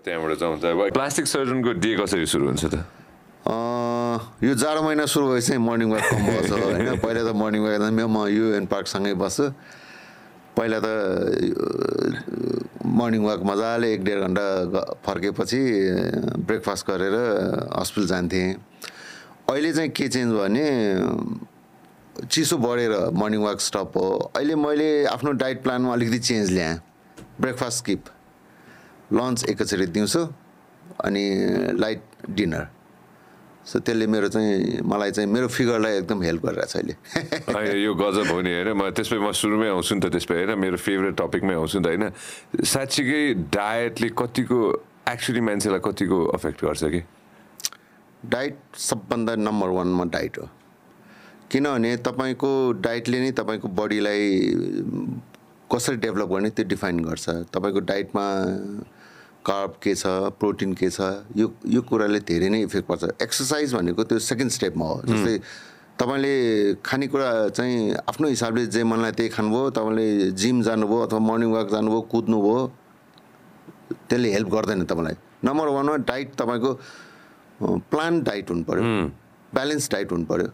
त्यहाँबाट जाउँ त। प्लास्टिक सर्जनको डे कसरी सुरु हुन्छ त? यो जाडो महिना सुरु भएपछि मर्निङ वाक कम होइन? पहिला त मर्निङ वाक जाँदा म युएन पार्कसँगै बस्छु। पहिला त मर्निङ वाक मजाले एक डेढ घन्टा फर्केपछि ब्रेकफास्ट गरेर हस्पिटल जान्थेँ। अहिले चाहिँ के चेन्ज भयो भने चिसो बढेर मर्निङ वाक स्टप हो। अहिले मैले आफ्नो डाइट प्लानमा अलिकति चेन्ज ल्याएँ। ब्रेकफास्ट स्किप लन्च एकैचोटि दिउँसो अनि लाइट डिनर। सो त्यसले मेरो चाहिँ मलाई चाहिँ मेरो फिगरलाई एकदम हेल्प गरिरहेको छ अहिले। यो गजब हो नि होइन? म त्यसपछि म सुरुमै आउँछु नि त त्यसपछि होइन? मेरो फेभरेट टपिकमै आउँछु नि त होइन? साँच्चीकै डायटले कतिको एक्चुली मान्छेलाई कतिको अफेक्ट गर्छ कि? डाइट सबभन्दा नम्बर वानमा डाइट हो। किनभने तपाईँको डाइटले नै तपाईँको बडीलाई कसरी डेभलप गर्ने त्यो डिफाइन गर्छ। तपाईँको डाइटमा कार्ब के छ प्रोटिन के छ यो यो कुराले धेरै नै इफेक्ट पर्छ। एक्सर्साइज भनेको त्यो सेकेन्ड स्टेपमा हो। जस्तै तपाईँले खानेकुरा चाहिँ आफ्नो हिसाबले जे मनलाई त्यही खानुभयो तपाईँले जिम जानुभयो अथवा मर्निङ वाक जानुभयो कुद्नुभयो त्यसले हेल्प गर्दैन तपाईँलाई। नम्बर वानमा डाइट तपाईँको प्लान डाइट हुनु पऱ्यो ब्यालेन्स डाइट हुनु पऱ्यो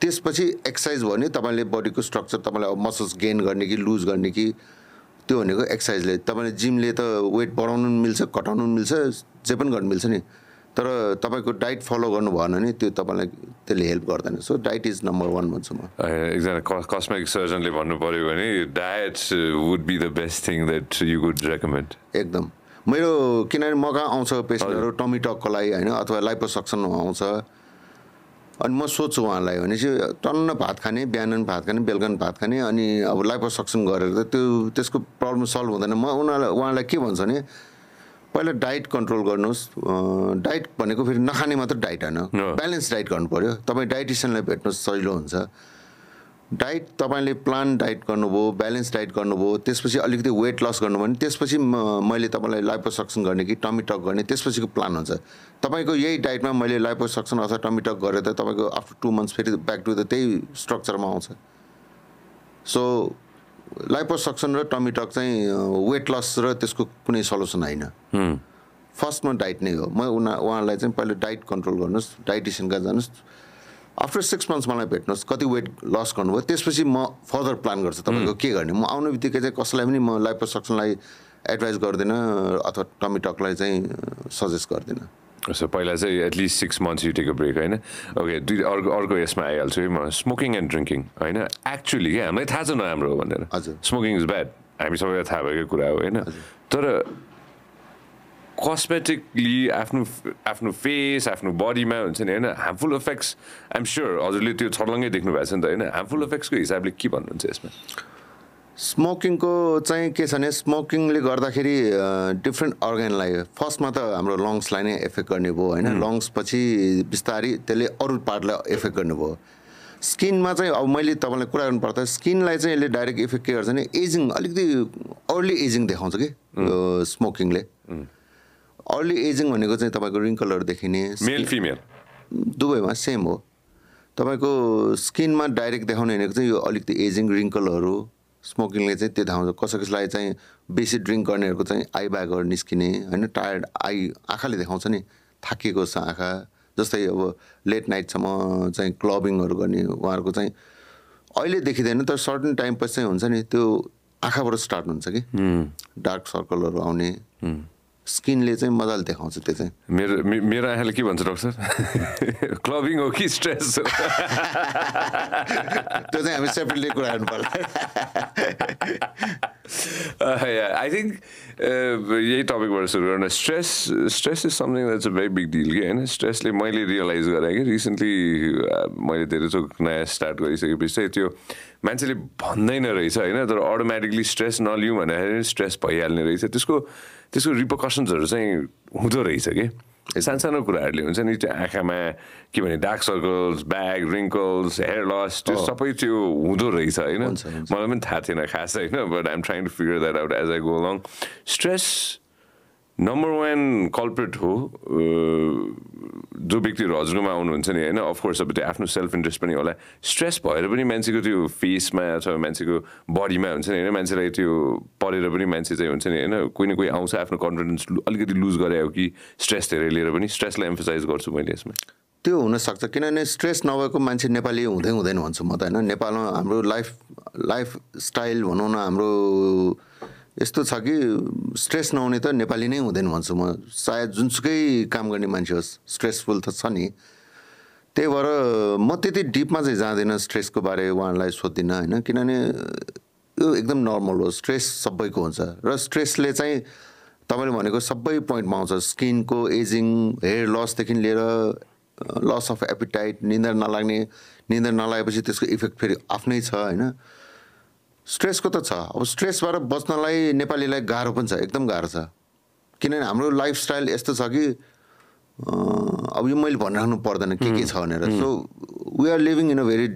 त्यसपछि एक्सर्साइज भयो भने तपाईँले बडीको स्ट्रक्चर तपाईँलाई मसल्स गेन गर्ने कि लुज गर्ने कि त्यो भनेको एक्सर्साइजले तपाईँले जिमले त वेट बढाउनु पनि मिल्छ घटाउनु पनि मिल्छ जे पनि गर्नु मिल्छ नि। तर तपाईँको डाइट फलो गर्नु भएन भने त्यो तपाईँलाई त्यसले हेल्प गर्दैन। So diet is number one भन्छु म। एकजना कस्मेटिक सर्जनले भन्नु पऱ्यो भने diet would be the best thing that you would recommend एकदम। मेरो किनभने मगा आउँछ पेसेन्टहरू टमी टकको लागि होइन अथवा लाइपोसक्सन आउँछ। अनि म सोध्छु उहाँलाई भने चाहिँ टन्न भात खाने बिहान भात खाने बेलुका भात खाने अनि अब लाइपोसक्सन गरेर त त्यो त्यसको प्रब्लम सल्भ हुँदैन। म उनीहरूलाई उहाँलाई के भन्छु भने पहिला डाइट कन्ट्रोल गर्नुहोस्। डाइट भनेको फेरि नखाने मात्र डाइट होइन। ब्यालेन्स डाइट गर्नु पऱ्यो तपाईँ डाइटिसियनलाई भेट्नुहोस् सजिलो हुन्छ। डाइट तपाईँले प्लान डाइट गर्नुभयो ब्यालेन्स डाइट गर्नुभयो त्यसपछि अलिकति वेट लस गर्नुभयो भने त्यसपछि म- मैले तपाईँलाई लाइपोसक्सन गर्ने कि टमी टक गर्ने त्यसपछिको प्लान हुन्छ। तपाईँको यही डाइटमा मैले लाइपोसक्सन अथवा टमी टक गरेर त तपाईँको आफ्टर टू मन्थ्स फेरि ब्याक टु द त्यही स्ट्रक्चरमा आउँछ। सो लाइपोसक्सन र टमी टक चाहिँ वेट लस र त्यसको कुनै सल्युसन होइन। फर्स्टमा डाइट नै हो। म उना उहाँलाई चाहिँ पहिला डाइट कन्ट्रोल गर्नुहोस् डाइटिसियन कहाँ जानुहोस्। आफ्टर सिक्स मन्थ्स मलाई भेट्नुहोस् कति वेट लस गर्नुभयो त्यसपछि म फर्दर प्लान गर्छु। तपाईँको के गर्ने? म आउने बित्तिकै चाहिँ कसैलाई पनि म लाइपोसक्सनलाई एडभाइस गर्दिनँ अथवा टमी टकलाई चाहिँ सजेस्ट गर्दिनँ। सो पहिला चाहिँ at least six months you take a break होइन? ओके दुई अर्को अर्को यसमा आइहाल्छु है म। स्मोकिङ एन्ड ड्रिङ्किङ होइन? एक्चुली क्या हामीलाई थाहा छ नराम्रो हो भनेर। हजुर। स्मोकिङ इज ब्याड हामी सबैलाई थाहा भएकै कुरा हो होइन? तर कस्मेटिकली आफ्नो आफ्नो फेस आफ्नो बडीमा हुन्छ नि होइन हार्मफुल इफेक्ट्स आइम स्योर हजुरले त्यो छर्लङ्गै देख्नु भएको छ नि त होइन हार्मफुल इफेक्ट्सको हिसाबले के भन्नुहुन्छ यसमा स्मोकिङको चाहिँ के छ भने स्मोकिङले गर्दाखेरि डिफ्रेन्ट अर्गनलाई फर्स्टमा त हाम्रो लङ्सलाई नै एफेक्ट गर्ने भयो होइन लङ्स पछि बिस्तारै त्यसले अरू पार्टलाई एफेक्ट गर्ने भयो स्किनमा चाहिँ अब मैले तपाईँलाई कुरा गर्नु पर्दा स्किनलाई चाहिँ यसले डाइरेक्ट इफेक्ट के गर्छ भने एजिङ अलिकति अर्ली एजिङ देखाउँछ कि स्मोकिङले अर्ली एजिङ भनेको चाहिँ तपाईँको रिङ्कलहरू देखिने मेल फिमेल दुवैमा सेम हो। तपाईँको स्किनमा डाइरेक्ट देखाउने भनेको चाहिँ यो अलिकति एजिङ रिङ्कलहरू स्मोकिङले चाहिँ त्यो देखाउँछ। कसै कसैलाई चाहिँ बेसी ड्रिङ्क गर्नेहरूको चाहिँ आई ब्यागहरू निस्किने होइन? टायर्ड आई आँखाले देखाउँछ नि। थाकिएको छ आँखा। जस्तै अब लेट नाइटसम्म चाहिँ क्लबिङहरू गर्ने उहाँहरूको चाहिँ अहिले देखिँदैन तर सर्टन टाइम पछि चाहिँ हुन्छ नि त्यो आँखाबाट स्टार्ट हुन्छ कि। डार्क सर्कलहरू आउने। स्किनले चाहिँ मजाले देखाउँछ त्यो चाहिँ। मेरो मेरो आँखाले के भन्छ डक्टर? क्लबिङ हो कि स्ट्रेस? हो त्यो चाहिँ हामी सेपरेटली कुरा गर्नु पर्ला आई थिङ्क यही टपिकबाट सुरु गर्न। Stress stress is something that's a very big deal कि होइन? स्ट्रेसले मैले रियलाइज गरेँ कि रिसेन्टली मैले धेरैचोक नयाँ स्टार्ट गरिसकेपछि चाहिँ त्यो मान्छेले भन्दैन रहेछ होइन? तर अटोमेटिकली स्ट्रेस नलिउँ भन्दाखेरि स्ट्रेस भइहाल्ने रहेछ। त्यसको त्यसको रिपोकसन्सहरू चाहिँ हुँदो रहेछ कि? सानसानो कुराहरूले हुन्छ नि त्यो आँखामा के भने dark circles bag wrinkles hair loss त्यो सबै त्यो हुँदो रहेछ होइन। मलाई पनि थाहा थिएन खास होइन? But I'm trying to figure that out as I go along stress number one culprit हो जो व्यक्तिहरू हजुरकोमा आउनुहुन्छ नि होइन अफकोर्स अब त्यो आफ्नो सेल्फ इन्ट्रेस्ट पनि होला। स्ट्रेस भएर पनि मान्छेको त्यो फेसमा अथवा मान्छेको बडीमा हुन्छ नि होइन मान्छेलाई त्यो पढेर पनि मान्छे चाहिँ हुन्छ नि होइन कोही न कोही आउँछ आफ्नो कन्फिडेन्स अलिकति लुज गरे हो कि स्ट्रेस धेरै लिएर पनि स्ट्रेसलाई एम्फोसाइज गर्छु मैले यसमा। त्यो हुनसक्छ किनभने स्ट्रेस नभएको मान्छे नेपाली हुँदै हुँदैन भन्छु म त होइन। नेपालमा हाम्रो लाइफ लाइफ स्टाइल भनौँ न हाम्रो यस्तो छ कि स्ट्रेस नहुने त नेपाली नै हुँदैन भन्छु म। सायद जुनसुकै काम गर्ने मान्छे होस् स्ट्रेसफुल त छ नि। त्यही भएर म त्यति डिपमा चाहिँ जाँदिनँ स्ट्रेसको बारे उहाँहरूलाई सोध्दिनँ होइन? किनभने यो एकदम नर्मल हो स्ट्रेस सबैको हुन्छ। र स्ट्रेसले चाहिँ तपाईँले भनेको सबै पोइन्टमा आउँछ। स्किनको एजिङ हेयर लसदेखि लिएर लस अफ एपिटाइट निन्द्रा नलाग्ने निन्द्रा नलागेपछि त्यसको इफेक्ट फेरि आफ्नै छ होइन? स्ट्रेसको त छ। अब स्ट्रेसबाट बच्नलाई नेपालीलाई गाह्रो पनि छ एकदम गाह्रो छ। किनभने हाम्रो लाइफस्टाइल यस्तो छ कि अब यो मैले भनिराख्नु पर्दैन के के छ भनेर। So we are living in a very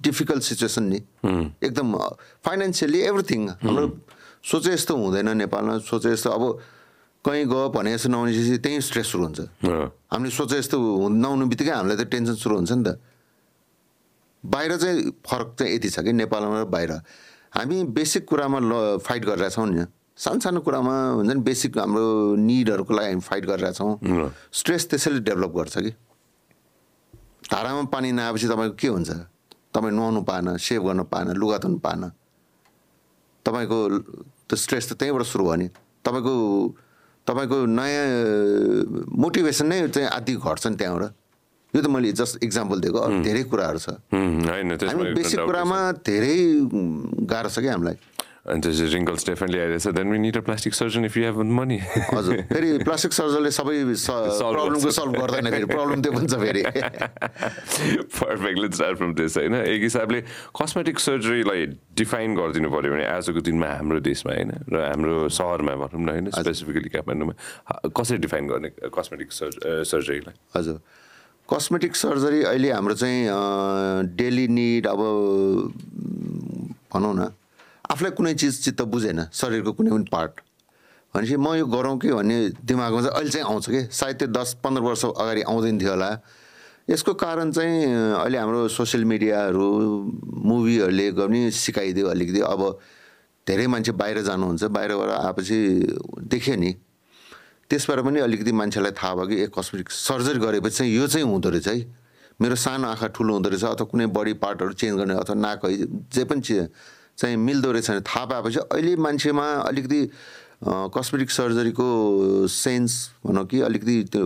difficult situation नि एकदम फाइनेन्सियली एभ्रिथिङ हाम्रो सोचे जस्तो हुँदैन नेपालमा सोचे जस्तो अब कहीँ गयो भने जस्तो नहुनेपछि त्यहीँ स्ट्रेस सुरु हुन्छ। हामीले सोचे जस्तो हुँ- नहुनु बित्तिकै हामीलाई त टेन्सन सुरु हुन्छ नि त। बाहिर चाहिँ फरक चाहिँ यति छ कि नेपालमा र बाहिर। हामी बेसिक कुरामा ल फाइट गरिरहेछौँ नि। सानो सानो कुरामा हुन्छ नि बेसिक हाम्रो निडहरूको लागि हामी फाइट गरिरहेछौँ स्ट्रेस त्यसैले डेभलप गर्छ कि। धारामा पानी नआएपछि तपाईँको के हुन्छ? तपाईँ नुहाउनु पाएन सेभ गर्न पाएन लुगा धुनु पाएन। तपाईँको त्यो स्ट्रेस त त्यहीँबाट सुरु भयो नि। तपाईँको तपाईँको नयाँ मोटिभेसन नै चाहिँ आदि घट्छ नि त्यहाँबाट। यो त मैले जस्ट इक्जाम्पल दिएको अरू धेरै कुराहरू छ। हामी बेसिक कुरामा धेरै गाह्रो छ कि हामीलाई। अनि त्यसपछि रिङ्कल्स डेफिनेटली आइरहेछ। Then we need a plastic surgeon if you have money हजुर। फेरि प्लास्टिक सर्जनले सबै प्रब्लमको सल्भ गर्दैन फेरि। प्रब्लम त्यो पनि छ फेरि। Perfect let's start from this होइन? एक हिसाबले कस्मेटिक सर्जरीलाई डिफाइन गरिदिनु पऱ्यो भने आजको दिनमा हाम्रो देशमा होइन? र हाम्रो सहरमा भनौँ न होइन? स्पेसिफिकली काठमाडौँमा। कसरी डिफाइन गर्ने कस्मेटिक सर्ज सर्जरीलाई हजुर। कस्मेटिक सर्जरी अहिले हाम्रो चाहिँ डेली निड अब भनौँ न आफूलाई कुनै चिज चित्त बुझेन शरीरको कुनै पनि पार्ट भनेपछि म यो गरौँ कि भन्ने दिमागमा चाहिँ अहिले चाहिँ आउँछ कि? सायद त्यो दस पन्ध्र वर्ष अगाडि आउँदैन थियो होला। यसको कारण चाहिँ अहिले हाम्रो सोसियल मिडियाहरू मुभीहरूले पनि सिकाइदियो अलिकति। अब धेरै मान्छे बाहिर जानुहुन्छ बाहिरबाट आएपछि देख्यो नि। त्यसबाट पनि अलिकति मान्छेलाई थाहा भयो कि ए कस्मेटिक सर्जरी गरेपछि चाहिँ यो चाहिँ हुँदो रहेछ है। मेरो सानो आँखा ठुलो हुँदो रहेछ अथवा कुनै बडी पार्टहरू चेन्ज गर्ने अथवा नाक है जे पनि चाहिँ मिल्दो रहेछ भने थाहा पाएपछि अहिले मान्छेमा अलिकति कस्मेटिक सर्जरीको सेन्स भनौँ कि अलिकति त्यो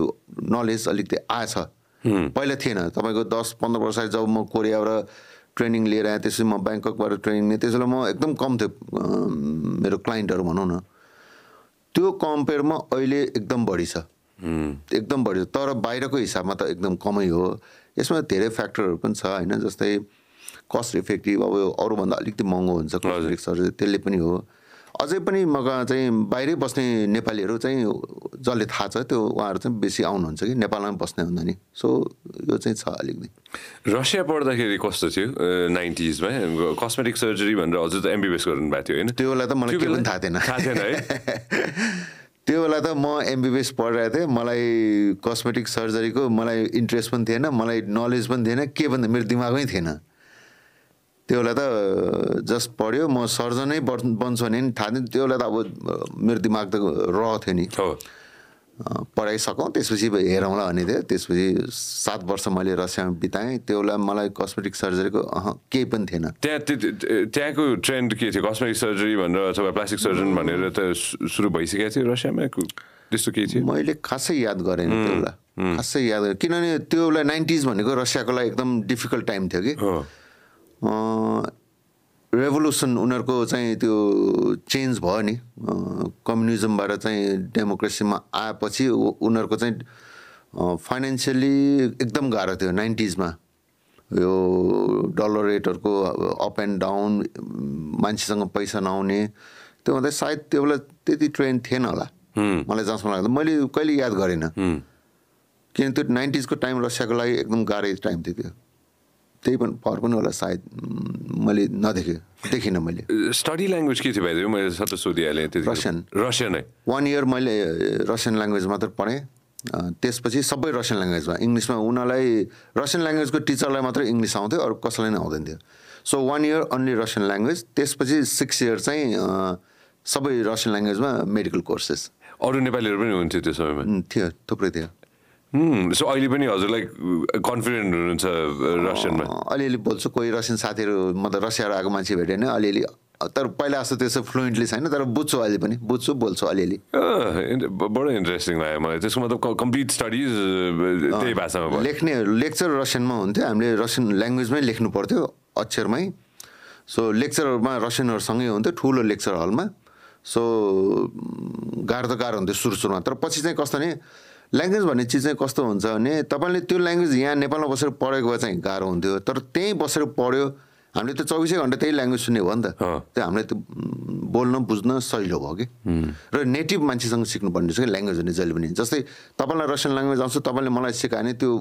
नलेज अलिकति आएछ। पहिला थिएन। तपाईँको दस पन्ध्र वर्ष जब म कोरियाबाट ट्रेनिङ लिएर आएँ त्यसपछि म ब्याङ्ककबाट ट्रेनिङ लिएँ त्यसो बेला म एकदम कम थियो मेरो क्लाइन्टहरू भनौँ न। त्यो कम्पेयरमा अहिले एकदम बढी छ। एकदम बढी छ। तर बाहिरको हिसाबमा त एकदम कमै हो। यसमा धेरै फ्याक्टरहरू पनि छ होइन? जस्तै कस्ट इफेक्टिभ अब यो अरूभन्दा अलिकति महँगो हुन्छ कस्मेटिक सर्जरी त्यसले पनि हो। अझै पनि मगा चाहिँ बाहिरै बस्ने नेपालीहरू चाहिँ जसले थाहा छ त्यो उहाँहरू चाहिँ बेसी आउनुहुन्छ कि नेपालमा बस्ने हुँदा नि। सो यो चाहिँ छ अलिकति। रसिया पढ्दाखेरि कस्तो थियो? नाइन्टिजमा? कस्मेटिक सर्जरी भनेर हजुर त एमबिबिएस गर्नुभएको थियो होइन? त्यो बेला त मलाई केही पनि थाहा थिएन। थाहा थिएन है? त्यो बेला त म एमबिबिएस पढिरहेको थिएँ। मलाई कस्मेटिक सर्जरीको मलाई इन्ट्रेस्ट पनि थिएन मलाई नलेज पनि थिएन के भन्दा मेरो दिमागमै थिएन। त्यो बेला त जस्ट पढ्यो म सर्जनै बन् बन्छु भने नि थाहा थिएन त्यो बेला त अब मेरो दिमाग त र थियो नि। पढाइसकौँ त्यसपछि हेरौँला भन्ने थियो। त्यसपछि सात वर्ष मैले रसियामा बिताएँ। त्यो बेला मलाई कस्मेटिक सर्जरीको अह केही पनि थिएन। त्यहाँ त्य- त्य- त्यहाँको ट्रेन्ड के थियो? कस्मेटिक सर्जरी भनेर अथवा प्लास्टिक सर्जन भनेर त सुरु भइसकेको थियो रसियामा? त्यस्तो केही थियो? मैले खासै याद गरेन त्यो बेला खासै याद गरेँ किनभने त्यो बेला नाइन्टिज भनेको रसियाको लागि एकदम डिफिकल्ट टाइम थियो कि। हो रेभोल्युसन उनीहरूको चाहिँ त्यो चेन्ज भयो नि। कम्युनिजमबाट चाहिँ डेमोक्रेसीमा आएपछि उनीहरूको चाहिँ फाइनेन्सियली एकदम गाह्रो थियो नाइन्टिजमा यो डलर रेटहरूको अप एन्ड डाउन मान्छेसँग पैसा नआउने त्यो भन्दा सायद त्यो बेला त्यति ट्रेन थिएन होला। मलाई जहाँसम्म लाग्दा मैले कहिले याद गरेन। किन त्यो नाइन्टिजको टाइम रसियाको लागि एकदम गाह्रो टाइम थियो त्यो। त्यही पनि पावर पनि होला सायद मैले नदेखेँ देखिनँ मैले। स्टडी ल्याङ्ग्वेज के थियो भाइ मैले सबै सोधिहालेँ रसियन। रसियन है। वान इयर मैले रसियन ल्याङ्ग्वेज मात्र पढेँ। त्यसपछि सबै रसियन ल्याङ्ग्वेजमा इङ्ग्लिसमा उनीहरूलाई रसियन ल्याङ्ग्वेजको टिचरलाई मात्रै इङ्ग्लिस आउँथ्यो अरू कसैलाई नै आउँदैन थियो। So one year only Russian language त्यसपछि सिक्स इयर चाहिँ सबै रसियन ल्याङ्ग्वेजमा मेडिकल कोर्सेस अरू नेपालीहरू पनि हुन्थ्यो त्यो समयमा? थियो थुप्रै थियो। सो अहिले पनि हजुरलाई कन्फिडेन्ट हुनुहुन्छ रसियनमा अलिअलि बोल्छु कोही रसियन साथीहरू मतलब रसियाबाट आएको मान्छे भेट्यो भने अलिअलि तर पहिला जस्तो त्यसो फ्लुएन्टली छैन तर बुझ्छु अहिले पनि बुझ्छु बोल्छु अलिअलि। बडो इन्ट्रेस्टिङ लाग्यो मलाई त्यसको मतलब कम्प्लिट स्टडिज त्यही भाषामा लेख्ने लेक्चर रसियनमा हुन्थ्यो हामीले रसियन ल्याङ्ग्वेजमै लेख्नु पर्थ्यो अक्षरमै। सो लेक्चरहरूमा रसियनहरूसँगै हुन्थ्यो ठुलो लेक्चर हलमा सो गाह्रो त गाह्रो हुन्थ्यो सुरु सुरुमा तर पछि चाहिँ कस्तो भने ल्याङ्ग्वेज भन्ने चिज चाहिँ कस्तो हुन्छ भने तपाईँले त्यो ल्याङ्ग्वेज यहाँ नेपालमा बसेर पढेको भए चाहिँ गाह्रो हुन्थ्यो। तर त्यहीँ बसेर पढ्यो हामीले त चौबिसै घन्टा त्यही ल्याङ्ग्वेज सुन्ने भयो नि त। त्यो हामीलाई त्यो बोल्न बुझ्न सजिलो भयो कि। र नेटिभ मान्छेसँग सिक्नुपर्ने रहेछ कि ल्याङ्ग्वेज भने जहिले पनि। जस्तै तपाईँलाई रसियन ल्याङ्ग्वेज आउँछ तपाईँले मलाई सिकायो भने त्यो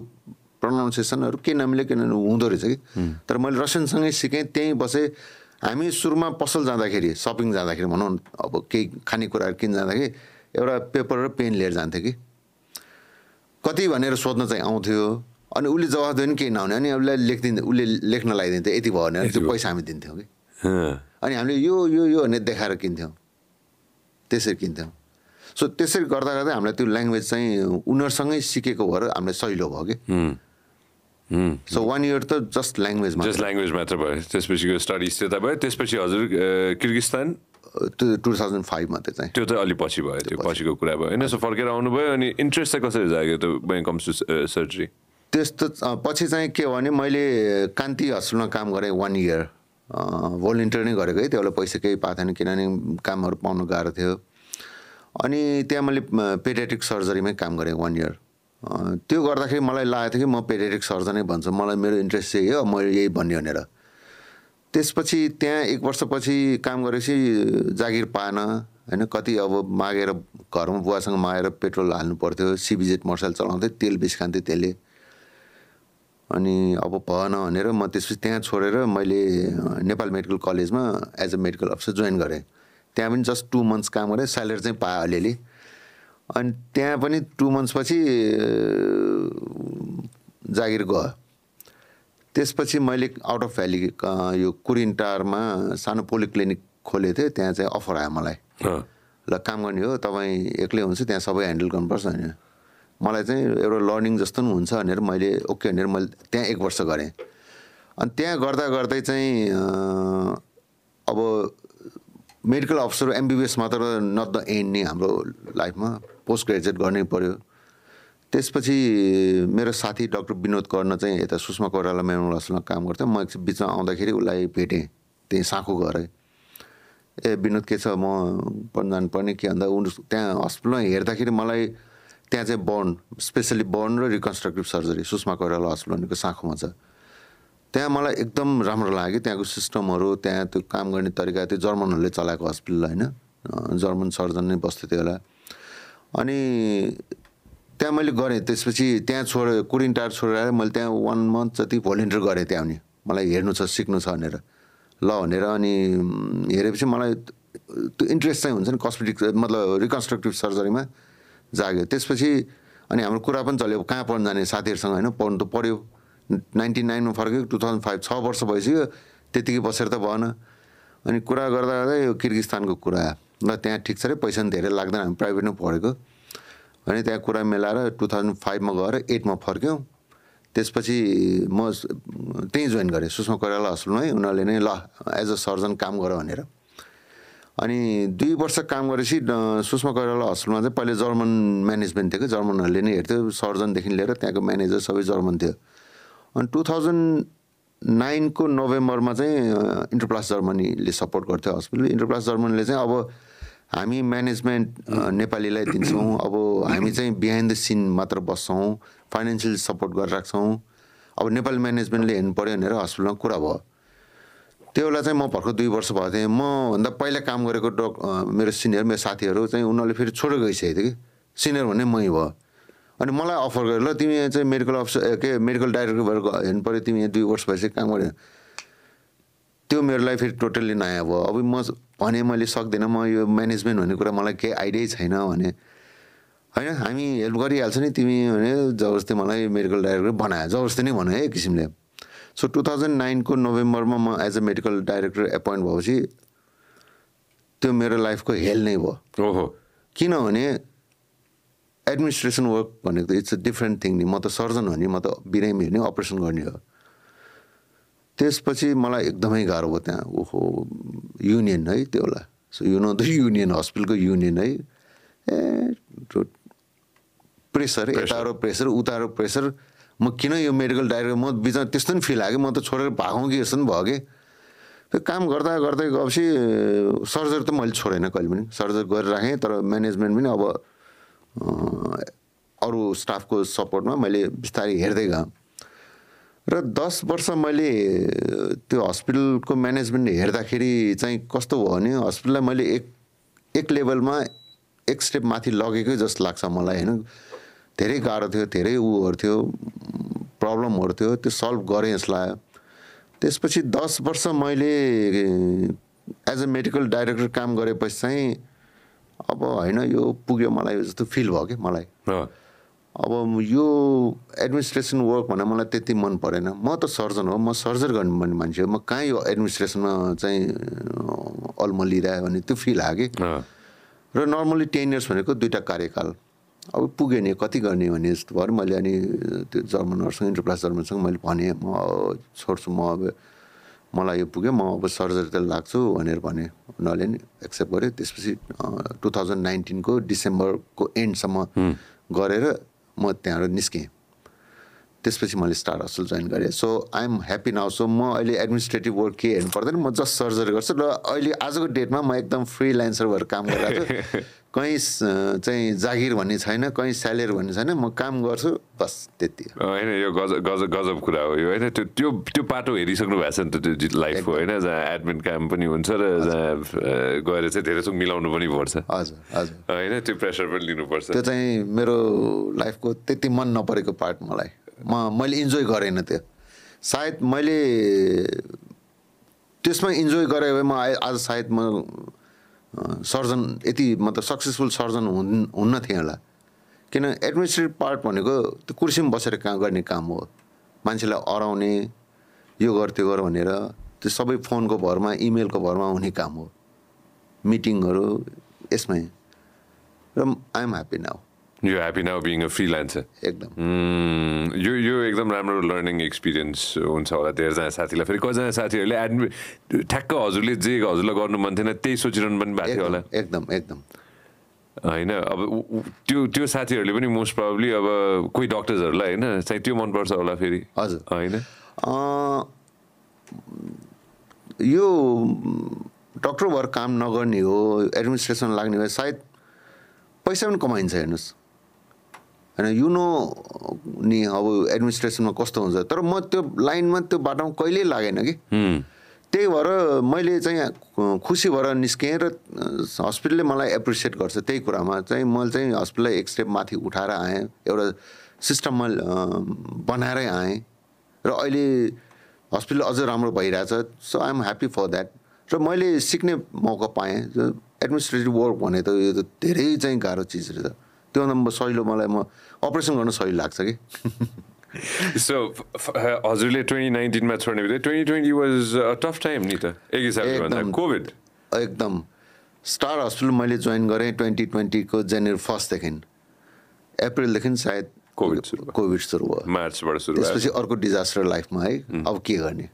प्रनाउन्सिएसनहरू के नमिले किन हुँदो रहेछ कि। तर मैले रसियनसँगै सिकेँ त्यहीँ बसेँ। हामी सुरुमा पसल जाँदाखेरि सपिङ जाँदाखेरि भनौँ अब केही खानेकुराहरू किन जाँदाखेरि एउटा पेपर र पेन लिएर जान्थ्यो कि। कति भनेर सोध्न चाहिँ आउँथ्यो? अनि उसले जवाफ दियो भने केही नहुने। अनि उसलाई लेखिदिन्थ्यो उसले लेख्न लगाइदिन्थ्यो यति भयो भने त्यो पैसा हामी दिन्थ्यौँ कि। अनि हामीले यो यो यो भनेर देखाएर किन्थ्यौँ। त्यसरी किन्थ्यौँ। सो त्यसरी गर्दा गर्दै हामीलाई त्यो ल्याङ्ग्वेज चाहिँ उनीहरूसँगै सिकेको भएर हामीलाई सहिलो भयो कि। सो वान इयर त जस्ट ल्याङ्ग्वेजमा जस्ट ल्याङ्ग्वेज मात्र भयो। त्यसपछिको स्टडिज त्यता भयो। त्यसपछि हजुर किर्गिस्तान त्यो टु थाउजन्ड फाइभमा त्यो चाहिँ। त्यो त अलि पछि भयो त्यो पछिको कुरा भयो। होइन सो फर्केर आउनुभयो अनि इन्ट्रेस्ट चाहिँ कसरी जाग्यो त्यो वेन कम्स टु सर्जरी त्यस्तो पछि चाहिँ के भने मैले कान्ति हस्पिटलमा काम गरेँ वान इयर भोलिन्टियर नै गरेको है त्यो बेला पैसा केही पाएको थिएन किनभने कामहरू पाउनु गाह्रो थियो। अनि त्यहाँ मैले पेडियाट्रिक सर्जरीमै काम गरेँ वान इयर त्यो गर्दाखेरि मलाई लागेको थियो कि म पेडियाट्रिक सर्जनै भन्छु मलाई मेरो इन्ट्रेस्ट चाहिँ हो मैले यही भन्ने भनेर। त्यसपछि त्यहाँ एक वर्षपछि काम गरेपछि जागिर पाएन। होइन कति अब मागेर घरमा बुवासँग मागेर पेट्रोल हाल्नु पर्थ्यो सिबिजेट मोटरसाइकल चलाउँथेँ तेल बेसी खान्थेँ त्यसले। अनि अब भएन भनेर म त्यसपछि त्यहाँ छोडेर मैले नेपाल मेडिकल कलेजमा as a medical officer join गरेँ। त्यहाँ पनि जस्ट टु मन्थ्स काम गरेँ स्यालेरी चाहिँ पाएँ अलिअलि। अनि त्यहाँ पनि टु मन्थ्सपछि जागिर गयो। त्यसपछि मैले आउट अफ भ्याली यो कुरिन्टारमा सानो पोलिक्लिनिक खोलेको थिएँ त्यहाँ चाहिँ अफर आयो मलाई। ल काम गर्ने हो तपाईँ एक्लै हुन्छ त्यहाँ सबै ह्यान्डल गर्नुपर्छ होइन। मलाई चाहिँ एउटा लर्निङ जस्तो पनि हुन्छ भनेर मैले ओके भनेर मैले त्यहाँ एक वर्ष गरेँ। अनि त्यहाँ गर्दा गर्दै चाहिँ अब मेडिकल अफिसर एमबिबिएस मात्र नट द एन्ड नि हाम्रो लाइफमा पोस्ट ग्रेजुएट गर्नै पऱ्यो त्यसपछि मेरो साथी डक्टर विनोद कर्ण चाहिँ यता सुषमा कोइराला हस्पिटलमा काम गर्थ्यो। म एकछिन बिचमा आउँदाखेरि उसलाई भेटेँ त्यहीँ साँखु गएर ए विनोद के छ? म जानुपर्ने के भन्दा उनी त्यहाँ हस्पिटलमा हेर्दाखेरि मलाई त्यहाँ चाहिँ बर्न स्पेसली बर्न र reconstructive surgery Sushma Koirala Hospital भनेको साँखुमा छ। त्यहाँ मलाई एकदम राम्रो लाग्यो। त्यहाँको सिस्टमहरू त्यहाँ त्यो काम गर्ने तरिका त्यो जर्मनहरूले चलाएको हस्पिटल होइन। जर्मन सर्जन नै बस्थ्यो त्यो बेला। अनि त्यहाँ मैले गरेँ त्यसपछि त्यहाँ छोडे कुरिन्टार छोडेर मैले त्यहाँ वान मन्थ जति भोलिन्टियर गरेँ त्यहाँ पनि मलाई हेर्नु छ सिक्नु छ भनेर। ल भनेर अनि हेरेपछि मलाई त्यो इन्ट्रेस्ट चाहिँ हुन्छ नि कस्मेटिक मतलब रिकन्स्ट्रक्टिभ सर्जरीमा जाग्यो। त्यसपछि अनि हाम्रो कुरा पनि चल्यो कहाँ पढ्नु जाने साथीहरूसँग होइन पढ्नु त पढ्यो। नाइन्टी नाइनमा फर्क्यो टु थाउजन्ड फाइभ छ वर्ष भइसक्यो त्यतिकै बसेर त भएन। अनि कुरा गर्दा गर्दै यो किर्गिस्तानको कुरा। ल त्यहाँ ठिक छ अरे पैसा पनि धेरै लाग्दैन हामी प्राइभेटमा पढेको। अनि त्यहाँ कुरा मिलाएर टु थाउजन्ड फाइभमा गएर एटमा फर्क्यौँ। त्यसपछि म त्यहीँ जोइन गरेँ। सुषमा कोइराला हस्पिटलमै उनीहरूले नै ल एज अ सर्जन काम गर भनेर। अनि दुई वर्ष काम गरेपछि सुषमा कोइराला हस्पिटलमा चाहिँ पहिले जर्मन म्यानेजमेन्ट थियो कि? जर्मनहरूले नै हेर्थ्यो। सर्जनदेखि लिएर त्यहाँको म्यानेजर सबै जर्मन थियो। अनि टु थाउजन्ड नाइनको नोभेम्बरमा चाहिँ इन्टरप्लास जर्मनीले सपोर्ट गर्थ्यो हस्पिटल इन्टरप्लास जर्मनीले चाहिँ अब हामी म्यानेजमेन्ट नेपालीलाई दिन्छौँ। अब हामी चाहिँ बिहाइन्ड द सिन मात्र बस्छौँ फाइनेन्सियल सपोर्ट गरेर राख्छौँ अब नेपाली म्यानेजमेन्टले हेर्नु पऱ्यो भनेर हस्पिटलमा कुरा भयो। त्यो बेला चाहिँ म भर्खर दुई वर्ष भएको थिएँ। मभन्दा पहिला काम गरेको डक मेरो सिनियर मेरो साथीहरू चाहिँ उनीहरूले फेरि छोडेर गइसकेको थियो कि। सिनियर भन्ने मै भयो। अनि मलाई अफर गर्यो ल तिमी चाहिँ मेडिकल अफिसर के मेडिकल डाइरेक्टर भएर हेर्नु पऱ्यो तिमी यहाँ दुई वर्ष भइसक्यो काम गर्यो। त्यो मेरो लागि फेरि टोटल्ली नयाँ भयो। अब म भने मैले सक्दिनँ म यो म्यानेजमेन्ट भन्ने कुरा मलाई केही आइडियै छैन भने। होइन हामी हेल्प गरिहाल्छ नि तिमी भने जबरजस्ती मलाई मेडिकल डाइरेक्टर बनायो जबरजस्ती नै भन्यो है एक किसिमले। सो टु थाउजन्ड नाइनको नोभेम्बरमा म as a medical director appoint भएपछि त्यो मेरो लाइफको हेल नै भयो। ओहो। किनभने एडमिनिस्ट्रेसन वर्क भनेको त इट्स अ डिफ्रेन्ट थिङ नि। म त सर्जन हो नि म त बिरामी हेर्ने अपरेसन गर्ने हो। त्यसपछि मलाई एकदमै गाह्रो भयो त्यहाँ। ओहो युनियन है त्यो होला। So you know the union हस्पिटलको युनियन है। ए प्रेसर यतारो प्रेसर उतारो प्रेसर म किन यो मेडिकल डाइरेक्टर म बिचमा त्यस्तो नि फिल आयो कि म त छोडेर भागौँ कि जस्तो नि भयो कि। त्यो काम गर्दा गर्दै गएपछि सर्जरी त मैले छोडेन कहिले पनि। सर्जरी गरेर राखेँ तर म्यानेजमेन्ट पनि अब अरू स्टाफको सपोर्टमा मैले बिस्तारै हेर्दै गएँ। र दस वर्ष मैले त्यो हस्पिटलको म्यानेजमेन्ट हेर्दाखेरि चाहिँ कस्तो भयो भने हस्पिटललाई मैले एक एक लेभलमा एक स्टेप माथि लगेकै जस्तो लाग्छ मलाई होइन? धेरै गाह्रो थियो धेरै उहरू थियो प्रब्लमहरू थियो त्यो सल्भ गरेँ लाग्यो। त्यसपछि दस वर्ष मैले एज अ मेडिकल डाइरेक्टर काम गरेपछि चाहिँ अब होइन यो पुग्यो मलाई जस्तो फिल भयो कि मलाई। अब यो एडमिनिस्ट्रेसन वर्क भनेर मलाई त्यति मन परेन। म त सर्जन हो म सर्जरी गर्ने भन्ने मान्छे हो। म कहाँ यो एडमिनिस्ट्रेसनमा चाहिँ अँ, अल्मलिरहेँ भने त्यो फिल आयो कि? र नर्मली टेन इयर्स भनेको दुइटा कार्यकाल। अब पुग्यो नि कति गर्ने भन्ने जस्तो भयो। मैले अनि त्यो जर्मनहरूसँग इन्टरप्लास जर्मनसँग मैले भनेँ म छोड्छु म अब मलाई यो पुग्यो म अब सर्जरीतिर लाग्छु भनेर भने। उनीहरूले नि एक्सेप्ट गर्यो। त्यसपछि टु थाउजन्ड नाइन्टिनको डिसेम्बरको एन्डसम्म गरेर म त्यहाँबाट निस्केँ। त्यसपछि मैले स्टार हस्पिटल जोइन गरेँ। So I am happy now so म अहिले एडमिनिस्ट्रेटिभ वर्क के हेर्नु पर्दैन। म जस्ट सर्जरी गर्छु। र अहिले आजको डेटमा म एकदम फ्रिलान्सर भएर काम गरिरहेको छु। कहीँ चाहिँ जागिर भन्ने छैन कहीँ स्यालेरी भन्ने छैन म काम गर्छु बस त्यति हो। होइन यो गजब गजब गजब कुरा हो यो होइन त्यो त्यो त्यो पाटो हेरिसक्नु भएको छ नि त त्यो लाइफको होइन जहाँ एडमिन काम पनि हुन्छ र जहाँ गएर चाहिँ धेरै थोक मिलाउनु पनि पर्छ। हजुर हजुर। होइन त्यो प्रेसर पनि लिनुपर्छ। त्यो चाहिँ मेरो लाइफको त्यति मन नपरेको पार्ट मलाई। म मैले इन्जोय गरेन त्यो। सायद मैले त्यसमा इन्जोय गरेँ भए म आज सायद म सर्जन यति मतलब सक्सेसफुल सर्जन हुन् हुन्न थिएँ होला। किन एडमिनिस्ट्रेटिभ पार्ट भनेको त्यो कुर्सीमा बसेर काम गर्ने काम हो? मान्छेलाई अराउने यो गर त्यो गर भनेर त्यो सबै फोनको भरमा इमेलको भरमा हुने काम हो। मिटिङहरू यसमै। र I am happy now. You happy now being a freelancer एकदम यो यो एकदम राम्रो लर्निङ एक्सपिरियन्स हुन्छ होला धेरैजना साथीलाई फेरि कतिजना साथीहरूले एडमि ठ्याक्क हजुरले जे हजुरलाई गर्नु मन थिएन त्यही सोचिरहनु पनि भएको थियो होला। एकदम एकदम। होइन अब त्यो त्यो साथीहरूले पनि मोस्ट प्रब्ली अब कोही डक्टर्सहरूलाई होइन चाहिँ त्यो मनपर्छ होला फेरि। हजुर। होइन? यो डक्टर भएर काम नगर्ने हो एडमिनिस्ट्रेसन लाग्ने भए सायद पैसा पनि कमाइन्छ हेर्नुहोस्। होइन यु नो नि अब एडमिनिस्ट्रेसनमा कस्तो हुन्छ तर म त्यो लाइनमा त्यो बाटोमा कहिल्यै लागेन कि। त्यही भएर मैले चाहिँ खुसी भएर निस्केँ र हस्पिटलले मलाई एप्रिसिएट गर्छ त्यही कुरामा। चाहिँ मैले चाहिँ हस्पिटललाई एक स्टेप माथि उठाएर आएँ एउटा सिस्टममा अँ, बनाएरै आएँ। र अहिले हस्पिटल अझ राम्रो भइरहेछ so I am happy for that र मैले सिक्ने मौका पाएँ एडमिनिस्ट्रेटिभ वर्क भने त यो त धेरै चाहिँ गाह्रो चिज रहेछ। त्योभन्दा म सहिलो मलाई म अपरेसन गर्न सहिलो लाग्छ कि? सो हजुरले ट्वेन्टी नाइन्टिनमा छोड्ने बित्तिकै twenty twenty was tough time नि त। एक हिसाबले। कोभिड एकदम। स्टार हस्पिटल मैले जोइन गरेँ ट्वेन्टी ट्वेन्टीको जनवरी फर्स्टदेखि अप्रिलदेखि सायद कोभिड। कोभिड सुरु भयो। मार्चबाट सुरु त्यसपछि अर्को डिजास्टर लाइफमा है। अब के गर्ने?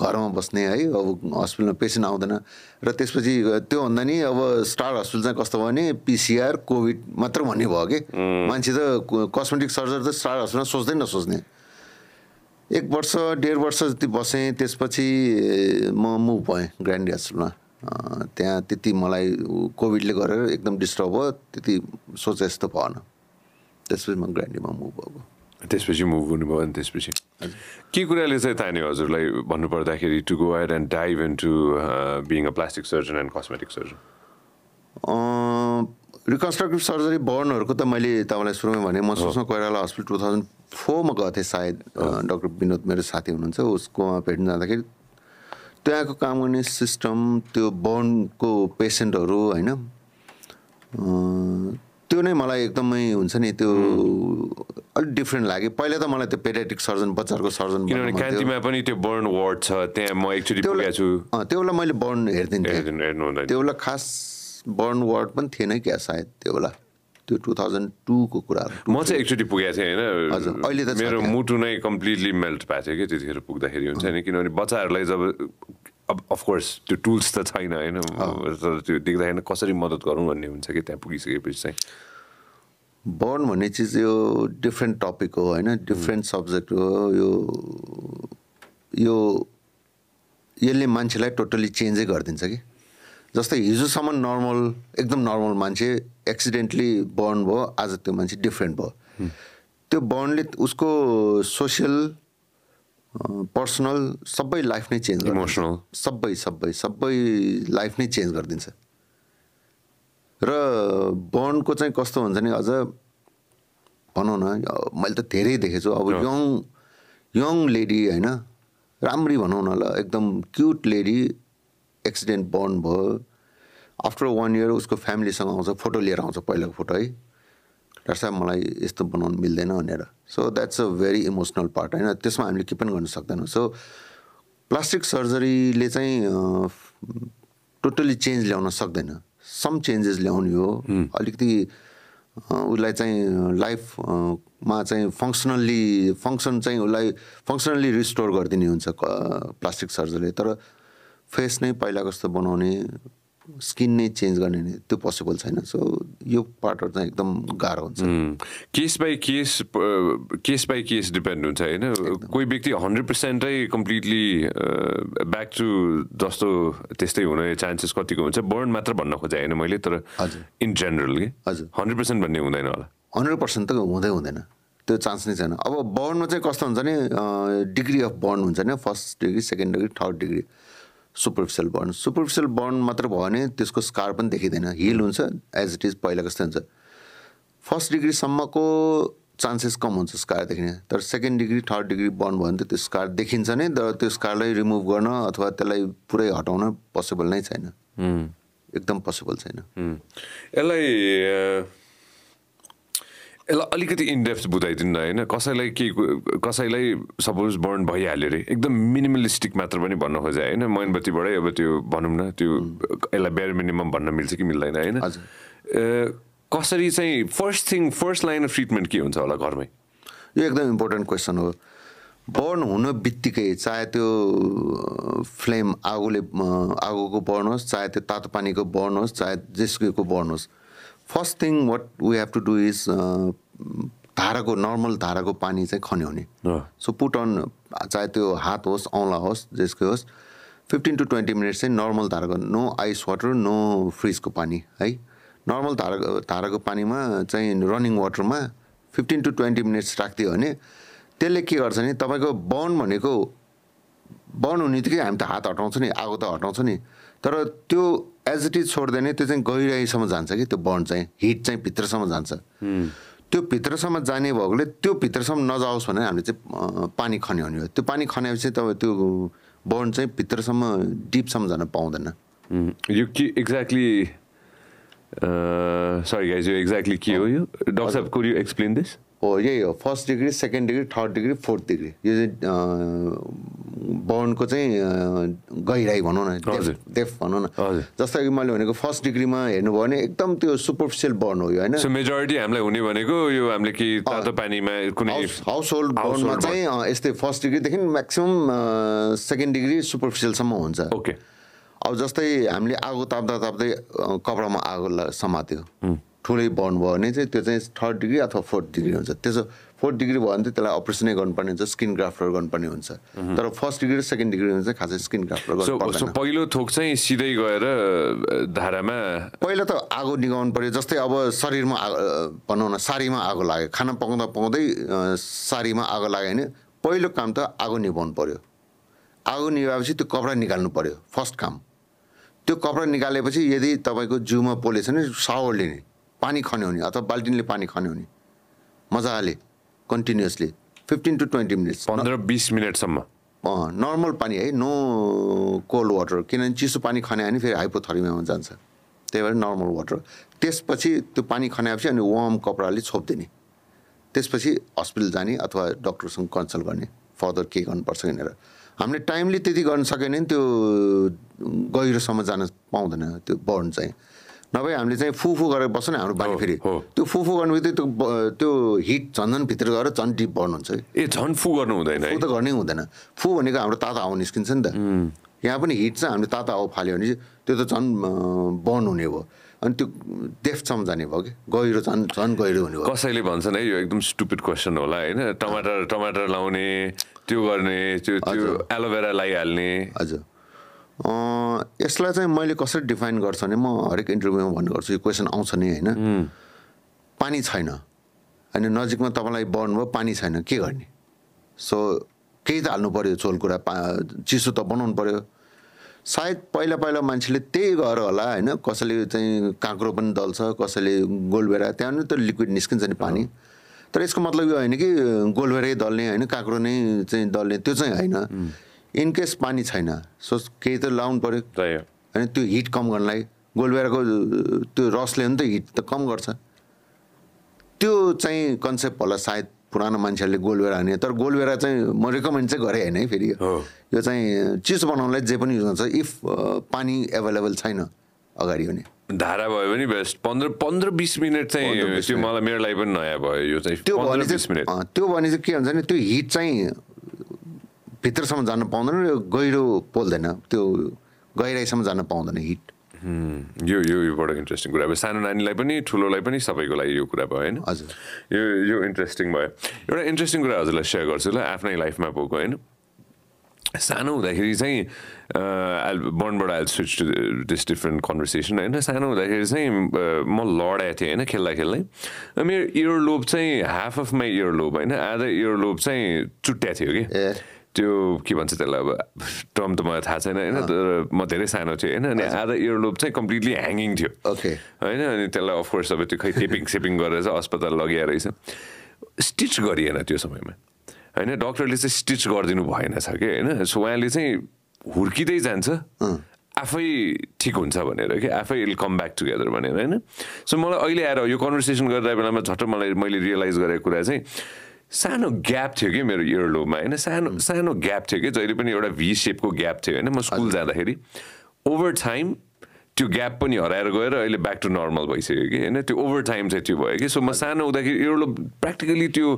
घरमा बस्ने है अब हस्पिटलमा पेसेन्ट आउँदैन। र त्यसपछि त्योभन्दा नि अब स्टार हस्पिटल चाहिँ कस्तो भयो भने पिसिआर कोभिड मात्र भन्ने भयो कि। मान्छे त कस्मेटिक सर्जरी त स्टार हस्पिटलमा सोच्दै नसोच्ने। एक वर्ष डेढ वर्ष जति बसेँ त्यसपछि म मुभ भएँ ग्रान्डी हस्पिटलमा। त्यहाँ त्यति मलाई कोभिडले गरेर एकदम डिस्टर्ब भयो त्यति सोचे जस्तो भएन। त्यसपछि म ग्रान्डीमा मुभ भएको। त्यसपछि मुभ हुनुभयो अनि त्यसपछि। के कुराले चाहिँ तान्यो हजुरलाई भन्नुपर्दाखेरि to go ahead and dive into being a plastic surgeon and cosmetic surgeon reconstructive surgery बर्नहरूको त मैले तपाईँलाई सुरुमै भने म Sushma Koirala Hospital two thousand फोरमा गएको थिएँ सायद डक्टर विनोद मेरो साथी हुनुहुन्छ उसकोमा भेट्न जाँदाखेरि। त्यहाँको काम गर्ने सिस्टम त्यो बर्नको पेसेन्टहरू होइन त्यो नै मलाई एकदमै हुन्छ नि त्यो अलिक डिफ्रेन्ट लाग्यो। पहिला त मलाई त्यो पेडियाट्रिक सर्जन बच्चाहरूको सर्जन किनभने क्यान्टीमा पनि त्यो बर्न वार्ड छ त्यहाँ म एकचोटि पुगेको छु। त्यो बेला मैले बर्न हुँदैन। त्यो बेला खास बर्न वार्ड पनि थिएन क्या सायद त्यो बेला। त्यो टु थाउजन्ड टूको कुराहरू म चाहिँ एकचोटि पुगेको थिएँ हजुर, अहिले त होइन मेरो। मुटु नै कम्प्लिटली मेल्ट भएको थियो कि त्यतिखेर पुग्दाखेरि हुन्छ नि। किनभने बच्चाहरूलाई जब अब अफकोर्स त्यो टुल्स त छैन होइन? त्यो देख्दाखेरि कसरी मद्दत गरौँ भन्ने हुन्छ कि त्यहाँ पुगिसकेपछि चाहिँ? बर्न भन्ने चिज यो डिफ्रेन्ट टपिक हो होइन? डिफ्रेन्ट सब्जेक्ट हो यो यो यसले मान्छेलाई टोटल्ली चेन्जै गरिदिन्छ कि? जस्तै हिजोसम्म नर्मल एकदम नर्मल मान्छे एक्सिडेन्टली बर्न भयो आज त्यो मान्छे डिफ्रेन्ट भयो। त्यो बर्नले उसको सोसियल पर्सनल सबै लाइफ नै चेन्ज Emotional. सबै सबै सबै लाइफ नै चेन्ज गरिदिन्छ। र बर्नको चाहिँ कस्तो हुन्छ नि अझ भनौँ न मैले त धेरै देखेको छु अब यङ यङ लेडी होइन राम्री भनौँ न ल एकदम क्युट लेडी एक्सिडेन्ट बर्न भयो। आफ्टर वान इयर उसको फ्यामिलीसँग आउँछ फोटो लिएर आउँछ पहिलाको फोटो है। डाक्टर साहब मलाई यस्तो बनाउनु मिल्दैन भनेर। So that's a very emotional part होइन? त्यसमा हामीले के पनि गर्न सक्दैनौँ। सो प्लास्टिक सर्जरीले चाहिँ टोटली चेन्ज ल्याउन सक्दैन। सम चेन्जेस ल्याउने हो। अलिकति उसलाई चाहिँ लाइफमा चाहिँ फङ्सनल्ली फङ्सन चाहिँ उसलाई फङ्सनल्ली रिस्टोर गरिदिने हुन्छ प्लास्टिक सर्जरीले तर फेस नै पहिला जस्तो बनाउने स्किन नै चेन्ज गर्ने त्यो पोसिबल छैन। सो यो पार्टहरू चाहिँ एकदम गाह्रो हुन्छ। Case by case case by case depend हुन्छ होइन? कोही व्यक्ति हन्ड्रेड पर्सेन्टै कम्प्लिटली ब्याक टु जस्तो त्यस्तै हुने चान्सेस कतिको हुन्छ। बर्न मात्र भन्न खोजेँ होइन मैले तर हजुर। इन जेनरल कि? हजुर। हन्ड्रेड पर्सेन्ट भन्ने हुँदैन होला। हन्ड्रेड पर्सेन्ट त हुँदै हुँदैन। त्यो चान्स नै छैन। अब बर्नमा चाहिँ कस्तो हुन्छ नि डिग्री अफ बर्न हुन्छ नि first degree second degree third degree. Superficial burn superficial burn मात्र भयो भने त्यसको स्कार पनि देखिँदैन. हिल हुन्छ एज इट इज पहिला जस्तै हुन्छ. फर्स्ट डिग्रीसम्मको चान्सेस कम हुन्छ स्कार देखिने. तर second degree third degree burn भयो भने त त्यो स्कार देखिन्छ नै तर त्यो स्कारलाई रिमुभ गर्न अथवा त्यसलाई पुरै हटाउन पोसिबल नै छैन. एकदम पोसिबल छैन. यसलाई यसलाई अलिकति इनडेप्थ बुझाइदिनु न होइन। कसैलाई के कसैलाई सपोज बर्न भइहाल्यो अरे एकदम मिनिमलिस्टिक मात्र पनि भन्न खोजेँ होइन? मोमबत्तीबाटै अब त्यो भनौँ न त्यो यसलाई बेयर मिनिमम भन्न मिल्छ कि मिल्दैन होइन? कसरी चाहिँ first thing first line of treatment के हुन्छ होला घरमै? यो एकदम इम्पोर्टेन्ट क्वेसन हो। बर्न हुन बित्तिकै चाहे त्यो फ्लेम आगोले आगोको बर्न होस् चाहे त्यो तातो पानीको बर्न होस् चाहे जेसुकैको बर्न होस् first thing what we have to do is धाराको नर्मल धाराको पानी चाहिँ खन्याउने। सो पुट अन चाहे त्यो हात होस् औँला होस् जेसकै होस् फिफ्टिन टु ट्वेन्टी मिनट्स चाहिँ नर्मल धाराको नो आइस वाटर नो फ्रिजको पानी है? नर्मल धारा धाराको पानीमा चाहिँ रनिङ वाटरमा फिफ्टिन टु ट्वेन्टी मिनट्स राखिदियो भने त्यसले के गर्छ भने तपाईँको बर्न भनेको बर्न हुने बित्तिकै हामी त हात हटाउँछ नि आगो त हटाउँछ नि। तर त्यो एज इट इज छोड्दैन त्यो चाहिँ गहिराइसम्म जान्छ कि त्यो बर्न चाहिँ हिट चाहिँ भित्रसम्म जान्छ। त्यो भित्रसम्म जाने भएकोले त्यो भित्रसम्म नजाओस् भनेर हामीले चाहिँ पानी खन्याउने हो। त्यो पानी खन्यापछि तपाईँ त्यो बर्न चाहिँ भित्रसम्म डिपसम्म जान पाउँदैन। यो के एक्ज्याक्टली सरी गाइज यो एक्ज्याक्टली के हो यो? डक्टर साहब कुड यु एक्सप्लेन दिस हो यही हो। First degree second degree third degree fourth degree यो चाहिँ बर्नको चाहिँ गहिराई भनौँ न। डेफ भनौँ न। जस्तै कि मैले भनेको फर्स्ट डिग्रीमा हेर्नुभयो भने एकदम त्यो सुपरफिसियल बर्न हो यो होइन? सो मेजोरिटी हामीलाई हुने भनेको यो हामीले कि तातो पानीमा कुनै हाउस होल्ड बर्नमा चाहिँ यस्तै फर्स्ट डिग्रीदेखि म्याक्सिमम् सेकेन्ड डिग्री सुपरफिसियलसम्म हुन्छ। ओके अब जस्तै हामीले आगो ताप्दा ताप्दै कपडामा आगो समात्यो। ठुलै बर्न भयो भने चाहिँ त्यो चाहिँ थर्ड डिग्री अथवा फोर्थ डिग्री हुन्छ। त्यसो फोर्थ डिग्री भयो भने चाहिँ त्यसलाई अपरेसनै गर्नुपर्ने हुन्छ स्किन ग्राफ्टहरू गर्नुपर्ने हुन्छ। तर फर्स्ट डिग्री र सेकेन्ड डिग्री हुन्छ खासै स्किन ग्राफ्टर गर्नु पहिलो थोक चाहिँ सिधै गएर धारामा पहिला त आगो निगाउनु पऱ्यो जस्तै अब शरीरमा भनौँ न सारीमा आगो लाग्यो। खाना पकाउँदा पकाउँदै सारीमा आगो लाग्यो भने पहिलो काम त आगो निभाउनु पऱ्यो। आगो निभाएपछि त्यो कपडा निकाल्नु पऱ्यो फर्स्ट काम। त्यो कपडा निकालेपछि यदि तपाईँको जिउमा पोलेछ भने सावर लिने पानी खन्यो भने अथवा बाल्टिनले पानी खन्यो भने मजाले continuously fifteen to twenty minutes पन्ध्र बिस मिनटसम्म। नर्मल पानी है नो कोल्ड वाटर किनभने चिसो पानी खन्यो भने फेरि हाइपोथर्मियामा जान्छ। त्यही भएर नर्मल वाटर त्यसपछि त्यो पानी खनाएपछि अनि वार्म कपडाले छोपिदिने। त्यसपछि हस्पिटल जाने अथवा डक्टरसँग कन्सल्ट गर्ने फर्दर के गर्नुपर्छ भनेर। हामीले टाइमली त्यति गर्न सकेन भने त्यो गहिरोसम्म जान पाउँदैन त्यो बर्न चाहिँ। नभए हामीले चाहिँ फुफु गरेर बस्छ नि हाम्रो हो, फेरि। त्यो फुफु गर्नु बित्तिकै त्यो त्यो हिट झन् झन् भित्र गएर झन् डिप बर्न हुन्छ है। ए झन् फु गर्नु हुँदैन फु त गर्नै हुँदैन। फु भनेको हाम्रो तातो हावा निस्किन्छ नि त। यहाँ पनि हिट चाहिँ हामीले तातो हावा फाल्यो भने त्यो त झन् बर्न हुने भयो। अनि त्यो डेफ्टसम्म जाने भयो कि? गहिरो झन् झन् गहिरो हुने भयो। कसैले भन्छन् है यो एकदम स्टुपिड क्वेसन होला होइन। टमाटर टमाटर लाउने त्यो गर्ने त्यो त्यो एलोभेरा लगाइहाल्ने हजुर। यसलाई चाहिँ मैले कसरी डिफाइन गर्छु भने म हरेक इन्टरभ्यूमा भन्ने गर्छु यो क्वेसन आउँछ नि होइन। पानी छैन। होइन नजिकमा तपाईँलाई बर्न भयो पानी छैन के गर्ने? सो केही त हाल्नु पऱ्यो चोल कुरा पा चिसो त बनाउनु पऱ्यो सायद पहिला पहिला मान्छेले त्यही गरेर होला होइन कसैले चाहिँ काँक्रो पनि दल्छ कसैले गोलभेरा त्यहाँ पनि त लिक्विड निस्किन्छ नि पानी। तर यसको मतलब यो होइन कि गोलभेरै दल्ने होइन काँक्रो नै चाहिँ दल्ने त्यो चाहिँ होइन। इनकेस पानी छैन सो केही त लाउनु पऱ्यो। होइन त्यो हिट कम गर्नलाई गोलभेराको त्यो रसले पनि त हिट त कम गर्छ। त्यो चाहिँ कन्सेप्ट होला सायद पुरानो मान्छेहरूले गोलभेरा हाने। तर गोलभेरा चाहिँ म रेकमेन्ड चाहिँ गरेँ होइन है फेरि। यो चाहिँ चिसो बनाउनलाई जे पनि युज हुन्छ इफ पानी एभाइलेबल छैन अगाडि भने। धारा भयो भने बेस्ट पन्ध्र पन्ध्र बिस मिनट चाहिँ 15-20 त्यो मलाई मेरो लागि पनि नयाँ भयो यो चाहिँ। त्यो भने चाहिँ के हुन्छ भने त्यो हिट चाहिँ भित्रसम्म जान पाउँदैन यो गहिरो पोल्दैन। त्यो गहिराइसम्म जान पाउँदैन हिट। यो यो यो बडो इन्ट्रेस्टिङ कुरा भयो। सानो नानीलाई पनि ठुलोलाई पनि सबैको लागि यो कुरा भयो होइन? हजुर। यो यो इन्ट्रेस्टिङ भयो। एउटा इन्ट्रेस्टिङ कुरा हजुरलाई सेयर गर्छु ल आफ्नै लाइफमा भएको होइन? सानो हुँदाखेरि चाहिँ बर्नबाट I'll switch to this different conversation होइन? सानो हुँदाखेरि चाहिँ म लडाएको थिएँ होइन? खेल्दा खेल्दै। मेरो इयर लोब चाहिँ half of my ear lobe होइन? आधा इयर लोब चाहिँ चुट्या थियो कि। त्यो के भन्छ त्यसलाई अब टर्म त मलाई थाहा छैन होइन तर म धेरै सानो थिएँ होइन अनि आधा इयर लोब चाहिँ कम्प्लिटली ह्याङ्गिङ थियो। ओके। होइन अनि त्यसलाई अफकोर्स अब त्यो खै टेपिङ सेपिङ गरेर चाहिँ अस्पताल लगिया रहेछ। स्टिच गरिएन त्यो समयमा। होइन डक्टरले चाहिँ स्टिच गरिदिनु भएन छ कि होइन सो उहाँले चाहिँ हुर्किँदै जान्छ। आफै ठिक हुन्छ भनेर कि आफै इल कम ब्याक टुगेदर भनेर होइन। सो मलाई अहिले आएर यो कन्भर्सेसन गर्दा बेलामा झट्ट मलाई मैले रियलाइज गरेको कुरा चाहिँ सानो ग्याप थियो कि मेरो इयर लोमा होइन सानो सानो ग्याप थियो कि? जहिले पनि एउटा भी सेपको ग्याप थियो। होइन म स्कुल जाँदाखेरि ओभर टाइम त्यो ग्याप पनि हराएर गएर अहिले ब्याक टु नर्मल भइसक्यो कि? होइन त्यो ओभर टाइम चाहिँ त्यो भयो कि? सो म सानो हुँदाखेरि इयरलोब प्र्याक्टिकली त्यो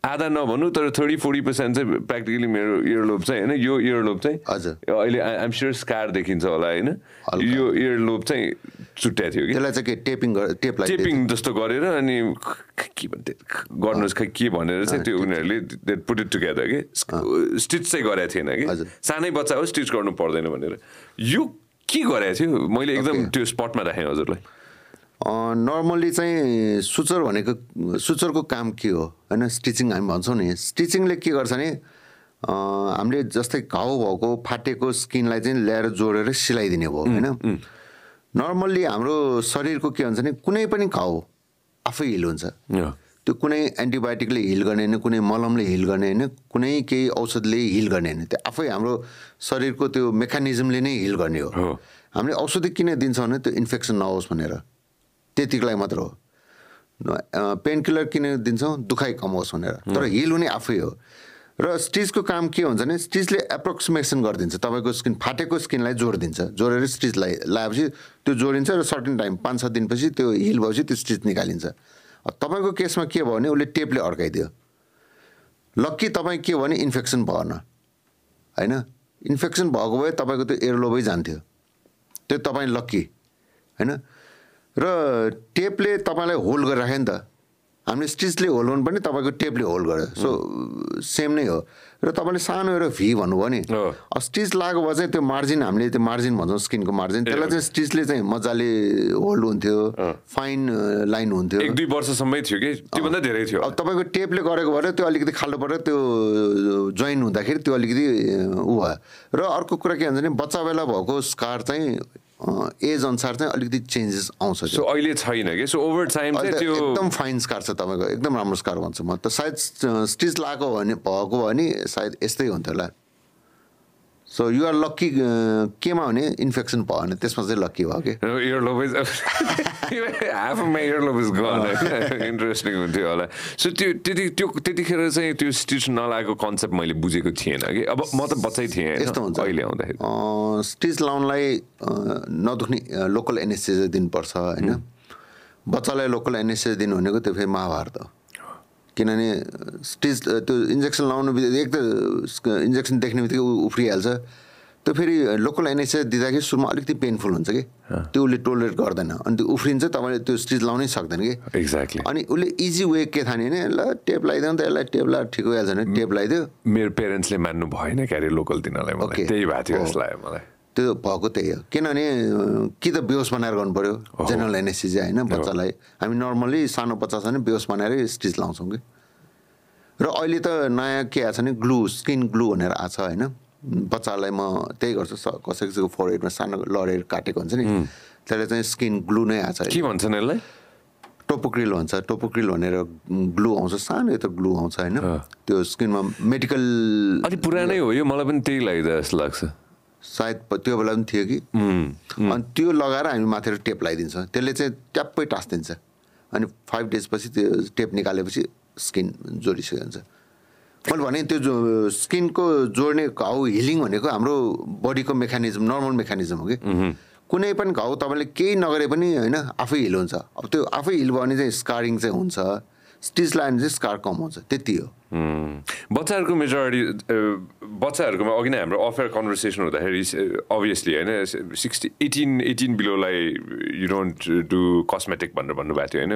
आधा नभनौँ तर थर्टी फोर्टी पर्सेन्ट चाहिँ प्र्याक्टिकली मेरो इयरलोब चाहिँ होइन यो इयरलोब चाहिँ हजुर। अहिले आइएम स्योर स्कार देखिन्छ होला होइन। यो इयरलोब चाहिँ चुट्या थियो कि? त्यसलाई चाहिँ के टेपिङ टेप लाइट टेपिङ जस्तो गरेर अनि के भन्थे गर्नुहोस् खै के भनेर चाहिँ त्यो उनीहरूले पुट इट टुगेदर कि? स्टिच चाहिँ गरेको थिएन कि। सानै बच्चा हो स्टिच गर्नु पर्दैन भनेर। यो के गरेको थियो? मैले एकदम त्यो स्पटमा राखेँ हजुरलाई। नर्मल्ली चाहिँ सुचर भनेको सुचरको काम के हो? होइन स्टिचिङ हामी भन्छौँ नि। स्टिचिङले के गर्छ भने हामीले जस्तै घाउ भएको फाटेको स्किनलाई चाहिँ ल्याएर जोडेर सिलाइदिने भयो होइन? नर्मल्ली हाम्रो शरीरको के हुन्छ भने कुनै पनि घाउ आफै हिल हुन्छ. त्यो कुनै एन्टिबायोटिकले हिल गर्ने होइन कुनै मलमले हिल गर्ने होइन कुनै केही औषधले हिल गर्ने होइन। त्यो आफै हाम्रो शरीरको त्यो मेकानिजमले नै हिल गर्ने हो। हामीले औषधि किन दिन्छौँ भने त्यो इन्फेक्सन नहोस् भनेर। त्यतिको लागि मात्र हो। पेन किलर किन दिन्छौँ? दुखाइ कम होस् भनेर। तर हिल हुने आफै हो। र स्टिचको काम के हुन्छ भने स्टिचले एप्रोक्सिमेसन गरिदिन्छ। तपाईँको स्किन फाटेको स्किनलाई जोडिदिन्छ। जोडेर स्टिचलाई लगाएपछि त्यो जोडिन्छ र सर्टेन टाइम पाँच छ दिनपछि त्यो हिल भएपछि त्यो स्टिच निकालिन्छ। तपाईँको केसमा के भयो भने उसले टेपले अड्काइदियो। लक्की तपाईँ के भयो भने इन्फेक्सन भएन। होइन? इन्फेक्सन भएको भए तपाईँको त्यो एयरलोबै जान्थ्यो। त्यो तपाईँ लक्की होइन? र टेपले तपाईँलाई होल्ड गरेर राख्यो नि त। हामीले स्टिचले होल्ड गर्नु पनि तपाईँको टेपले होल्ड गर्यो सो सेम नै हो। र तपाईँले सानो एउटा भी भन्नुभयो नि। स्टिच लागेको भए चाहिँ त्यो मार्जिन हामीले त्यो मार्जिन भन्छौँ स्किनको मार्जिन। त्यसलाई चाहिँ स्टिचले चाहिँ मजाले होल्ड हुन्थ्यो फाइन लाइन हुन्थ्यो। एक दुई वर्षसम्मै थियो कि? त्योभन्दा धेरै थियो। अब तपाईँको टेपले गरेको भएर त्यो अलिकति खाल्डो परेर त्यो जोइन हुँदाखेरि त्यो अलिकति ऊ भयो। र अर्को कुरा के भन्छ भने बच्चा बेला भएको स्कार चाहिँ एज अनुसार चाहिँ अलिकति चेन्जेस आउँछ सो अहिले छैन कि? सो ओभर टाइम त्यो एकदम फाइन स्कार छ तपाईँको एकदम राम्रो स्कार भन्छु। म त सायद स्टिच लगाएको भने भएको भने सायद यस्तै हुन्थ्यो होला। सो युआर लक्की केमा भने इन्फेक्सन भयो भने त्यसमा चाहिँ लक्की भयो कि इन्ट्रेस्टिङ हुन्थ्यो होला सो त्यो त्यति त्यो त्यतिखेर चाहिँ त्यो स्टिच नलागेको कन्सेप्ट मैले बुझेको थिएन कि? अब म त बच्चै थिएँ? यस्तो हुन्छ। अहिले आउँदाखेरि। स्टिच लाउनलाई नदुख्ने लोकल एनेस्थेसिया दिनुपर्छ होइन? बच्चालाई लोकल एनेस्थेसिया दिनु भनेको त्यो फेरि महाभारत हो। किनभने स्टिच अँ, त्यो इन्जेक्सन लाउनु बित्तिकै एक त इन्जेक्सन देख्ने बित्तिकै उ- उफ्रिहाल्छ। त्यो फेरि लोकल एनेस्थेसिया दिँदाखेरि सुरुमा अलिकति पेनफुल हुन्छ कि? त्यो उसले टोलरेट गर्दैन। अनि त्यो उफ्रिन्छ तपाईँले त्यो स्टिच लाउनै सक्दैन कि? एक्ज्याक्टली अनि उसले इजी वे के थाहा नि भने ल टेप लगाइदियो नि त यसलाई टेप ला ठिक भइहाल्छ भने टेप लगाइदियो मेरो पेरेन्ट्सले मान्नु भएन क्यारे लोकल दिनलाई मलाई. त्यही भएको थियो मलाई। त्यो भएको त्यही हो। किनभने कि त बेहोस बनाएर गर्नु पऱ्यो जेनरल एनेस्थेसिया होइन बच्चालाई। हामी नर्मली सानो बच्चा छ भने बेहोस बनाएरै स्टिच लाउँछौँ कि। र अहिले त नयाँ के आएको छ भने ग्लु स्किन ग्लु भनेर आएको छ होइन। बच्चालाई म त्यही गर्छु। कसै कसैको फोरहेडमा सानो लडेर काटेको हुन्छ नि। त्यसलाई चाहिँ स्किन ग्लु नै आएको छ के भन्छन् यसलाई? टोपोक्रिल भन्छ। टोपोक्रिल भनेर ग्लु आउँछ। सानो यता ग्लु आउँछ होइन। त्यो स्किनमा मेडिकल अलिक पुरानै हो यो। मलाई पनि त्यही लागिरहेको जस्तो लाग्छ। सायद त्यो बेला पनि थियो कि। अनि त्यो लगाएर हामी माथि टेप लगाइदिन्छौँ त्यसले चाहिँ ट्याप्पै टाँसिदिन्छ। अनि फाइभ डेजपछि त्यो टेप निकालेपछि स्किन जोडिसक्यो हुन्छ मैले भने त्यो जो स्किनको जोड्ने घाउ हिलिङ भनेको हाम्रो बडीको मेकानिजम नर्मल मेकानिजम हो कि। कुनै पनि घाउ तपाईँले केही नगरे पनि होइन आफै हिल हुन्छ। अब त्यो आफै हिल भयो भने चाहिँ स्कारिङ चाहिँ हुन्छ। भने चाहिँ स्कार कम हुन्छ त्यति हो। बच्चाहरूको मेजोरिटी बच्चाहरूकोमा अघि नै हाम्रो अफेयर कन्भर्सेसन हुँदाखेरि अभियसली होइन सिक्सटी एटिन एटिन बिलोलाई यु डोन्ट डु कस्मेटिक भनेर भन्नुभएको थियो होइन?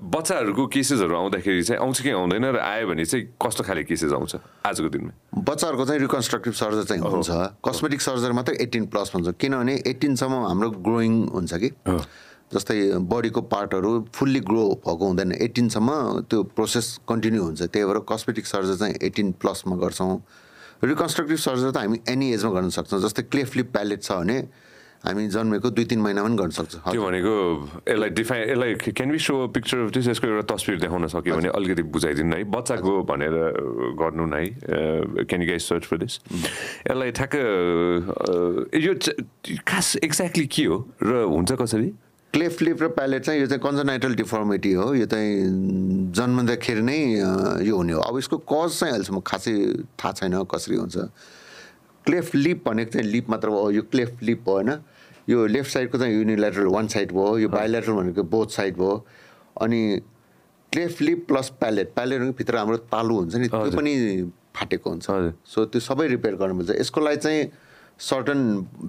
बच्चाहरूको केसेसहरू आउँदाखेरि चाहिँ आउँछ कि आउँदैन र आयो भने चाहिँ कस्तो खाले केसेस आउँछ आजको दिनमा? बच्चाहरूको चाहिँ रिकन्स्ट्रक्टिभ सर्जर चाहिँ हुन्छ। कस्मेटिक सर्जर मात्रै एटिन प्लस भन्छ किनभने एटिनसम्म हाम्रो ग्रोइङ हुन्छ कि। जस्तै बडीको पार्टहरू फुल्ली ग्रो भएको हुँदैन। एटिनसम्म त्यो प्रोसेस कन्टिन्यू हुन्छ। त्यही भएर कस्मेटिक सर्जर चाहिँ एटिन प्लसमा गर्छौँ। रिकन्स्ट्रक्टिभ सर्जर त हामी एनी एजमा गर्न सक्छौँ। जस्तै क्लेफ लिप प्यालेट छ भने हामी जन्मेको दुई तिन महिनामा पनि गर्न सक्छौँ। त्यो भनेको यसलाई डिफाइन यसलाई can be so picture of this यसको एउटा तस्विर देखाउन सक्यो भने अलिकति बुझाइदिनु है। बच्चाको भनेर गर्नु न। है can you search for this यसलाई ठ्याक्क यो खास एक्ज्याक्टली के हो? र हुन्छ कसरी? क्लेफ लिप र प्यालेट चाहिँ यो चाहिँ कन्जनाइटल डिफर्मिटी हो। यो चाहिँ जन्मदाखेरि नै यो हुने हो। अब यसको कज चाहिँ अहिलेसम्म खासै थाहा छैन कसरी हुन्छ। क्लेफ लिप भनेको चाहिँ लिप मात्र हो यो क्लेफ लिप हो होइन। यो लेफ्ट साइडको चाहिँ युनिल्याटरल वान साइड भयो यो बाइल्याटरल भनेको बोथ साइड भयो। अनि cleft lip plus palate palate भनेको भित्र हाम्रो तालु हुन्छ नि त्यो पनि फाटेको हुन्छ। सो त्यो सबै रिपेयर गर्नुपर्छ। यसको लागि चाहिँ सर्टन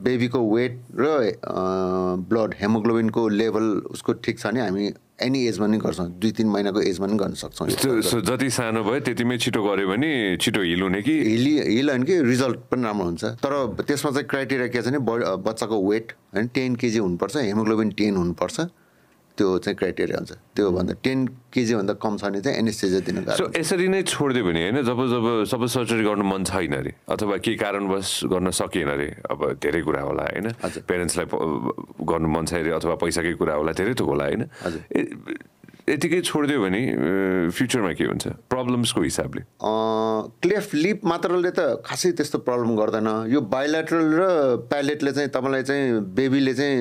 बेबीको वेट र ब्लड हेमोग्लोबिनको लेभल उसको ठिक छ भने हामी एनी एजमा नि गर्छौँ दुई तिन महिनाको एजमा नि गर्न सक्छौँ। जति सानो भयो त्यतिमै छिटो गऱ्यो भने छिटो हिल हुने कि? हिली हिल होइन कि रिजल्ट पनि राम्रो हुन्छ। तर त्यसमा चाहिँ क्राइटेरिया के छ भने बच्चाको वेट होइन टेन केजी हुनुपर्छ हेमोग्लोबिन टेन हुनुपर्छ। त्यो चाहिँ क्राइटेरिया हुन्छ। त्यो भन्दा टेन केजीभन्दा कम छ भने चाहिँ एनेस्थेजिया दिनु सो यसरी नै छोडिदियो भने होइन जब जब सबै सर्जरी गर्नु मन छैन अरे अथवा केही कारणवश गर्न सकिएन अरे अब धेरै कुरा होला होइन। पेरेन्ट्सलाई गर्नु मन छ अरे अथवा पैसाकै कुरा होला धेरै थोक होला होइन। यतिकै छोडिदियो भने फ्युचरमा के हुन्छ? प्रब्लम्सको हिसाबले। क्लेफ लिप मात्रले त खासै त्यस्तो प्रब्लम गर्दैन। यो बायोलेट्रल र प्यालेटले चाहिँ तपाईँलाई चाहिँ बेबीले चाहिँ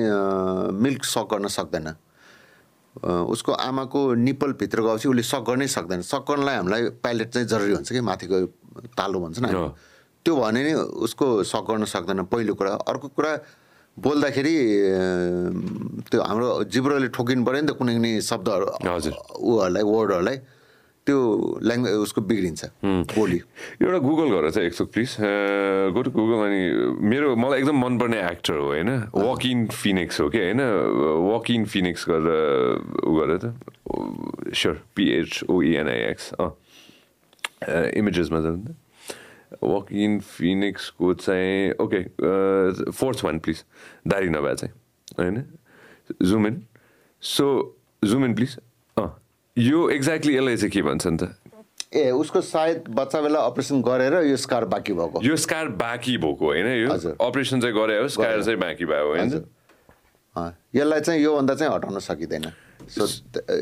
मिल्क सक गर्न सक्दैन। उसको आमाको निप्पलभित्र गएपछि उसले सक गर्नै सक्दैन सक गर्नलाई हामीलाई प्यालेट चाहिँ जरुरी हुन्छ कि माथिको तालु भन्छ नि। त्यो भने नै उसको सक गर्न सक्दैन पहिलो कुरा अर्को कुरा बोल्दाखेरि त्यो हाम्रो जिब्रोले ठोकिनु पऱ्यो नि त कुनै कुनै शब्दहरू। ऊहरूलाई वर्डहरूलाई त्यो ल्याङ्ग्वेज उसको बिग्रिन्छ। बोली। एउटा गुगल गर चाहिँ एकचोक प्लिज गो टु गुगल अनि मेरो मलाई एकदम मनपर्ने एक्टर हो होइन? वकिन फिनिक्स हो कि होइन? वकिन फिनिक्स गरेर उ गरेर त। स्योर पिएचओइएनआइएक्स अँ। इमेजेसमा जानु त। वकिन फिनिक्सको चाहिँ ओके फोर्थ वान प्लिज दारी नभए चाहिँ होइन? Zoom in so zoom in please यो एक्ज्याक्टली यसलाई चाहिँ के भन्छ नि त? ए उसको सायद बच्चा बेला अपरेसन गरेर यो स्कार बाँकी भएको। यो स्कार बाँकी भएको होइन? यो। अपरेसन चाहिँ गरे हो स्कार चाहिँ बाँकी भयो होइन? यसलाई चाहिँ योभन्दा चाहिँ हटाउन सकिँदैन। So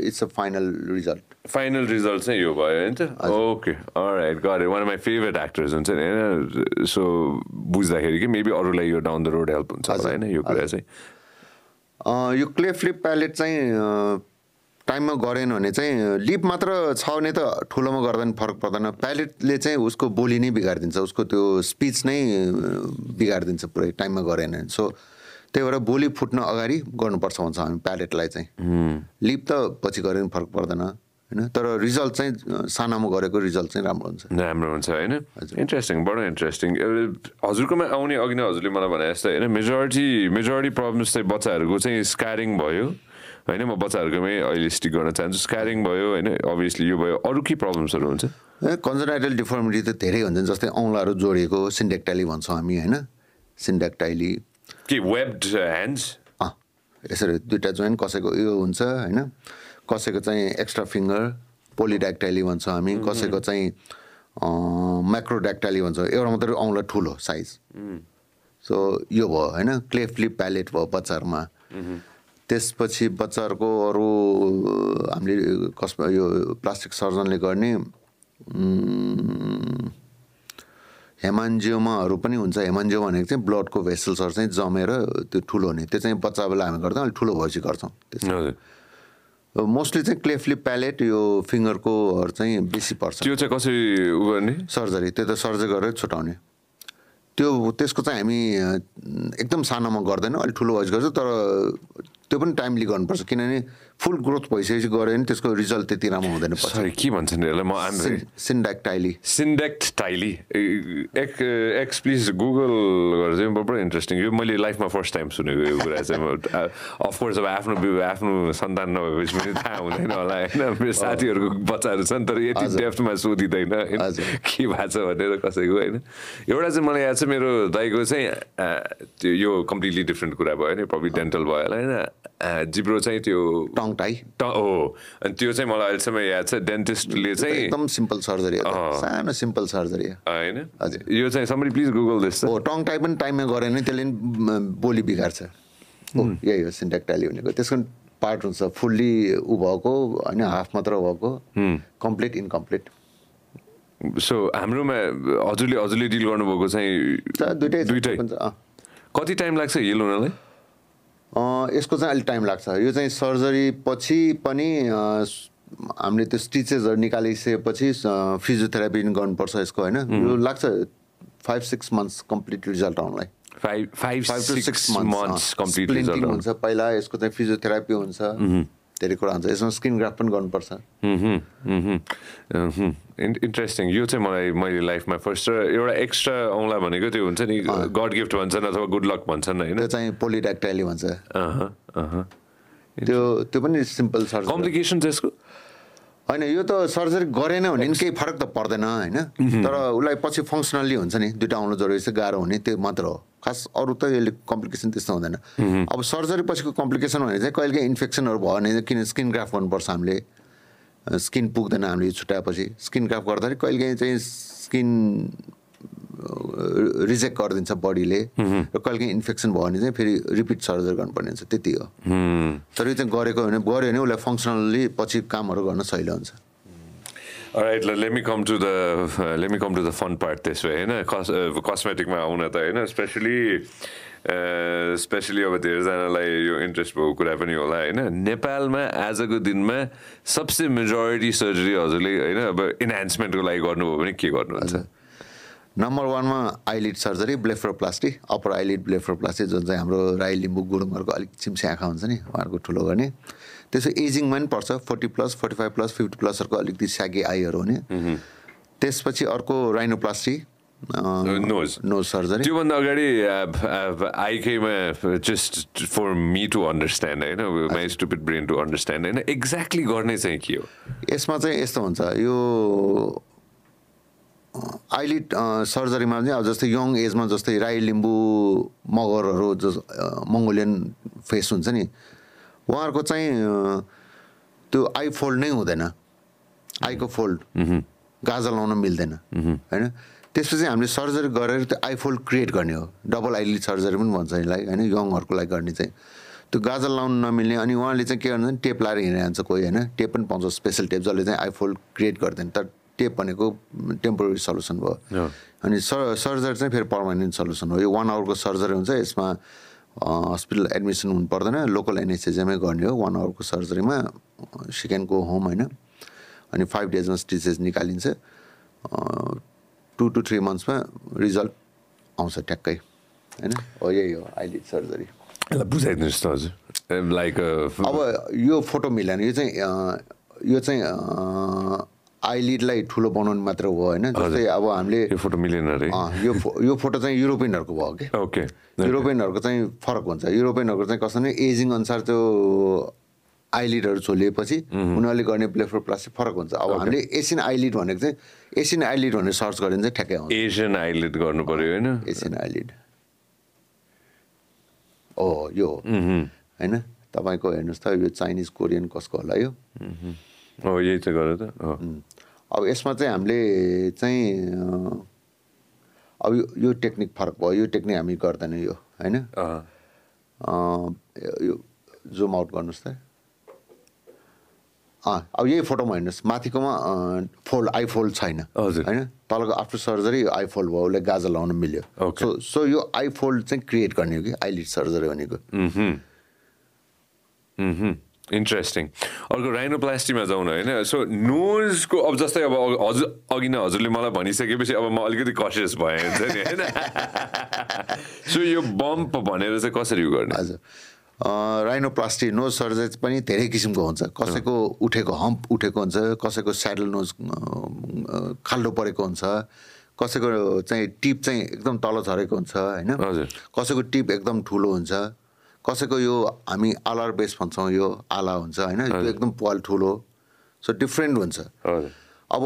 it's a final result final result चाहिँ यो भयो होइन? त ओके राइट गरे one of my favourite actors हुन्छ नि होइन? सो बुझ्दाखेरि कि मेबी अरूलाई यो डाउन द रोड हेल्प हुन्छ होइन? यो कुरा चाहिँ। यो क्ले फ्लिप प्यालेट चाहिँ टाइममा गरेन भने चाहिँ लिप मात्र छ भने त ठुलोमा गर्दा पनि फरक पर्दैन। प्यालेटले चाहिँ उसको बोली नै बिगारिदिन्छ उसको त्यो स्पिच नै बिगारिदिन्छ पुरै टाइममा गरेन भने। सो त्यही भएर बोली फुट्न अगाडि गर्नुपर्छ भन्छ हामी प्यालेटलाई चाहिँ। लिप त पछि गरे पनि फरक पर्दैन होइन? तर रिजल्ट चाहिँ सानामा गरेको रिजल्ट चाहिँ राम्रो हुन्छ। राम्रो हुन्छ होइन? इन्ट्रेस्टिङ बडो इन्ट्रेस्टिङ हजुरकोमा आउने अघि नै हजुरले मलाई भने जस्तो होइन? मेजोरिटी मेजोरिटी प्रब्लम्स चाहिँ बच्चाहरूको चाहिँ स्क्यारिङ भयो। होइन म बच्चाहरूकोमै अहिले स्टिक गर्न चाहन्छु। स्क्यारिङ भयो होइन अभियसली यो भयो। अरू के प्रब्लम्सहरू हुन्छ? कन्जनाइटल डिफर्मिटी त धेरै हुन्छ जस्तै औँलाहरू जोडिएको सिन्डेक्टाइली भन्छौँ हामी होइन? सिन्डेक्टाइली के वेब्ड ह्यान्ड्स अँ यसरी दुइटा जोइन्ट कसैको यो हुन्छ होइन? कसैको चाहिँ एक्स्ट्रा फिङ्गर पोलिड्याक्टाइली भन्छौँ हामी कसैको चाहिँ म्याक्रोड्याक्टाइली भन्छ। एउटा मात्रै औँला ठुलो साइज सो यो भयो होइन? क्ले फ्लिप प्यालेट भयो बच्चाहरूमा। त्यसपछि बच्चाहरूको अरू हामीले कसमा यो प्लास्टिक सर्जनले गर्ने हेमान्जियोमाहरू पनि हुन्छ। हेमान्जियोमा भनेको चाहिँ ब्लडको भेसल्सहरू चाहिँ जमेर त्यो ठुलो हुने। त्यो चाहिँ बच्चा बेला हामी गर्छौँ अलिक ठुलो भएपछि गर्छौँ। मोस्टली चाहिँ क्ले फ्लिप प्यालेट यो फिङ्गरकोहरू चाहिँ बेसी पर्छ। त्यो चाहिँ कसरी उ गर्ने? सर्जरी त्यो त सर्जरी गरेर छुटाउने त्यो त्यसको चाहिँ हामी एकदम सानोमा गर्दैनौँ अलिक ठुलो भएपछि गर्छौँ तर त्यो पनि टाइमली गर्नुपर्छ। किनभने फुल ग्रोथ भइसकेपछि गऱ्यो भने त्यसको रिजल्ट त्यति राम्रो हुँदैन सरी के भन्छन् यसलाई? म टाइली एक एक्स प्लिज गुगल गरेर चाहिँ बडो इन्ट्रेस्टिङ यो मैले लाइफमा फर्स्ट टाइम सुनेको यो कुरा चाहिँ अफकोर्स अब आफ्नो आफ्नो सन्तान नभएपछि पनि थाहा हुँदैन होला होइन? मेरो साथीहरूको बच्चाहरू छन् तर यति डेफ्टमा सोधिँदैन होइन। के भएको छ भनेर कसैको होइन? एउटा चाहिँ मलाई याद छ मेरो दाइको चाहिँ त्यो यो कम्प्लिटली डिफ्रेन्ट कुरा भयो नि प्रब्लम डेन्टल भयो होला होइन? जिब्रो चाहिँ त्यो टङ टाई। ट हो अनि त्यो चाहिँ मलाई अहिलेसम्म याद छ डेन्टिस्टले चाहिँ एकदम सिम्पल सर्जरी। सानो सिम्पल सर्जरी हो। होइन? यो चाहिँ समरी प्लिज गुगल दिस हो टङ टाई पनि टाइममा गऱ्यो भने त्यसले पनि बोली बिगार्छ। हो। यही हो सिन्डाक्टाइली भनेको। त्यसको पार्ट हुन्छ फुल्ली ऊ भएको होइन हाफ मात्र भएको। Complete incomplete. सो हाम्रोमा हजुरले हजुरले डिल गर्नुभएको चाहिँ दुइटै दुइटै। कति टाइम लाग्छ हिल हुनलाई? यसको चाहिँ अलिक टाइम लाग्छ। यो चाहिँ सर्जरी पछि पनि हामीले त्यो स्टिचेसहरू निकालिसकेपछि फिजियोथेरापी पनि गर्नुपर्छ यसको होइन? यो लाग्छ five six months complete result आउनलाई। Five five five to six months complete result हुन्छ पहिला यसको चाहिँ फिजियोथेरापी हुन्छ। धेरै कुरा हुन्छ। यसमा स्किन ग्राफ पनि गर्नुपर्छ। इन्ट्रेस्टिङ यो चाहिँ मलाई मैले लाइफमा फर्स्ट र एउटा एक्स्ट्रा औँला भनेको त्यो हुन्छ नि गड गिफ्ट भन्छन् अथवा गुड लक भन्छन् होइन? त्यो चाहिँ पोलिड्याक्टाइली भन्छ। त्यो त्यो पनि सिम्पल सर्जरी कम्प्लिकेसन चाहिँ यसको? होइन यो त सर्जरी गरेन भने नि केही फरक त पर्दैन होइन? तर उसलाई पछि फङ्सनल्ली हुन्छ नि दुइटा औँलो जोडेपछि गाह्रो हुने त्यो मात्र हो। खास अरू त यसले कम्प्लिकेसन त्यस्तो हुँदैन। अब सर्जरी पछिको कम्प्लिकेसन भने चाहिँ कहिलेकाहीँ इन्फेक्सनहरू भयो भने किन स्किन ग्राफ गर्नुपर्छ हामीले? स्किन पुग्दैन हामीले छुट्याएपछि। स्किन ग्राफ गर्दाखेरि कहिलेकाहीँ चाहिँ स्किन रिजेक्ट गरिदिन्छ बडीले र कहिलेकाहीँ इन्फेक्सन भयो भने चाहिँ फेरि रिपिट सर्जरी गर्नुपर्ने हुन्छ त्यति हो। तर यो चाहिँ गरेको भने गऱ्यो भने उसलाई फङ्सनल्ली पछि कामहरू गर्न सहिलो हुन्छ। To the uh, let me come to the fun part this way होइन? कस कस्मेटिकमा आउन त होइन स्पेसली स्पेसली अब धेरैजनालाई यो इन्ट्रेस्ट भएको कुरा पनि होला होइन? नेपालमा आजको दिनमा सबसे मेजोरिटी सर्जरी हजुरले होइन अब इन्हान्समेन्टको लागि गर्नुभयो भने के गर्नुहुन्छ? नम्बर वानमा eyelid surgery blepharoplasty upper eyelid blepharoplasty जुन चाहिँ हाम्रो राई लिम्बू गुरुङहरूको अलिक चिम्से आँखा हुन्छ नि उहाँहरूको ठुलो गर्ने। त्यसो एजिङमा पनि पर्छ forty plus forty five plus fifty प्लसहरूको अलिकति स्यागी आईहरू हुने। त्यसपछि अर्को राइनोप्लास्टी Nose. नोज सर्जरी त्योभन्दा अगाडि आइकेमा just for me to understand होइन? My stupid brain to understand होइन? एक्ज्याक्टली गर्ने चाहिँ के हो? यसमा चाहिँ यस्तो हुन्छ यो आइलिड सर्जरीमा चाहिँ अब जस्तै यङ एजमा जस्तै राई लिम्बू मगरहरू जस मङ्गोलियन फेस हुन्छ नि उहाँहरूको चाहिँ त्यो आई फोल्ड नै हुँदैन। आईको फोल्ड गाजा लाउन मिल्दैन। होइन? त्यसपछि हामीले सर्जरी गरेर त्यो आइफोल्ड क्रिएट गर्ने हो। डबल आइलिड सर्जरी पनि भन्छ यसलाई होइन? यङहरूको लागि गर्ने चाहिँ। त्यो गाजल लाउनु नमिल्ने अनि उहाँले चाहिँ के गर्नुहुन्छ टेप लाएर हिँडिरहन्छ कोही होइन? टेप पनि पाउँछ स्पेसल टेप जसले चाहिँ आइफोल्ड क्रिएट गर्दैन तर टेप भनेको टेम्पोररी सल्युसन भयो। अनि सर सर्जरी चाहिँ फेरि पर्मानेन्ट सल्युसन हो। यो वान आवरको सर्जरी हुन्छ यसमा हस्पिटल एडमिसन हुनु पर्दैन। लोकल एनएसएजमै गर्ने हो। वान आवरको सर्जरीमा सेकेन्डको होम होइन। अनि फाइभ डेजमा स्टिचेस निकालिन्छ। टु टु थ्री मन्थ्समा रिजल्ट आउँछ ट्याक्कै होइन। हो यही हो अहिले सर्जरी। यसलाई बुझाइदिनुहोस् त हजुर। लाइक अब यो फोटो मिलेन यो चाहिँ यो चाहिँ आइलिडलाई ठुलो बनाउनु मात्र हो होइन। जस्तै अब हामीले यो फोटो मिलेन अरे यो फो- यो फोटो चाहिँ युरोपियनहरूको भयो कि? ओके। युरोपियनहरूको चाहिँ फरक हुन्छ। युरोपियनहरूको चाहिँ कस्तो भने एजिङ अनुसार त्यो आइलिडहरू छोलिएपछि उनीहरूले गर्ने ब्लेफोप्लास्टी फरक हुन्छ। अब हामीले एसियन आइलिड भनेको चाहिँ एसियन आइलिड भनेर सर्च गऱ्यो भने चाहिँ ठ्याक्कै आउँछ। एसियन आइलेट गर्नु पर्यो होइन? एसियन आइलिड ओ यो होइन? तपाईँको हेर्नुहोस् त यो चाइनिज कोरियन कसको होला यो? यही चाहिँ गरेर त. अब यसमा चाहिँ हामीले चाहिँ अब यो टेक्निक फरक भयो यो टेक्निक हामी गर्दैनौँ यो होइन? यो जुम आउट गर्नुहोस् त। अब यही फोटोमा हेर्नुहोस् माथिकोमा फोल्ड आई फोल्ड छैन हजुर। होइन? तलको आफ्टर सर्जरी आई फोल्ड भयो उसले गाजर लाउन मिल्यो. सो सो यो आई फोल्ड चाहिँ क्रिएट गर्ने हो कि? आइलिड सर्जरी भनेको। इन्ट्रेस्टिङ अर्को राइनोप्लास्टीमा जाउँ न होइन? सो नोजको अब जस्तै अब हजुर अघि नै हजुरले मलाई भनिसकेपछि अब म अलिकति कसियस भएँ हुन्छ नि होइन? सो यो बम्प भनेर चाहिँ कसरी उ गर्ने? हजुर। राइनोप्लास्टी नोज सर्जरी पनि धेरै किसिमको हुन्छ। कसैको उठेको हम्प उठेको हुन्छ कसैको स्याडल नोज खाल्डो परेको हुन्छ कसैको चाहिँ टिप चाहिँ एकदम तल झरेको हुन्छ होइन? हजुर। कसैको टिप एकदम ठुलो हुन्छ कसैको यो हामी आलार बेस भन्छौँ यो आला हुन्छ होइन त्यो एकदम पाल ठुलो सो डिफ्रेन्ट हुन्छ। अब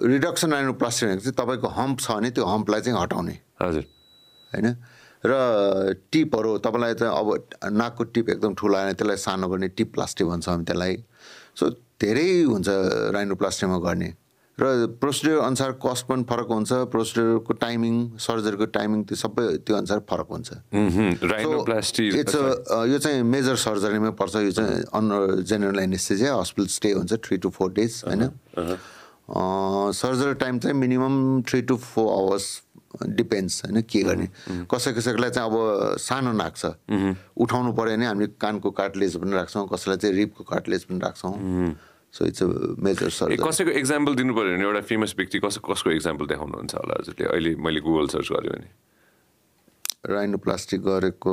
रिडक्सन राइनोप्लास्टी भनेको चाहिँ तपाईँको हम्प छ भने त्यो हम्पलाई चाहिँ हटाउने। हजुर। होइन? र टिपहरू तपाईँलाई त अब नाकको टिप एकदम ठुलो आएन त्यसलाई सानो गर्ने टिप प्लास्टिक भन्छ हामी त्यसलाई। सो धेरै हुन्छ राइनोप्लास्टीमा गर्ने। र प्रोसिडियर अनुसार कस्ट पनि फरक हुन्छ प्रोसिडियरको टाइमिङ सर्जरीको टाइमिङ त्यो सबै त्यो अनुसार फरक हुन्छ। राइनोप्लास्टी इट्स यो चाहिँ मेजर सर्जरीमै पर्छ यो चाहिँ on general anaesthesia hospital stay हुन्छ थ्री टु फोर डेज होइन? सर्जरी टाइम चाहिँ minimum three to four hours depends होइन के गर्ने। कसै कसैकोलाई चाहिँ अब सानो नाक छ उठाउनु पऱ्यो भने हामीले कानको कार्टलेज पनि राख्छौँ कसैलाई चाहिँ रिपको कार्टलेज पनि राख्छौँ। So it's a major surgery कसैको इक्जाम्पल दिनु पऱ्यो भने एउटा फेमस व्यक्ति कस कसको इक्जाम्पल देखाउनुहुन्छ होला? हजुरले अहिले मैले गुगल सर्च गरेँ भने। राइनोप्लास्टिक गरेको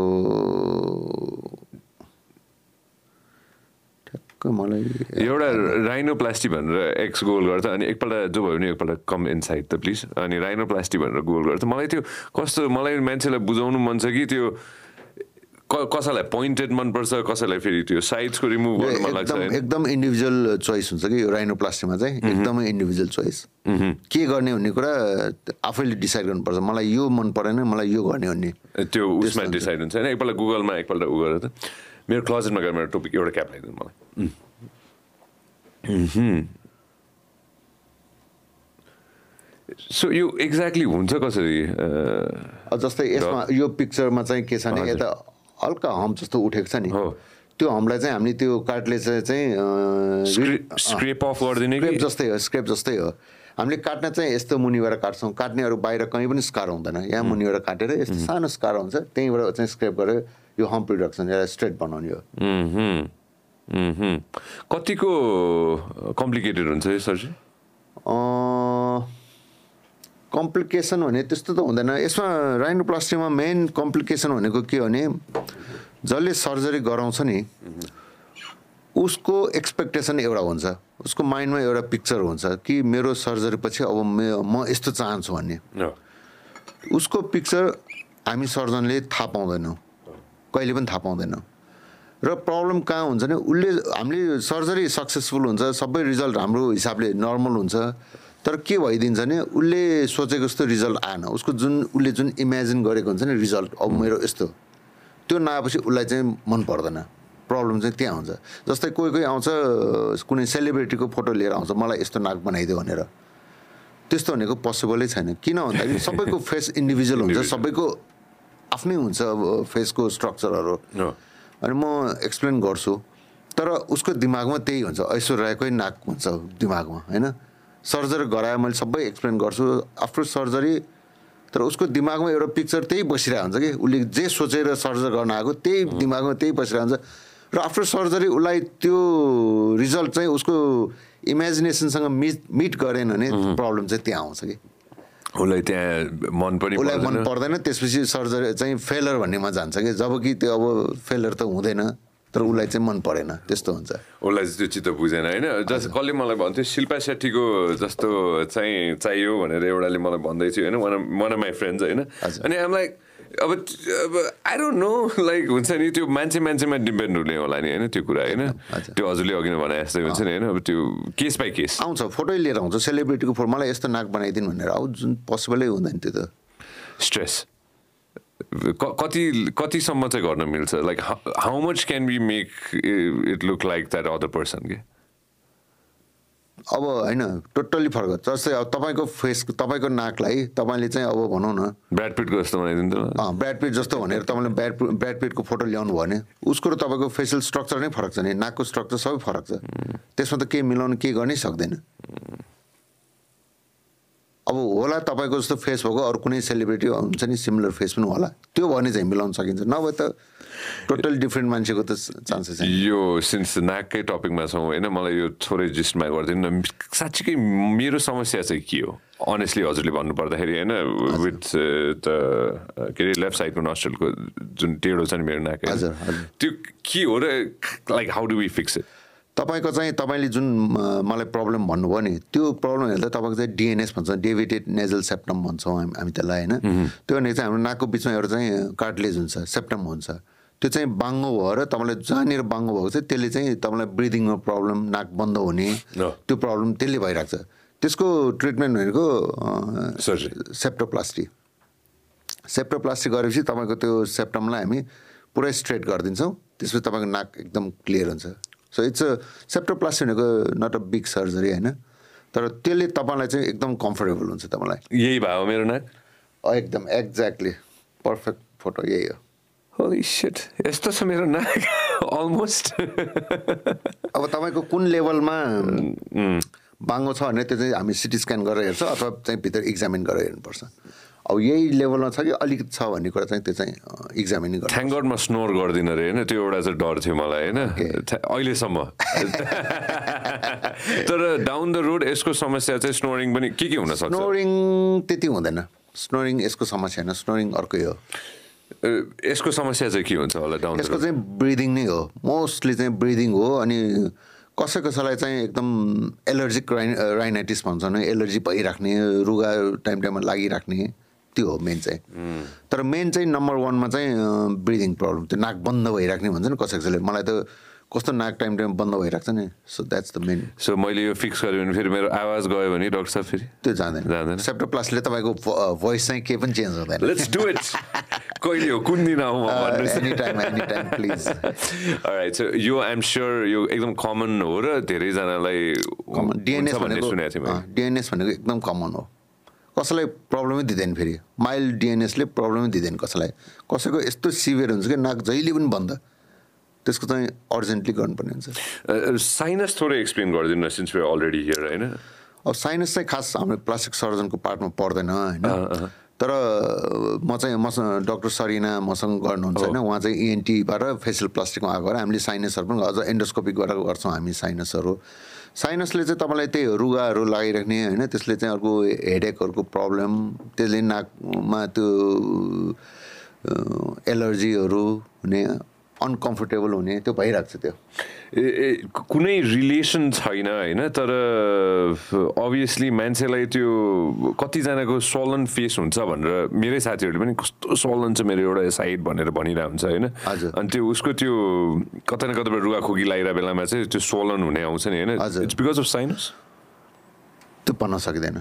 ठ्याक्क मलाई एउटा राइनोप्लास्टी भनेर एक्स गुगल गर्छ अनि एकपल्ट जो भयो भने एकपल्ट कम इनसाइड त प्लिज अनि राइनोप्लास्टी भनेर गुगल गर्छ। मलाई त्यो कस्तो मलाई मान्छेलाई बुझाउनु मन छ कि त्यो कसैलाई पोइन्टेड मनपर्छ कसैलाई फेरि त्यो साइड्सको रिमुभ गर्नु मन लाग्छ एकदम इन्डिभिजुअल चोइस हुन्छ कि यो राइनोप्लास्टीमा चाहिँ? एकदमै इन्डिभिजुअल चोइस के गर्ने भन्ने कुरा आफैले डिसाइड गर्नुपर्छ। मलाई यो मन परेन मलाई यो गर्ने भन्ने। त्यो उसमा डिसाइड हुन्छ होइन। एकपल्ट गुगलमा एकपल्ट उ गरेर त। मेरो क्लोजेटमा गएर मेरो टोपिक एउटा क्याप लगाइदिनु मलाई। सो यो एक्ज्याक्टली हुन्छ कसरी जस्तै यसमा यो पिक्चरमा चाहिँ के छ भने यता हल्का हम्प जस्तो उठेको छ नि। त्यो हम्पलाई चाहिँ हामीले त्यो काटले चाहिँ स्क्रेप अफ गरिदिने स्क्रेप जस्तै हो स्क्रेप जस्तै हो। हामीले काट्न चाहिँ यस्तो मुनिबाट काट्छौँ। काट्नेहरू बाहिर कहीँ पनि स्कार हुँदैन। यहाँ मुनिबाट काटेर यस्तो सानो स्कार हुन्छ। त्यहीँबाट चाहिँ स्क्रेप गरेर यो हम्प रिडक्सन यसलाई स्ट्रेट बनाउने हो। कतिको कम्प्लिकेटेड हुन्छ यो सर्जरी कम्प्लिकेसन भने त्यस्तो त हुँदैन। यसमा राइनोप्लास्टीमा मेन कम्प्लिकेसन भनेको के हो भने जसले सर्जरी गराउँछ नि उसको एक्सपेक्टेसन एउटा हुन्छ। उसको माइन्डमा एउटा पिक्चर हुन्छ कि मेरो सर्जरी पछि अब मे म यस्तो चाहन्छु भन्ने। उसको पिक्चर हामी सर्जनले थाहा पाउँदैनौँ। कहिले पनि थाहा पाउँदैनौँ। र प्रब्लम कहाँ हुन्छ भने उसले हामीले सर्जरी सक्सेसफुल हुन्छ सबै रिजल्ट हाम्रो हिसाबले नर्मल हुन्छ। तर के भइदिन्छ भने उसले सोचेको जस्तो रिजल्ट आएन। उसको जुन उसले जुन इमेजिन गरेको हुन्छ नि रिजल्ट अब मेरो यस्तो त्यो नआएपछि उसलाई चाहिँ मन पर्दैन। प्रब्लम चाहिँ त्यहाँ हुन्छ। जस्तै कोही कोही आउँछ कुनै सेलिब्रेटीको फोटो लिएर आउँछ मलाई यस्तो नाक बनाइदियो भनेर। त्यस्तो भनेको पोसिबलै छैन। किन भन्दाखेरि सबैको फेस इन्डिभिजुअल हुन्छ सबैको आफ्नै हुन्छ अब फेसको स्ट्रक्चरहरू। अनि म एक्सप्लेन गर्छु। तर उसको दिमागमा त्यही हुन्छ। ऐश्वर्याकै नाक हुन्छ दिमागमा होइन? सर्जरी गरायो मैले सबै एक्सप्लेन गर्छु। आफ्टर सर्जरी तर उसको दिमागमा एउटा पिक्चर त्यही बसिरहेको हुन्छ कि। उसले जे सोचेर सर्जरी गर्न आएको त्यही दिमागमा त्यही बसिरहेको हुन्छ। र आफ्टर सर्जरी उसलाई त्यो रिजल्ट चाहिँ उसको इमेजिनेसनसँग मिट मिट गरेन भने प्रब्लम चाहिँ त्यहाँ आउँछ कि। उसलाई त्यहाँ मन पनि उसलाई मन पर्दैन। त्यसपछि सर्जरी चाहिँ फेलर भन्नेमा जान्छ कि। जब कि त्यो अब फेलर त हुँदैन। तर उसलाई चाहिँ मन परेन त्यस्तो हुन्छ। उसलाई चाहिँ त्यो चित्त बुझेन होइन? जस्ट कसले मलाई भन्थ्यो शिल्पा शेट्टीको जस्तो चाहिँ चाहियो भनेर एउटाले मलाई भन्दै थियो होइन वान अफ माई फ्रेन्ड्स होइन। अनि आम लाइक अब अब आई डोन्ट नो लाइक हुन्छ नि त्यो मान्छे मान्छेमा डिपेन्ड हुने होला नि होइन? त्यो कुरा होइन। त्यो हजुरले अघि नै भने जस्तै हुन्छ नि होइन? अब त्यो केस बाई केस। आउँछ फोटो लिएर आउँछ सेलिब्रिटीको फोटो मलाई यस्तो नाक बनाइदिनु भनेर। आऊ जुन पोसिबलै हुँदैन त्यो त। स्ट्रेस कति कतिसम्म चाहिँ गर्न मिल्छ like how much can be make it look like that other person के अब होइन टोटल्ली फरक जस्तै अब तपाईँको फेस तपाईँको नाकलाई तपाईँले चाहिँ अब भनौँ न। ब्राड पिटको जस्तो बनाइदिनु त अँ, ब्राड पिट जस्तो भनेर तपाईँले ब्राड ब्राड पिटको फोटो ल्याउनु भयो भने उसको र तपाईँको फेसियल स्ट्रक्चर नै फरक छ नि। नाकको स्ट्रक्चर सबै फरक छ। त्यसमा त केही मिलाउनु केही गर्नै सक्दैन। अब होला तपाईँको जस्तो फेस भएको अरू कुनै सेलिब्रिटी हुन्छ नि सिमिलर फेस पनि होला। त्यो भयो भने चाहिँ मिलाउन सकिन्छ। नभए त टोटल डिफ्रेन्ट मान्छेको त चान्सेस यो सिन्स नाककै टपिकमा छौँ होइन? मलाई यो थोरै जिस्टमा गरिदिनु न। साँच्चीकै मेरो समस्या चाहिँ के हो? अनेस्टली हजुरले भन्नु पर्दाखेरि होइन विथ द के अरे लेफ्ट साइडको नस्टलको जुन टेढो छ नि मेरो नाक। त्यो के हो र like how do we fix it तपाईँको चाहिँ तपाईँले जुन मलाई प्रब्लम भन्नुभयो नि त्यो प्रब्लम हेर्दा तपाईँको चाहिँ डिएनएस भन्छ डेभिटेड नेजल सेप्टम भन्छौँ हामी हामी त्यसलाई होइन। त्यो भनेको चाहिँ हाम्रो नाकको बिचमा एउटा चाहिँ कार्टलेज हुन्छ सेप्टम हुन्छ। त्यो चाहिँ बाङ्गो भएर तपाईँलाई जहाँनिर बाङ्गो भएको छ त्यसले चाहिँ तपाईँलाई ब्रिदिङमा प्रब्लम नाक बन्द हुने। त्यो प्रब्लम त्यसले भइरहेको छ। त्यसको ट्रिटमेन्ट भनेको. सेप्टोप्लास्टी। सेप्टोप्लास्टी गरेपछि तपाईँको त्यो सेप्टमलाई हामी पुरै स्ट्रेट गरिदिन्छौँ त्यसपछि तपाईँको नाक एकदम क्लियर हुन्छ। सो इट्स अ सेप्टोप्लास्टी भनेको नट अ बिग सर्जरी होइन तर त्यसले तपाईँलाई चाहिँ एकदम कम्फर्टेबल हुन्छ तपाईँलाई यही भयो मेरो नाक एकदम एक्ज्याक्टली पर्फेक्ट फोटो यही हो यस्तो छ मेरो नाक अलमोस्ट अब तपाईँको कुन लेभलमा बाङ्गो छ भने त्यो चाहिँ हामी सिटी स्क्यान गरेर हेर्छ अथवा चाहिँ भित्र इक्जामिन गरेर हेर्नुपर्छ अब यही लेभलमा छ कि अलिकति छ भन्ने कुरा चाहिँ त्यो चाहिँ इक्जामिन गर्छ थ्याङ्क गड म स्नोर गर्दिनँ अरे होइन? त्यो एउटा चाहिँ डर थियो मलाई होइन? अहिलेसम्म। तर डाउन द रोड यसको समस्या चाहिँ स्नोरिङ पनि के के हुनसक्छ स्नोरिङ त्यति हुँदैन। स्नोरिङ यसको समस्या होइन स्नोरिङ अर्कै हो। यसको समस्या चाहिँ के हुन्छ होला डाउन यसको चाहिँ ब्रिदिङ नै हो। मोस्टली चाहिँ ब्रिदिङ हो अनि कसै कसैलाई चाहिँ एकदम एलर्जिक राइन राइनाइटिस भन्छ नि एलर्जी भइराख्ने रुगा टाइम टाइममा लागिराख्ने। त्यो हो मेन चाहिँ। तर मेन चाहिँ नम्बर वानमा चाहिँ ब्रिदिङ प्रब्लम त्यो नाक बन्द भइराख्ने भन्छ नि कसै कसैले मलाई त कस्तो नाक टाइम टाइम बन्द भइरहेको छ नि। So that's the main so मैले यो फिक्स गरेँ भने फेरि मेरो आवाज गयो भने डक्टर साहब फेरि? त्यो जाँदैन। जाँदैन? सेप्टोप्लास्टले तपाईँको भोइस चाहिँ केही पनि चेन्ज हुँदैन। लेट्स डु इट कहिले हो कुन दिन आउँ any time any time please Alright, so यो आइएम स्योर यो एकदम कमन हो र धेरैजनालाई डिएनएस भनेको सुनेको थिएँ मैले। डिएनएस भनेको एकदम कमन हो। कसैलाई प्रब्लमै दिँदैन फेरि। माइल्ड डिएनएसले प्रब्लमै दिँदैन कसैलाई। कसैको यस्तो सिभियर हुन्छ कि नाक जहिले पनि बन्द। त्यसको चाहिँ अर्जेन्टली गर्नुपर्ने हुन्छ। साइनस थोरै एक्सप्लेन गरिदिनु सिन्स वे अलरेडी हियर होइन? अब साइनस चाहिँ खास हाम्रो प्लास्टिक सर्जनको पार्टमा पर्दैन होइन? तर म चाहिँ मसँग डक्टर सरिना मसँग गर्नुहुन्छ होइन? उहाँ चाहिँ इएनटीबाट फेसियल प्लास्टिकमा आएको हामीले साइनसहरू पनि अझ एन्डोस्कोपिकबाट गर्छौँ हामी साइनसहरू साइनसले चाहिँ तपाईँलाई त्यही रुगाहरू लगाइराख्ने होइन त्यसले चाहिँ अर्को हेडेकहरूको प्रब्लम त्यसले नाकमा त्यो एलर्जीहरू हुने अनकम्फोर्टेबल हुने त्यो भइरहेको छ त्यो। ए ए, कुनै रिलेसन छैन होइन? तर अभियसली मान्छेलाई त्यो कतिजनाको सलन फेस हुन्छ भनेर मेरै साथीहरूले पनि कस्तो सलन छ मेरो एउटा साइड भनेर भनिरहेको हुन्छ होइन? हजुर। अनि त्यो उसको त्यो कतै न कतैबाट रुगाखोकी लगाइरहेको बेलामा चाहिँ त्यो सोलन हुने आउँछ नि होइन। इट्स बिकज अफ साइनस त्यो भन्न सकिँदैन।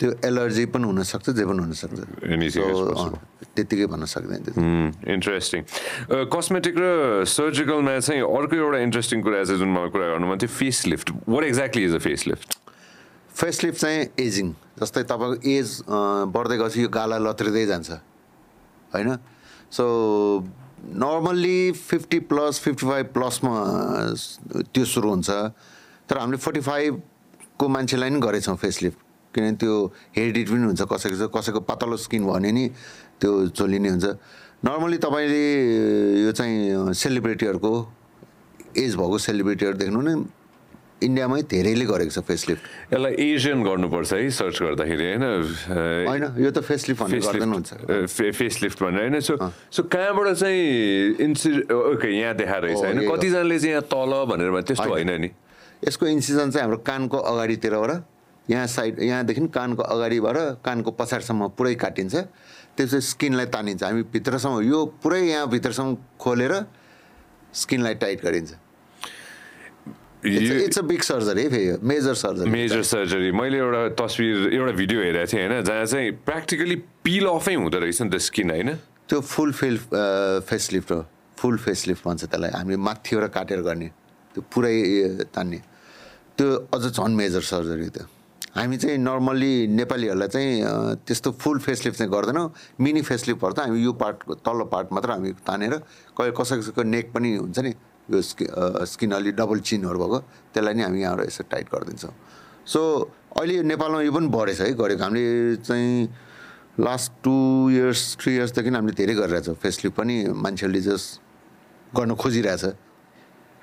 त्यो एलर्जी पनि हुनसक्छ जे पनि हुनसक्छ त्यत्तिकै भन्न सक्दैन। इन्ट्रेस्टिङ कस्मेटिक र सर्जिकलमा चाहिँ अर्को एउटा इन्ट्रेस्टिङ कुरा चाहिँ जुन मलाई कुरा गर्नु मन थियो face lift what exactly is a face lift facelift चाहिँ एजिङ जस्तै तपाईँको एज बढ्दै गएपछि यो गाला लत्रिँदै जान्छ। होइन? So normally fifty plus fifty five प्लसमा त्यो सुरु हुन्छ। तर हामीले फोर्टी फाइभको मान्छेलाई नि गरेछौँ फेसलिफ्ट। किनभने त्यो हेरिडिट पनि हुन्छ कसैको चाहिँ कसैको पातलो स्किन भयो भने नि त्यो चोलिने हुन्छ। नर्मली तपाईँले यो चाहिँ सेलिब्रेटीहरूको एज भएको सेलिब्रेटीहरू देख्नु नै इन्डियामै धेरैले गरेको छ फेसलिफ्ट। यसलाई एसियन गर्नुपर्छ है सर्च गर्दाखेरि होइन? होइन यो त फेसलिफ्ट हुन्छ। फेसलिफ्ट भनेर होइन? सो सो कहाँबाट चाहिँ इन्सि ओके यहाँ देखाएर रहेछ होइन। कतिजनाले चाहिँ यहाँ तल भनेर भने त्यस्तो होइन नि। यसको इन्सिजन चाहिँ हाम्रो कानको अगाडितिरबाट यहाँ साइड यहाँदेखि कानको अगाडिबाट कानको पछाडिसम्म पुरै काटिन्छ। त्यसपछि स्किनलाई तानिन्छ। हामी भित्रसम्म यो पुरै यहाँ भित्रसम्म खोलेर स्किनलाई टाइट गरिन्छ। इट्स अ बिग सर्जरी है फेरि मेजर सर्जरी मेजर सर्जरी मैले एउटा तस्विर एउटा भिडियो हेरेको थिएँ होइन जहाँ चाहिँ प्र्याक्टिकली पिल अफै हुँदो रहेछ नि त स्किन होइन? त्यो फुल फेल फेसलिफ्ट हो। फुल फेसलिफ्ट भन्छ त्यसलाई। हामीले माथिबाट काटेर गर्ने। त्यो पुरै तान्ने। त्यो अझ झन् मेजर सर्जरी त्यो हामी चाहिँ नर्मल्ली नेपालीहरूलाई चाहिँ त्यस्तो फुल फेसलिफ्ट चाहिँ गर्दैनौँ। मिनी फेसलिफ्टहरू त हामी यो पार्ट तल्लो पार्ट मात्र हामी तानेर कहिले कसैको नेक पनि हुन्छ नि यो स्किन अलि डबल चिनहरू भएको त्यसलाई नि हामी यहाँबाट यसो टाइट गरिदिन्छौँ। सो अहिले नेपालमा यो पनि बढेछ है गरेको हामीले चाहिँ लास्ट टु इयर्स थ्री इयर्सदेखि हामीले धेरै गरिरहेछौँ। फेसलिफ्ट पनि मान्छेहरूले जस्ट गर्न खोजिरहेछ।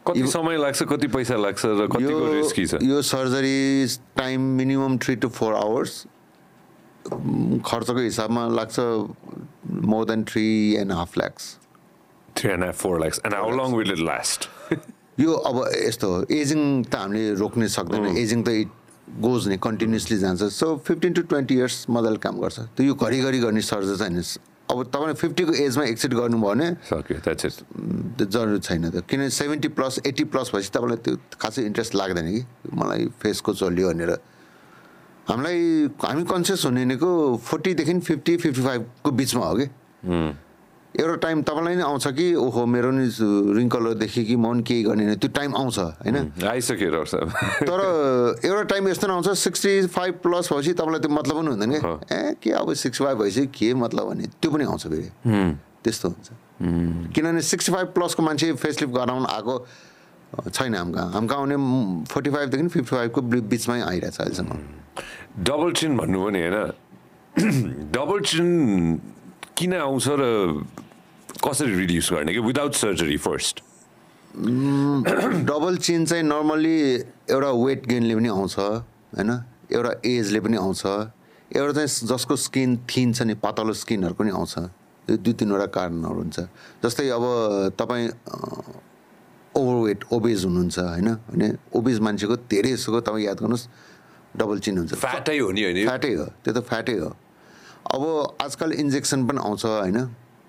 कति समय लाग्छ कति पैसा लाग्छ र कतिको रिस्की छ यो surgery time minimum three to four hours खर्चको हिसाबमा लाग्छ more than three and half lakhs three and half four lakhs and how long will it last यो अब यस्तो एजिङ त हामीले रोक्नै सक्दैन। एजिङ त इट गोज नै कन्टिन्युसली जान्छ। So fifteen to twenty years मजाले काम गर्छ। त्यो यो घरिघरि गर्ने सर्जरी चाहिँ अब तपाईँले फिफ्टीको एजमा एक्सिड गर्नुभयो भने सक्यो त्यो जरुरी छैन त्यो किनभने सेभेन्टी प्लस एट्टी प्लस भएपछि तपाईँलाई त्यो खासै इन्ट्रेस्ट लाग्दैन कि? मलाई फेसको चल्यो भनेर। हामीलाई हामी कन्सियस हुने भनेको फोर्टीदेखि फिफ्टी फिफ्टी फाइभको बिचमा हो कि? एउटा टाइम तपाईँलाई नि आउँछ कि ओहो मेरो नि रिङ्कलहरू देखेँ कि म पनि केही गर्ने होइन त्यो टाइम आउँछ होइन? आइसक्यो तर एउटा टाइम यस्तो आउँछ सिक्सटी फाइभ प्लस भएपछि तपाईँलाई त्यो मतलब पनि हुँदैन क्या। ए के अब सिक्सटी फाइभ भएपछि के मतलब भने? त्यो पनि आउँछ फेरि। त्यस्तो हुन्छ। किनभने सिक्सटी फाइभ प्लसको मान्छे फेसलिफ्ट गराउन आएको छैन हामी कहाँ हामी कहाँ आउने फोर्टी फाइभदेखि फिफ्टी फाइभको बिचमै आइरहेछ अहिलेसम्म। डबल चिन भन्नुभयो नि होइन? डबल चिन किन आउँछ र कसरी रिड्युस गर्ने कि without surgery first double chin चाहिँ नर्मल्ली एउटा वेट गेनले पनि आउँछ होइन? एउटा एजले पनि आउँछ। एउटा चाहिँ जसको स्किन थिन छ नि पातलो स्किनहरू पनि आउँछ। यो दुई तिनवटा कारणहरू हुन्छ। जस्तै अब तपाईँ ओभरवेट ओबेज हुनुहुन्छ होइन? होइन ओबेज मान्छेको धेरै जसोको तपाईँ याद गर्नुहोस् डबल चिन हुन्छ। फ्याटै हो नि होइन? फ्याटै हो। त्यो त फ्याटै हो। अब आजकल इन्जेक्सन पनि आउँछ होइन?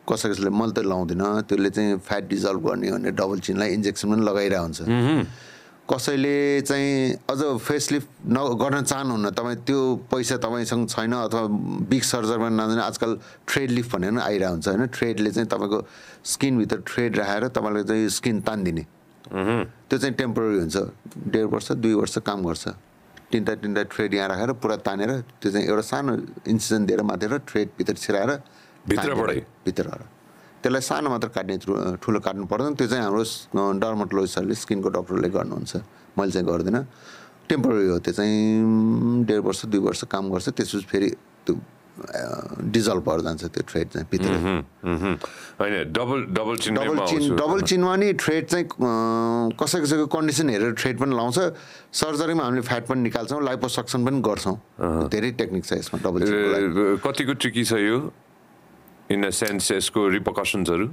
कसै कसैले मैले त लाउँदिनँ त्यसले चाहिँ फ्याट डिजल्भ गर्ने भने डबल चिनलाई इन्जेक्सन पनि लगाइरहेको हुन्छ। कसैले चाहिँ अझ फेसलिफ्ट न गर्न चाहनुहुन्न तपाईँ त्यो पैसा तपाईँसँग छैन अथवा बिग सर्जरमा नजाने आजकल ट्रेड लिफ्ट भनेर पनि आइरहेको हुन्छ होइन? ट्रेडले चाहिँ तपाईँको स्किनभित्र ट्रेड राखेर तपाईँलाई चाहिँ स्किन तानिदिने। त्यो चाहिँ टेम्पोररी हुन्छ। डेढ वर्ष दुई वर्ष काम गर्छ। तिनवटा तिनवटा ट्रेड यहाँ राखेर पुरा तानेर त्यो चाहिँ एउटा सानो इन्सिजन दिएर माथेर ट्रेड भित्र छिराएर भित्रबाटै? भित्रबाट त्यसलाई सानो मात्र काट्ने ठुलो काट्नु पर्दैन। त्यो चाहिँ हाम्रो डर्मोटोलोजिस्टहरूले स्किनको डक्टरले गर्नुहुन्छ। मैले चाहिँ गर्दिनँ। टेम्पोररी हो त्यो चाहिँ डेढ वर्ष दुई वर्ष काम गर्छ। त्यसपछि फेरि त्यो डिजल्भ भएर जान्छ त्यो ट्रेड चाहिँ भित्र। होइन double double chin double chin double चिनमा नि थ्रेड चाहिँ कसै कसैको कन्डिसन हेरेर थ्रेड पनि लाउँछ। सर्जरीमा हामीले फ्याट पनि निकाल्छौँ लाइपोसक्सन पनि गर्छौँ। धेरै टेक्निक छ यसमा डबल कतिको ट्रिकी छ यो? इन अ सेन्स यसको रिपकसन्सहरू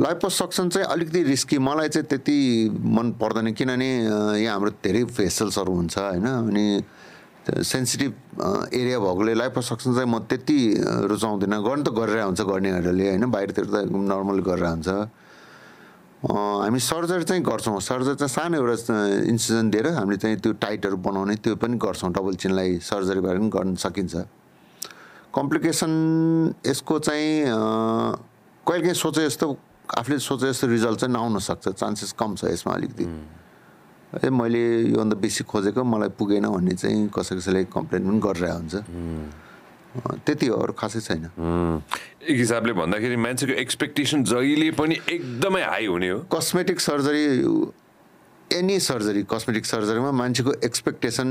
लाइपोसक्सन चाहिँ अलिकति रिस्की मलाई चाहिँ त्यति मन पर्दैन किनभने यहाँ हाम्रो धेरै फेसल्सहरू हुन्छ होइन? अनि सेन्सिटिभ एरिया भएकोले लाइपोसक्सन चाहिँ म त्यति रुचाउँदिनँ। गर्नु त गरेर हुन्छ गर्नेहरूले होइन? बाहिरतिर त एकदम नर्मली गरेर हुन्छ। हामी सर्जरी चाहिँ गर्छौँ। सर्जरी चाहिँ सानो एउटा इन्सिजन दिएर हामीले चाहिँ त्यो टाइटहरू बनाउने त्यो पनि गर्छौँ। डबल चिनलाई सर्जरीबाट पनि गर्न सकिन्छ। कम्प्लिकेसन यसको चाहिँ कहिलेकाहीँ सोचे जस्तो आफूले सोचे जस्तो रिजल्ट चाहिँ नआउन सक्छ। चान्सेस कम छ यसमा अलिकति। ए मैले योभन्दा बेसी खोजेको मलाई पुगेन भन्ने चाहिँ कसै कसैले कम्प्लेन पनि गरिरहेको हुन्छ। त्यति हो अरू खासै छैन। एक हिसाबले भन्दाखेरि मान्छेको एक्सपेक्टेसन जहिले पनि एकदमै हाई हुने हो। Cosmetic surgery any surgery cosmetic सर्जरीमा मान्छेको एक्सपेक्टेसन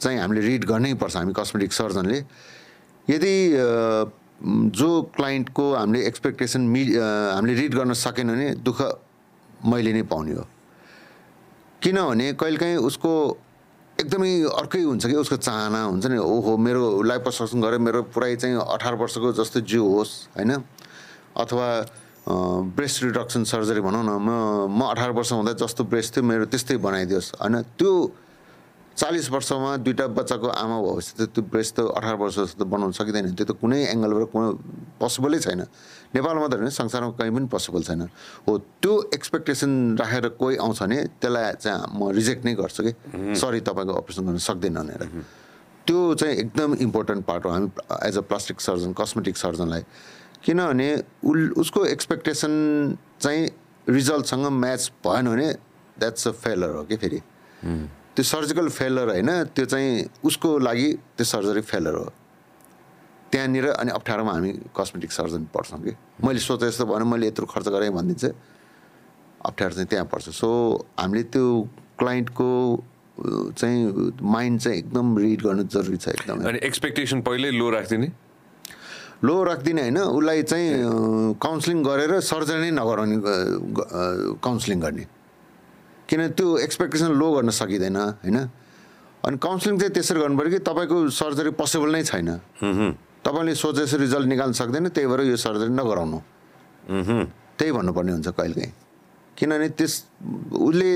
चाहिँ हामीले रिड गर्नै पर्छ। हामी कस्मेटिक सर्जनले यदि जो क्लाइन्टको हामीले एक्सपेक्टेसन मि हामीले रिड गर्न सकेन भने दुःख मैले नै पाउने हो। किनभने कहिलेकाहीँ उसको एकदमै अर्कै हुन्छ कि उसको चाहना हुन्छ नि ओहो मेरो लाइफ प्रसक्सन गरेर मेरो पुरै चाहिँ अठार वर्षको जस्तो जिउ होस् होइन? अथवा ब्रेस्ट रिडक्सन सर्जरी भनौँ न म म अठार वर्ष हुँदा जस्तो ब्रेस्ट थियो मेरो त्यस्तै बनाइदियोस् होइन? त्यो चालिस वर्षमा दुइटा बच्चाको आमा भएपछि त त्यो ब्रेस्ट त अठार वर्ष जस्तो त बनाउन सकिँदैन। त्यो त कुनै एङ्गलबाट कुनै पोसिबलै छैन। नेपालमा मात्रै होइन संसारमा कहीँ पनि पोसिबल छैन। हो त्यो एक्सपेक्टेसन राखेर कोही आउँछ भने त्यसलाई चाहिँ म रिजेक्ट नै गर्छु कि। सरी तपाईँको अपरेसन गर्न सक्दैन भनेर। त्यो चाहिँ एकदम इम्पोर्टेन्ट पार्ट हो। हामी as a plastic surgeon cosmetic सर्जनलाई किनभने उल उसको एक्सपेक्टेसन चाहिँ रिजल्टसँग म्याच भएन भने द्याट्स अ फेलर हो कि फेरि। त्यो सर्जिकल फेलर होइन त्यो चाहिँ उसको लागि त्यो सर्जरी फेलर हो। त्यहाँनिर अनि अप्ठ्यारोमा हामी कस्मेटिक सर्जन पर्छौँ कि। मैले सोचे जस्तो भने मैले यत्रो खर्च गरेँ भनिदिन्छ। अप्ठ्यारो चाहिँ त्यहाँ पर्छ। सो हामीले त्यो क्लाइन्टको चाहिँ माइन्ड चाहिँ एकदम रिड गर्नु जरुरी छ एकदमै। अनि एक्सपेक्टेसन पहिल्यै लो राखिदिने? लो राख्दिनँ होइन। उसलाई चाहिँ काउन्सिलिङ गरेर सर्जरी नै नगराउने काउन्सिलिङ गर्ने। किन त्यो एक्सपेक्टेसन लो गर्न सकिँदैन होइन? अनि काउन्सिलिङ चाहिँ त्यसरी गर्नु पऱ्यो कि तपाईँको सर्जरी पोसिबल नै छैन। तपाईँले सोचे जस्तो रिजल्ट निकाल्न सक्दैन त्यही भएर यो सर्जरी नगराउनु। त्यही भन्नुपर्ने हुन्छ कहिलेकाहीँ। किनभने त्यस उसले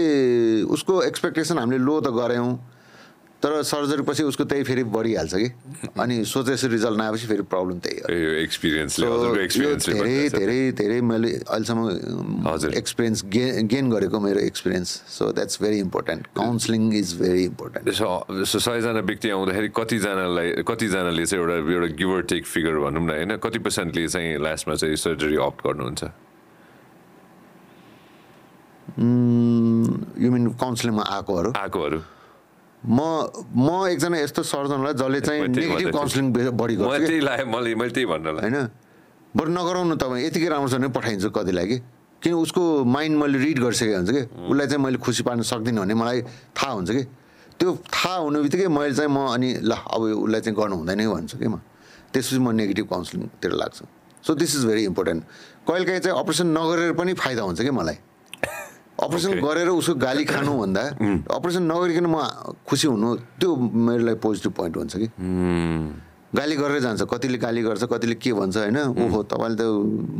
उसको एक्सपेक्टेसन हामीले लो त गऱ्यौँ। तर सर्जरी पछि उसको त्यही फेरि बढिहाल्छ कि। अनि सोचे जस्तो रिजल्ट नआएपछि फेरि प्रब्लम त्यही हो। एक्सपिरियन्सले धेरै। धेरै धेरै मैले अहिलेसम्म हजुर। एक्सपिरियन्स गेन गेन गरेको मेरो experience so that's very important counselling is very important सयजना व्यक्ति आउँदाखेरि कतिजनालाई कतिजनाले चाहिँ एउटा एउटा गिभर टेक फिगर भनौँ न होइन? कति पर्सेन्टले चाहिँ लास्टमा चाहिँ सर्जरी अप्ट गर्नुहुन्छ? यु मिन काउन्सिलिङमा आएकोहरू? आएकोहरू। म म एकजना यस्तो सर्जनलाई जसले चाहिँ नेगेटिभ। काउन्सिलिङ बढी गर्छ कि। त्यही लाग्यो मैले मैले त्यही भन्नलाई। होइन? बरु नगराउनु तपाईँ यतिकै राम्रोसँग नै पठाइदिन्छु कतिलाई कि किन उसको माइन्ड मैले रिड गरिसकेको हुन्छ कि? उसलाई चाहिँ मैले खुसी पार्न सक्दिनँ भने मलाई थाहा हुन्छ कि? त्यो थाहा हुने बित्तिकै मैले चाहिँ म अनि ल अब उसलाई चाहिँ गर्नु हुँदैन है भन्छु कि म। त्यसपछि म नेगेटिभ काउन्सिलिङतिर लाग्छु। So this is very important कहिलेकाहीँ चाहिँ अपरेसन नगरेर पनि फाइदा हुन्छ कि मलाई? अपरेसन. गरेर उसको गाली खानुभन्दा अपरेसन नगरिकन म खुसी हुनु त्यो मेरो लागि पोजिटिभ पोइन्ट हुन्छ कि? गाली गरेर जान्छ। कतिले गाली गर्छ कतिले के भन्छ होइन? ओहो तपाईँले त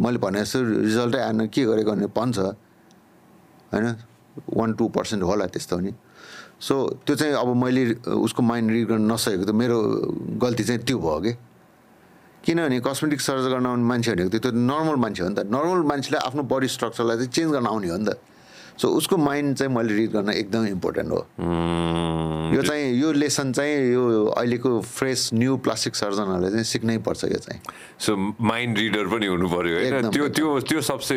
मैले भने जस्तो रिजल्टै आएन के गरेको भने भन्छ। होइन? वान टू पर्सेन्ट होला त्यस्तो नि। सो त्यो चाहिँ अब मैले उसको माइन्ड रिड गर्न नसकेको त मेरो गल्ती चाहिँ त्यो भयो कि। किनभने कस्मेटिक सर्जरी गर्न आउने मान्छे भनेको त्यो त्यो नर्मल मान्छे हो नि त। नर्मल मान्छेलाई आफ्नो बडी स्ट्रक्चरलाई चाहिँ चेन्ज गर्न आउने हो नि त। सो उसको माइन्ड चाहिँ मैले रिड गर्न एकदम इम्पोर्टेन्ट हो। यो चाहिँ यो लेसन चाहिँ यो अहिलेको फ्रेस न्यू प्लास्टिक सर्जनहरूले चाहिँ सिक्नै पर्छ यो चाहिँ। सो माइन्ड रिडर पनि हुनु होइन? एकदम, त्यो त्यो त्यो सबसे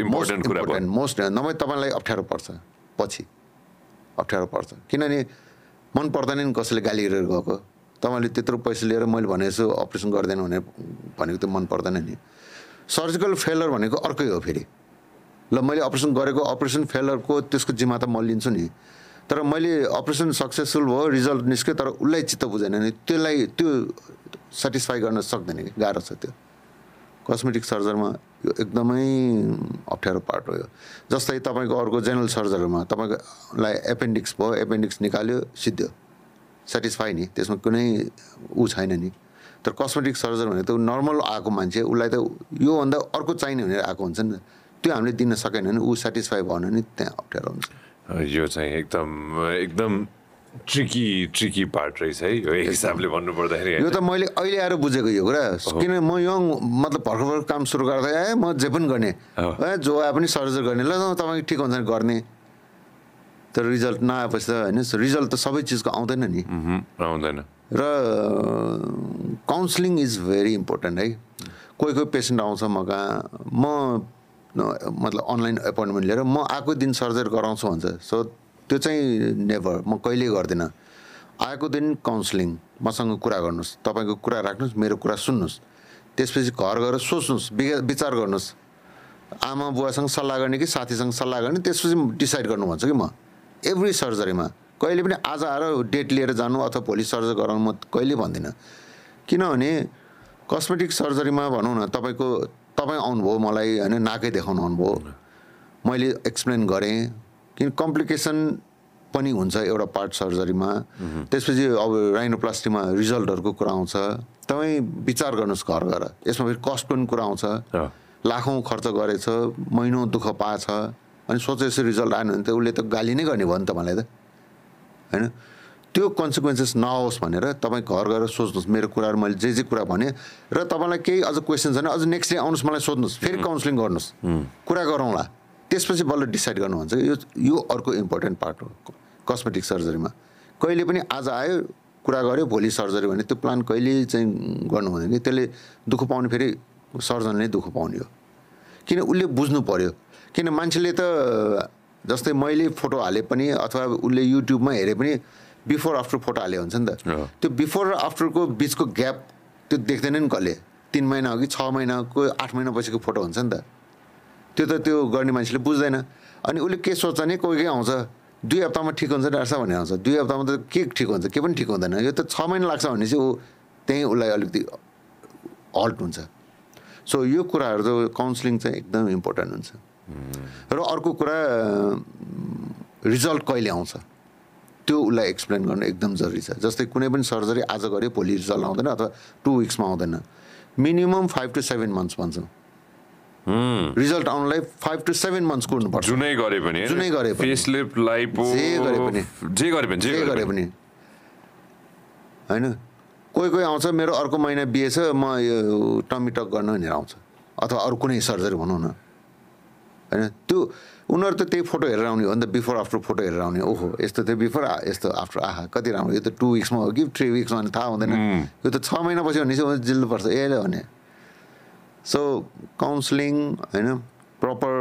इम्पोर्टेन्ट कुरा भयो। मोस्ट नभए तपाईँलाई अप्ठ्यारो पर्छ पछि। अप्ठ्यारो पर्छ। किनभने मन पर्दैन नि कसैले गाली गरेर गएको। तपाईँले त्यत्रो पैसा लिएर मैले भने जस्तो अपरेसन गर्दैन भने भनेको त मन पर्दैन नि। सर्जिकल फेलर भनेको अर्कै हो फेरि। ल मैले अपरेसन गरेको अपरेसन फेलरको त्यसको जिम्मा त म लिन्छु नि। तर मैले अपरेसन सक्सेसफुल भयो रिजल्ट निस्क्यो तर उसलाई चित्त बुझेन नि। त्यसलाई त्यो सेटिस्फाई गर्न सक्दैन कि गाह्रो छ त्यो। कस्मेटिक सर्जरमा यो एकदमै अप्ठ्यारो पार्ट हो यो। जस्तै तपाईँको अर्को जेनरल सर्जरीमा तपाईँकोलाई एपेन्डिक्स भयो एपेन्डिक्स निकाल्यो सिद्धो। सेटिस्फाई नि त्यसमा कुनै ऊ छैन नि। तर कस्मेटिक सर्जरी भनेको त नर्मल आएको मान्छे उसलाई त योभन्दा अर्को चाहिने भनेर आएको हुन्छ नि त्यो हामीले दिन सकेन भने ऊ सेटिस्फाई भएन भने त्यहाँ अप्ठ्यारो हुन्छ। यो चाहिँ एकदम एकदम ट्रिकी ट्रिकी पार्ट रहेछ है यो हिसाबले भन्नुपर्दाखेरि। यो त मैले अहिले आएर बुझेको यो कुरा। किन म यङ मतलब भर्खर भर्खर काम सुरु गर्दा ए म जे पनि गर्ने। ए जो आए पनि सर्जरी गर्ने। ल तपाईँको ठिक हुन्छ गर्ने। तर रिजल्ट नआएपछि त होइन रिजल्ट त सबै चिजको आउँदैन नि। आउँदैन। र काउन्सिलिङ इज भेरी इम्पोर्टेन्ट है। कोही कोही पेसेन्ट आउँछ म कहाँ म न- मतलब अनलाइन एपोइन्टमेन्ट लिएर म आएको दिन सर्जरी गराउँछु भन्छ। सो त्यो चाहिँ नेभर म कहिल्यै गर्दिनँ। आएको दिन काउन्सिलिङ मसँग कुरा गर्नुहोस् तपाईँको कुरा राख्नुहोस् मेरो कुरा सुन्नुहोस्। त्यसपछि घर गएर सोच्नुहोस् विचार गर्नुहोस्। आमा बुवासँग सल्लाह गर्ने कि साथीसँग सल्लाह गर्ने त्यसपछि डिसाइड गर्नु भन्छ कि म। एभ्री सर्जरीमा कहिले पनि आज आएर डेट लिएर जानु अथवा भोलि सर्जरी गराउनु म कहिले भन्दिनँ। किनभने कस्मेटिक सर्जरीमा भनौँ न तपाईँको तपाईँ आउनुभयो मलाई होइन नाकै देखाउनु आउनुभयो। मैले एक्सप्लेन गरेँ किन कम्प्लिकेसन पनि हुन्छ एउटा पार्ट सर्जरीमा त्यसपछि अब राइनोप्लास्टीमा रिजल्टहरूको कुरा आउँछ। तपाईँ विचार गर्नुहोस् घर गएर। यसमा फेरि कस्ट पनि कुरा आउँछ। लाखौँ खर्च गरेछ महिनौ दुःख पाएछ। अनि सोचे यसो रिजल्ट आएन भने त उसले त गाली नै गर्ने भयो नि त मलाई त। होइन? त्यो कन्सिक्वेन्सेस नहोस् भनेर तपाईँ घर गएर सोच्नुहोस् मेरो कुराहरू मैले जे जे कुरा भने र तपाईँलाई केही अझ क्वेसन छ भने अझ नेक्स्ट डे आउनुहोस् मलाई सोध्नुहोस् फेरि काउन्सिलिङ गर्नुहोस्। कुरा गरौँला। त्यसपछि बल्ल डिसाइड गर्नु भन्छ कि यो यो अर्को इम्पोर्टेन्ट पार्ट हो कस्मेटिक सर्जरीमा कहिले पनि आज आयो कुरा गऱ्यो भोलि सर्जरी भने त्यो प्लान कहिले चाहिँ गर्नु हुँदैन कि? त्यसले दुःख पाउने फेरि सर्जनले दुःख पाउने हो। किन उसले बुझ्नु पर्यो? किन मान्छेले त जस्तै मैले फोटो हाले पनि अथवा उसले युट्युबमा हेरे पनि बिफोर आफ्टर फोटो हाले हुन्छ नि त। त्यो बिफोर र आफ्टरको बिचको ग्याप त्यो देख्दैन नि कसले तिन महिना अघि छ महिनाको आठ महिना पछिको फोटो हुन्छ नि त। त्यो त त्यो गर्ने मान्छेले बुझ्दैन। अनि उसले के सोच्छ नि कोही कोही आउँछ? दुई हप्तामा ठिक हुन्छ डाक्टर साहब भन्ने आउँछ। दुई हप्तामा त के ठिक हुन्छ के पनि ठिक हुँदैन। यो त छ महिना लाग्छ भने चाहिँ ऊ त्यहीँ उसलाई अलिकति हल्ट हुन्छ। सो यो कुराहरू चाहिँ काउन्सिलिङ चाहिँ एकदम इम्पोर्टेन्ट हुन्छ। र अर्को कुरा रिजल्ट कहिले आउँछ? त्यो उसलाई एक्सप्लेन गर्नु एकदम जरुरी छ। जस्तै कुनै पनि सर्जरी आज गऱ्यो भोलि रिजल्ट आउँदैन अथवा टु विक्समा आउँदैन। Minimum five to seven months भन्छौँ। रिजल्ट आउनलाई फाइभ टु सेभेन मन्थ्स कुर्नुपर्छ। जुनै गरे पनि? जुनै गरे पनि। जे गरे पनि। जे गरे पनि जे गरे पनि। होइन? कोही कोही आउँछ मेरो अर्को महिना बिहे छ म यो टमी टक गर्न भनेर आउँछ। अथवा अरू कुनै सर्जरी भनौँ न। होइन? त्यो उनीहरू त त्यही फोटो हेरेर आउने हो नि त बिफोर आफ्टर फोटो हेरेर आउने ओहो यस्तो थियो बिफोर यस्तो आफ्टर आहा कति राम्रो यो त टु विक्समा हो कि थ्री विक्समा भने थाहा हुँदैन। यो त छ महिनापछि भने चाहिँ जिल्नुपर्छ। ए भने। सो काउन्सिलिङ होइन प्रपर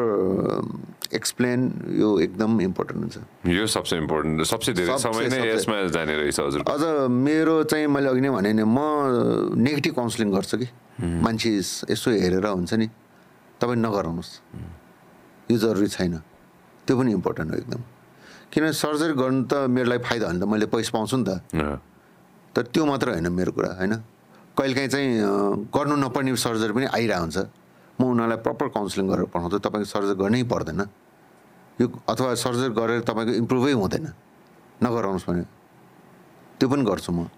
एक्सप्लेन यो एकदम इम्पोर्टेन्ट हुन्छ। यो सबसे इम्पोर्टेन्ट सबसे धेरै समय नै सबसे- यसमा जाने रहेछ हजुर। अझ मेरो चाहिँ मैले अघि नै भने नि म नेगेटिभ काउन्सिलिङ गर्छु कि। मान्छे यसो हेरेर हुन्छ नि। तपाईँ नगराउनुहोस्। यो जरुरी छैन। त्यो पनि इम्पोर्टेन्ट हो एकदम। किन सर्जरी गर्नु त मेरो लागि फाइदा हो नि त। मैले पैसा पाउँछु नि त। तर त्यो मात्र होइन मेरो कुरा होइन? कहिलेकाहीँ चाहिँ गर्नु नपर्ने सर्जरी पनि आइरहेको हुन्छ म उनीहरूलाई प्रपर काउन्सिलिङ गरेर पठाउँछु। तपाईँको सर्जरी गर्नै पर्दैन। यो अथवा सर्जरी गरेर तपाईँको इम्प्रुभै हुँदैन। नगराउनुहोस् भने। त्यो पनि गर्छु म।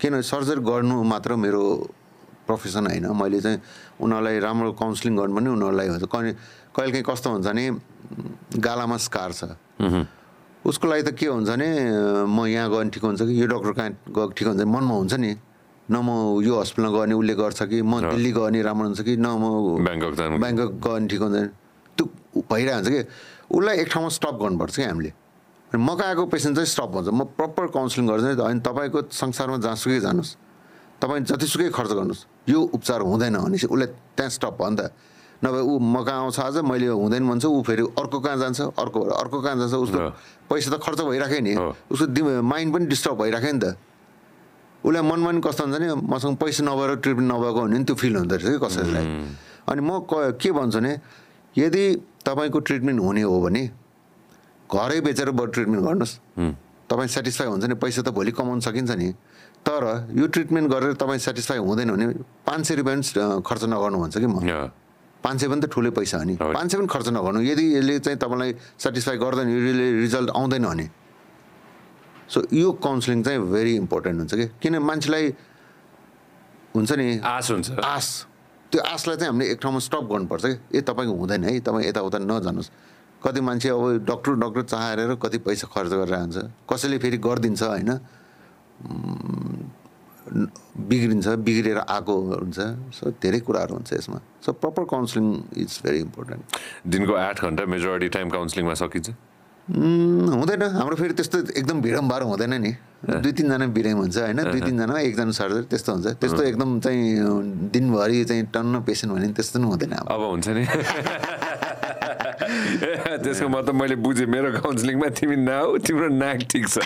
किन सर्जरी गर्नु मात्र मेरो प्रोफेसन होइन मैले चाहिँ उनीहरूलाई राम्रो काउन्सिलिङ गर्नु पनि उनीहरूलाई हुन्छ कहिले कहिलेकाहीँ कस्तो हुन्छ भने गालामा स्कार छ। उसको लागि त के हुन्छ भने म यहाँ गयो भने ठिक हुन्छ कि? यो डक्टर कहाँ गएको ठिक हुन्छ? मनमा हुन्छ नि न म यो हस्पिटलमा गयो भने उसले गर्छ कि? म दिल्ली गयो भने राम्रो हुन्छ कि? न म ब्याङ्कक ब्याङ्कक गयो भने ठिक हुन्छ त्यो भइरहेको हुन्छ कि? उसलाई एक ठाउँमा स्टप गर्नुपर्छ कि हामीले। मको आएको पेसेन्ट चाहिँ स्टप हुन्छ म प्रपर काउन्सिलिङ गर्छु नि होइन तपाईँको संसारमा जहाँसुकै जानुहोस्। तपाईँ जतिसुकै खर्च गर्नुहोस्। यो उपचार हुँदैन भनेपछि उसलाई त्यहाँ स्टप भयो नि त। नभए ऊ म कहाँ आउँछ आज मैले हुँदैन भन्छ ऊ फेरि अर्को कहाँ जान्छ अर्को अर्को कहाँ जान्छ उसको। पैसा त खर्च भइराख्यो नि। उसको दिम- माइन्ड पनि डिस्टर्ब भइराख्यो नि त। उसलाई मनमा पनि कस्तो हुन्छ नि मसँग पैसा नभएर ट्रिटमेन्ट नभएको भने नि त्यो फिल हुँदो रहेछ कि कसैलाई। अनि म क- के भन्छु भने यदि तपाईँको ट्रिटमेन्ट हुने हो भने घरै बेचेर बरु ट्रिटमेन्ट गर्नुहोस्। तपाईँ सेटिस्फाई हुन्छ नि पैसा त भोलि कमाउन सकिन्छ नि। तर यो ट्रिटमेन्ट गरेर तपाईँ सेटिस्फाई हुँदैन भने पाँच सय रुपियाँ खर्च नगर्नु भन्छ कि म। पाँच सय पनि त ठुलै पैसा हो नि। पाँच सय पनि खर्च नगर्नु। यदि यसले चाहिँ तपाईँलाई सेटिस्फाई गर्दैन यसले रिजल्ट आउँदैन भने। सो यो काउन्सिलिङ चाहिँ भेरी इम्पोर्टेन्ट हुन्छ कि? किन मान्छेलाई हुन्छ नि? आश हुन्छ। आश त्यो आशलाई चाहिँ हामीले एक ठाउँमा स्टप गर्नुपर्छ कि? ए तपाईँको हुँदैन है। तपाईँ यताउता नजानुहोस्। कति मान्छे अब डक्टर डक्टर चाहेर कति पैसा खर्च गरेर हुन्छ कसैले फेरि गरिदिन्छ होइन? बिग्रिन्छ बिग्रिएर आएको हुन्छ। सो धेरै कुराहरू हुन्छ यसमा। So proper counselling is very important दिनको आठ घन्टा मेजोरिटी टाइम काउन्सिलिङमा सकिन्छ? हुँदैन। हाम्रो फेरि त्यस्तो एकदम भिडम्बार हुँदैन नि। दुई तिनजना बिरामी हुन्छ होइन? दुई तिनजना एकजना सर्जरी त्यस्तो हुन्छ। त्यस्तो एकदम चाहिँ दिनभरि चाहिँ टन्न पेसेन्ट भने नि त्यस्तो पनि हुँदैन अब हुन्छ नि। त्यसको मतलब मैले बुझेँ मेरो काउन्सिलिङमा तिमी नआऊ तिम्रो नाक ठिक छ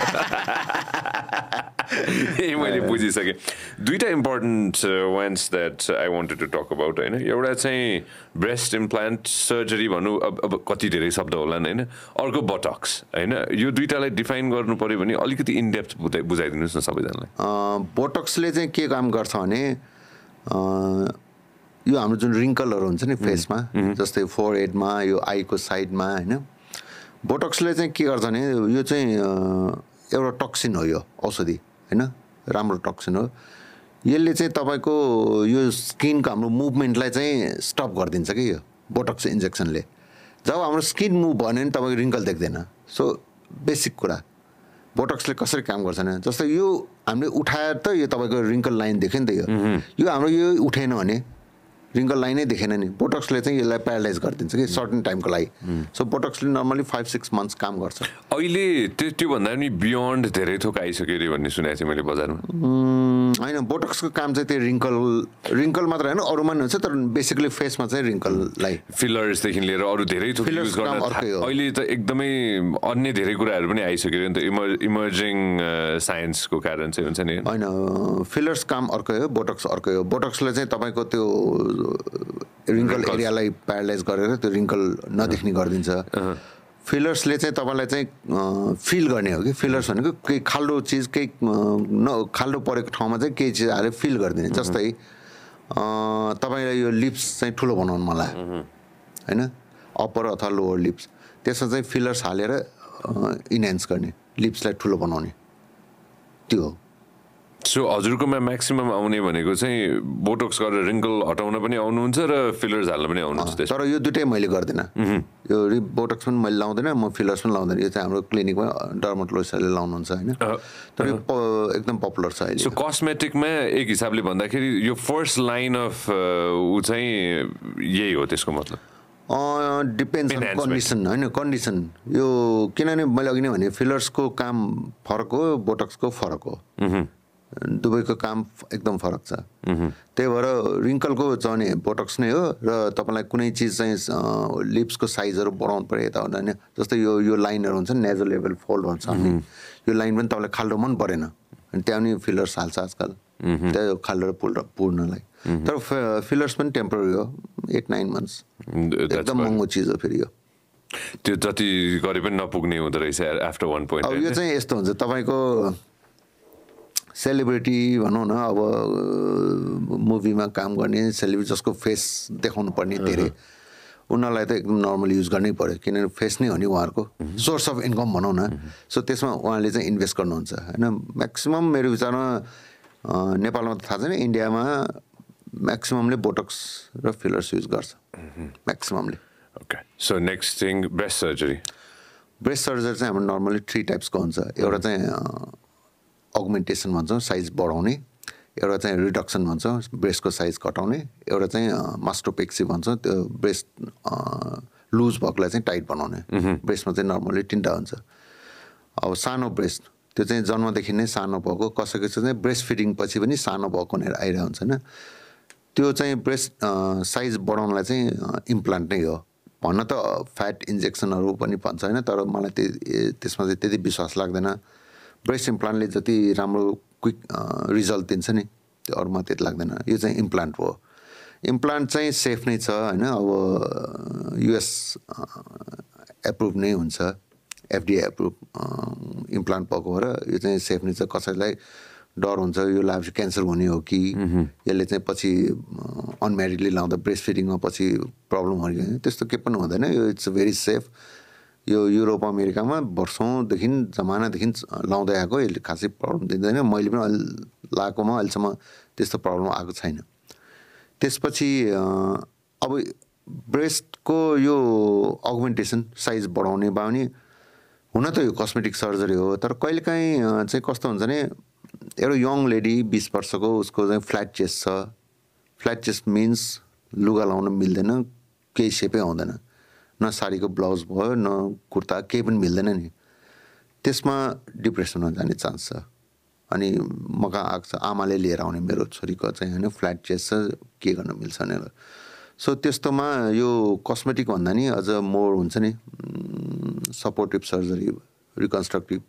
यही मैले बुझिसकेँ दुइटा important ones that I wanted to talk about होइन एउटा चाहिँ ब्रेस्ट इम्प्लान्ट सर्जरी भनौँ अब अब कति धेरै शब्द होलान् होइन अर्को बटक्स होइन यो दुइटालाई डिफाइन गर्नु पऱ्यो भने अलिकति इनडेप्थ बुझाइ बुझाइदिनुहोस् न सबैजनालाई बोटक्सले चाहिँ के काम गर्छ भने यो हाम्रो जुन रिङ्कलहरू हुन्छ नि फेसमा जस्तै फोर हेडमा यो आईको साइडमा होइन? बोटक्सले चाहिँ के गर्छ भने यो चाहिँ एउटा टक्सिन हो यो औषधि होइन? राम्रो टक्सिन हो। यसले चाहिँ तपाईँको यो स्किनको हाम्रो मुभमेन्टलाई चाहिँ स्टप गरिदिन्छ कि यो बोटक्स इन्जेक्सनले जब हाम्रो स्किन मुभ भयो भने तपाईँको रिङ्कल देख्दैन। सो बेसिक कुरा। बोटक्सले कसरी काम गर्छ भने जस्तै यो हामीले उठाएर त यो तपाईँको रिङ्कल लाइन देख्यो नि त यो। यो हाम्रो यो उठेन भने रिङ्कल लाइनै देखेन नि। बोटक्सले चाहिँ यसलाई प्यारालाइज गरिदिन्छ कि सर्टन टाइमको लागि। सो बोटक्सले नर्मली फाइभ सिक्स मन्थ्स काम गर्छ। अहिले त्यो त्योभन्दा पनि बियोन्ड धेरै थोक आइसक्यो अरे भन्ने सुनेको थिएँ मैले बजारमा। होइन बोटक्सको काम चाहिँ त्यो रिङ्कल रिङ्कल मात्र होइन अरूमा पनि हुन्छ तर बेसिकली फेसमा चाहिँ रिङ्कललाई। फिलर्सदेखि लिएर अरू धेरै थोक युज गर्न। अहिले त एकदमै अन्य धेरै कुराहरू पनि आइसक्यो नि त इमर इमर्जिङ साइन्सको कारण चाहिँ हुन्छ नि। होइन फिलर्स काम अर्कै हो बोटक्स अर्कै हो। बोटक्सले चाहिँ तपाईँको त्यो रिङ्कल एरियालाई प्यारालाइज गरेर त्यो रिङ्कल नदेख्ने गरिदिन्छ। फिलर्सले चाहिँ तपाईँलाई चाहिँ फिल गर्ने हो कि? फिलर्स भनेको केही खाल्डो चिज केही न खाल्डो परेको ठाउँमा चाहिँ केही चिज हालेर फिल गरिदिने। जस्तै तपाईँलाई यो लिप्स चाहिँ ठुलो बनाउनु मलाई। होइन? अप्पर अथवा लोवर लिप्स त्यसमा चाहिँ फिलर्स हालेर इन्हान्स गर्ने। लिप्सलाई ठुलो बनाउने। त्यो हो। सो हजुरकोमा म्याक्सिमम आउने भनेको चाहिँ बोटोक्स गरेर रिङ्कल हटाउन पनि आउनुहुन्छ र फिलर्स हाल्न पनि आउनुहुन्छ तर यो दुइटै मैले गर्दिनँ। यो बोटक्स पनि मैले लाउँदैन म फिलर्स पनि लाउँदैन। यो चाहिँ हाम्रो क्लिनिकमा डर्मोटोलोजिस्टले लाउनुहुन्छ होइन। तर यो एकदम पपुलर छ अहिले सो कस्मेटिकमा एक हिसाबले भन्दाखेरि यो फर्स्ट लाइन अफ ऊ चाहिँ यही हो त्यसको मतलब। Depends on Enhancement. कन्डिसन होइन कन्डिसन। यो किनभने मैले अघि नै भने फिलर्सको काम फरक हो बोटक्सको फरक हो। दुवैको काम एकदम फरक छ। त्यही भएर रिङ्कलको चाहिँ बोटक्स नै हो र तपाईँलाई कुनै चिज चाहिँ लिप्सको साइजहरू बढाउनु पऱ्यो यता हुँदैन जस्तै यो यो लाइनहरू हुन्छ नेजो लेभल फोल्ड हामी यो लाइन पनि तपाईँलाई खाल्डो मन परेन। अनि त्यहाँ पनि फिलर्स हाल्छ आजकल। त्यही खाल्डो पुर पुर्नलाई। तर फिलर्स पनि टेम्पोररी हो। एट नाइन मन्थ्स एकदम. महँगो चिज हो फेरि यो। त्यो जति गरे पनि नपुग्ने हुँदो रहेछ आफ्टर वान अब पोइन्ट यो चाहिँ यस्तो हुन्छ। तपाईँको सेलिब्रिटी भनौँ न अब मुभीमा काम गर्ने सेलिब्रिटी जसको फेस देखाउनु पर्ने धेरै उनीहरूलाई त एकदम नर्मल युज गर्नै पऱ्यो किनभने फेस नै हो नि उहाँहरूको। सोर्स अफ इन्कम भनौँ न। सो त्यसमा उहाँले चाहिँ इन्भेस्ट गर्नुहुन्छ। होइन म्याक्सिमम् मेरो विचारमा नेपालमा त थाहा छैन इन्डियामा म्याक्सिममले बोटक्स र फिलर्स युज गर्छ। म्याक्सिममले। Okay so next thing breast surgery breast surgery चाहिँ हाम्रो नर्मली थ्री टाइप्सको हुन्छ। एउटा चाहिँ अगमेन्टेसन भन्छौँ साइज बढाउने एउटा चाहिँ रिडक्सन भन्छौँ ब्रेस्टको साइज घटाउने एउटा चाहिँ मास्टोपेक्सी भन्छौँ त्यो ब्रेस्ट लुज भएकोलाई चाहिँ टाइट बनाउने। ब्रेस्टमा चाहिँ नर्मली तिनवटा हुन्छ। अब सानो ब्रेस्ट त्यो चाहिँ जन्मदेखि नै सानो भएको कसैको चाहिँ ब्रेस्ट फिडिङ पछि पनि सानो भएको भनेर आइरहेको हुन्छ होइन। त्यो चाहिँ ब्रेस्ट साइज बढाउनलाई चाहिँ इम्प्लान्ट नै हो। भन्न त फ्याट इन्जेक्सनहरू पनि भन्छ होइन तर मलाई त्यो त्यसमा चाहिँ त्यति विश्वास लाग्दैन। ब्रेस्ट इम्प्लान्टले जति राम्रो क्विक रिजल्ट दिन्छ नि त्यो अरूमा त्यति लाग्दैन। यो चाहिँ इम्प्लान्ट हो। इम्प्लान्ट चाहिँ सेफ नै छ होइन? अब युएस एप्रुभ नै हुन्छ। एफडिए एप्रुभ इम्प्लान्ट भएको भएर यो चाहिँ सेफ नै छ। कसैलाई डर हुन्छ यो लाभ क्यान्सर हुने हो कि? यसले चाहिँ पछि अनम्यारिडली लाउँदा ब्रेस्ट फिडिङमा पछि प्रब्लम हो कि त्यस्तो केही पनि हुँदैन। यो इट्स भेरी सेफ यो युरोप अमेरिकामा वर्षौँदेखि जमानादेखि लाउँदै आएको यसले खासै प्रब्लम दिँदैन। मैले पनि अहिले लगाएकोमा अहिलेसम्म त्यस्तो प्रब्लम आएको छैन। त्यसपछि अब ब्रेस्टको यो अगमेन्टेसन साइज बढाउने बानी हुन त यो कस्मेटिक सर्जरी हो तर कहिलेकाहीँ चाहिँ कस्तो हुन्छ भने एउटा यङ लेडी बिस वर्षको उसको चाहिँ फ्ल्याट चेस्ट छ। फ्ल्याट चेस्ट मिन्स लुगा लाउन मिल्दैन केही सेपै आउँदैन। न साडीको ब्लाउज भयो न कुर्ता केही पनि मिल्दैन नि। त्यसमा डिप्रेसनमा जाने चान्स छ। अनि मका आएको छ आमाले लिएर आउने मेरो छोरीको चाहिँ होइन फ्ल्याट चेस्ट छ के गर्न मिल्छ भनेर। सो त्यस्तोमा यो कस्मेटिक भन्दा नि अझ मोर हुन्छ नि सपोर्टिभ सर्जरी रिकन्स्ट्रक्टिभ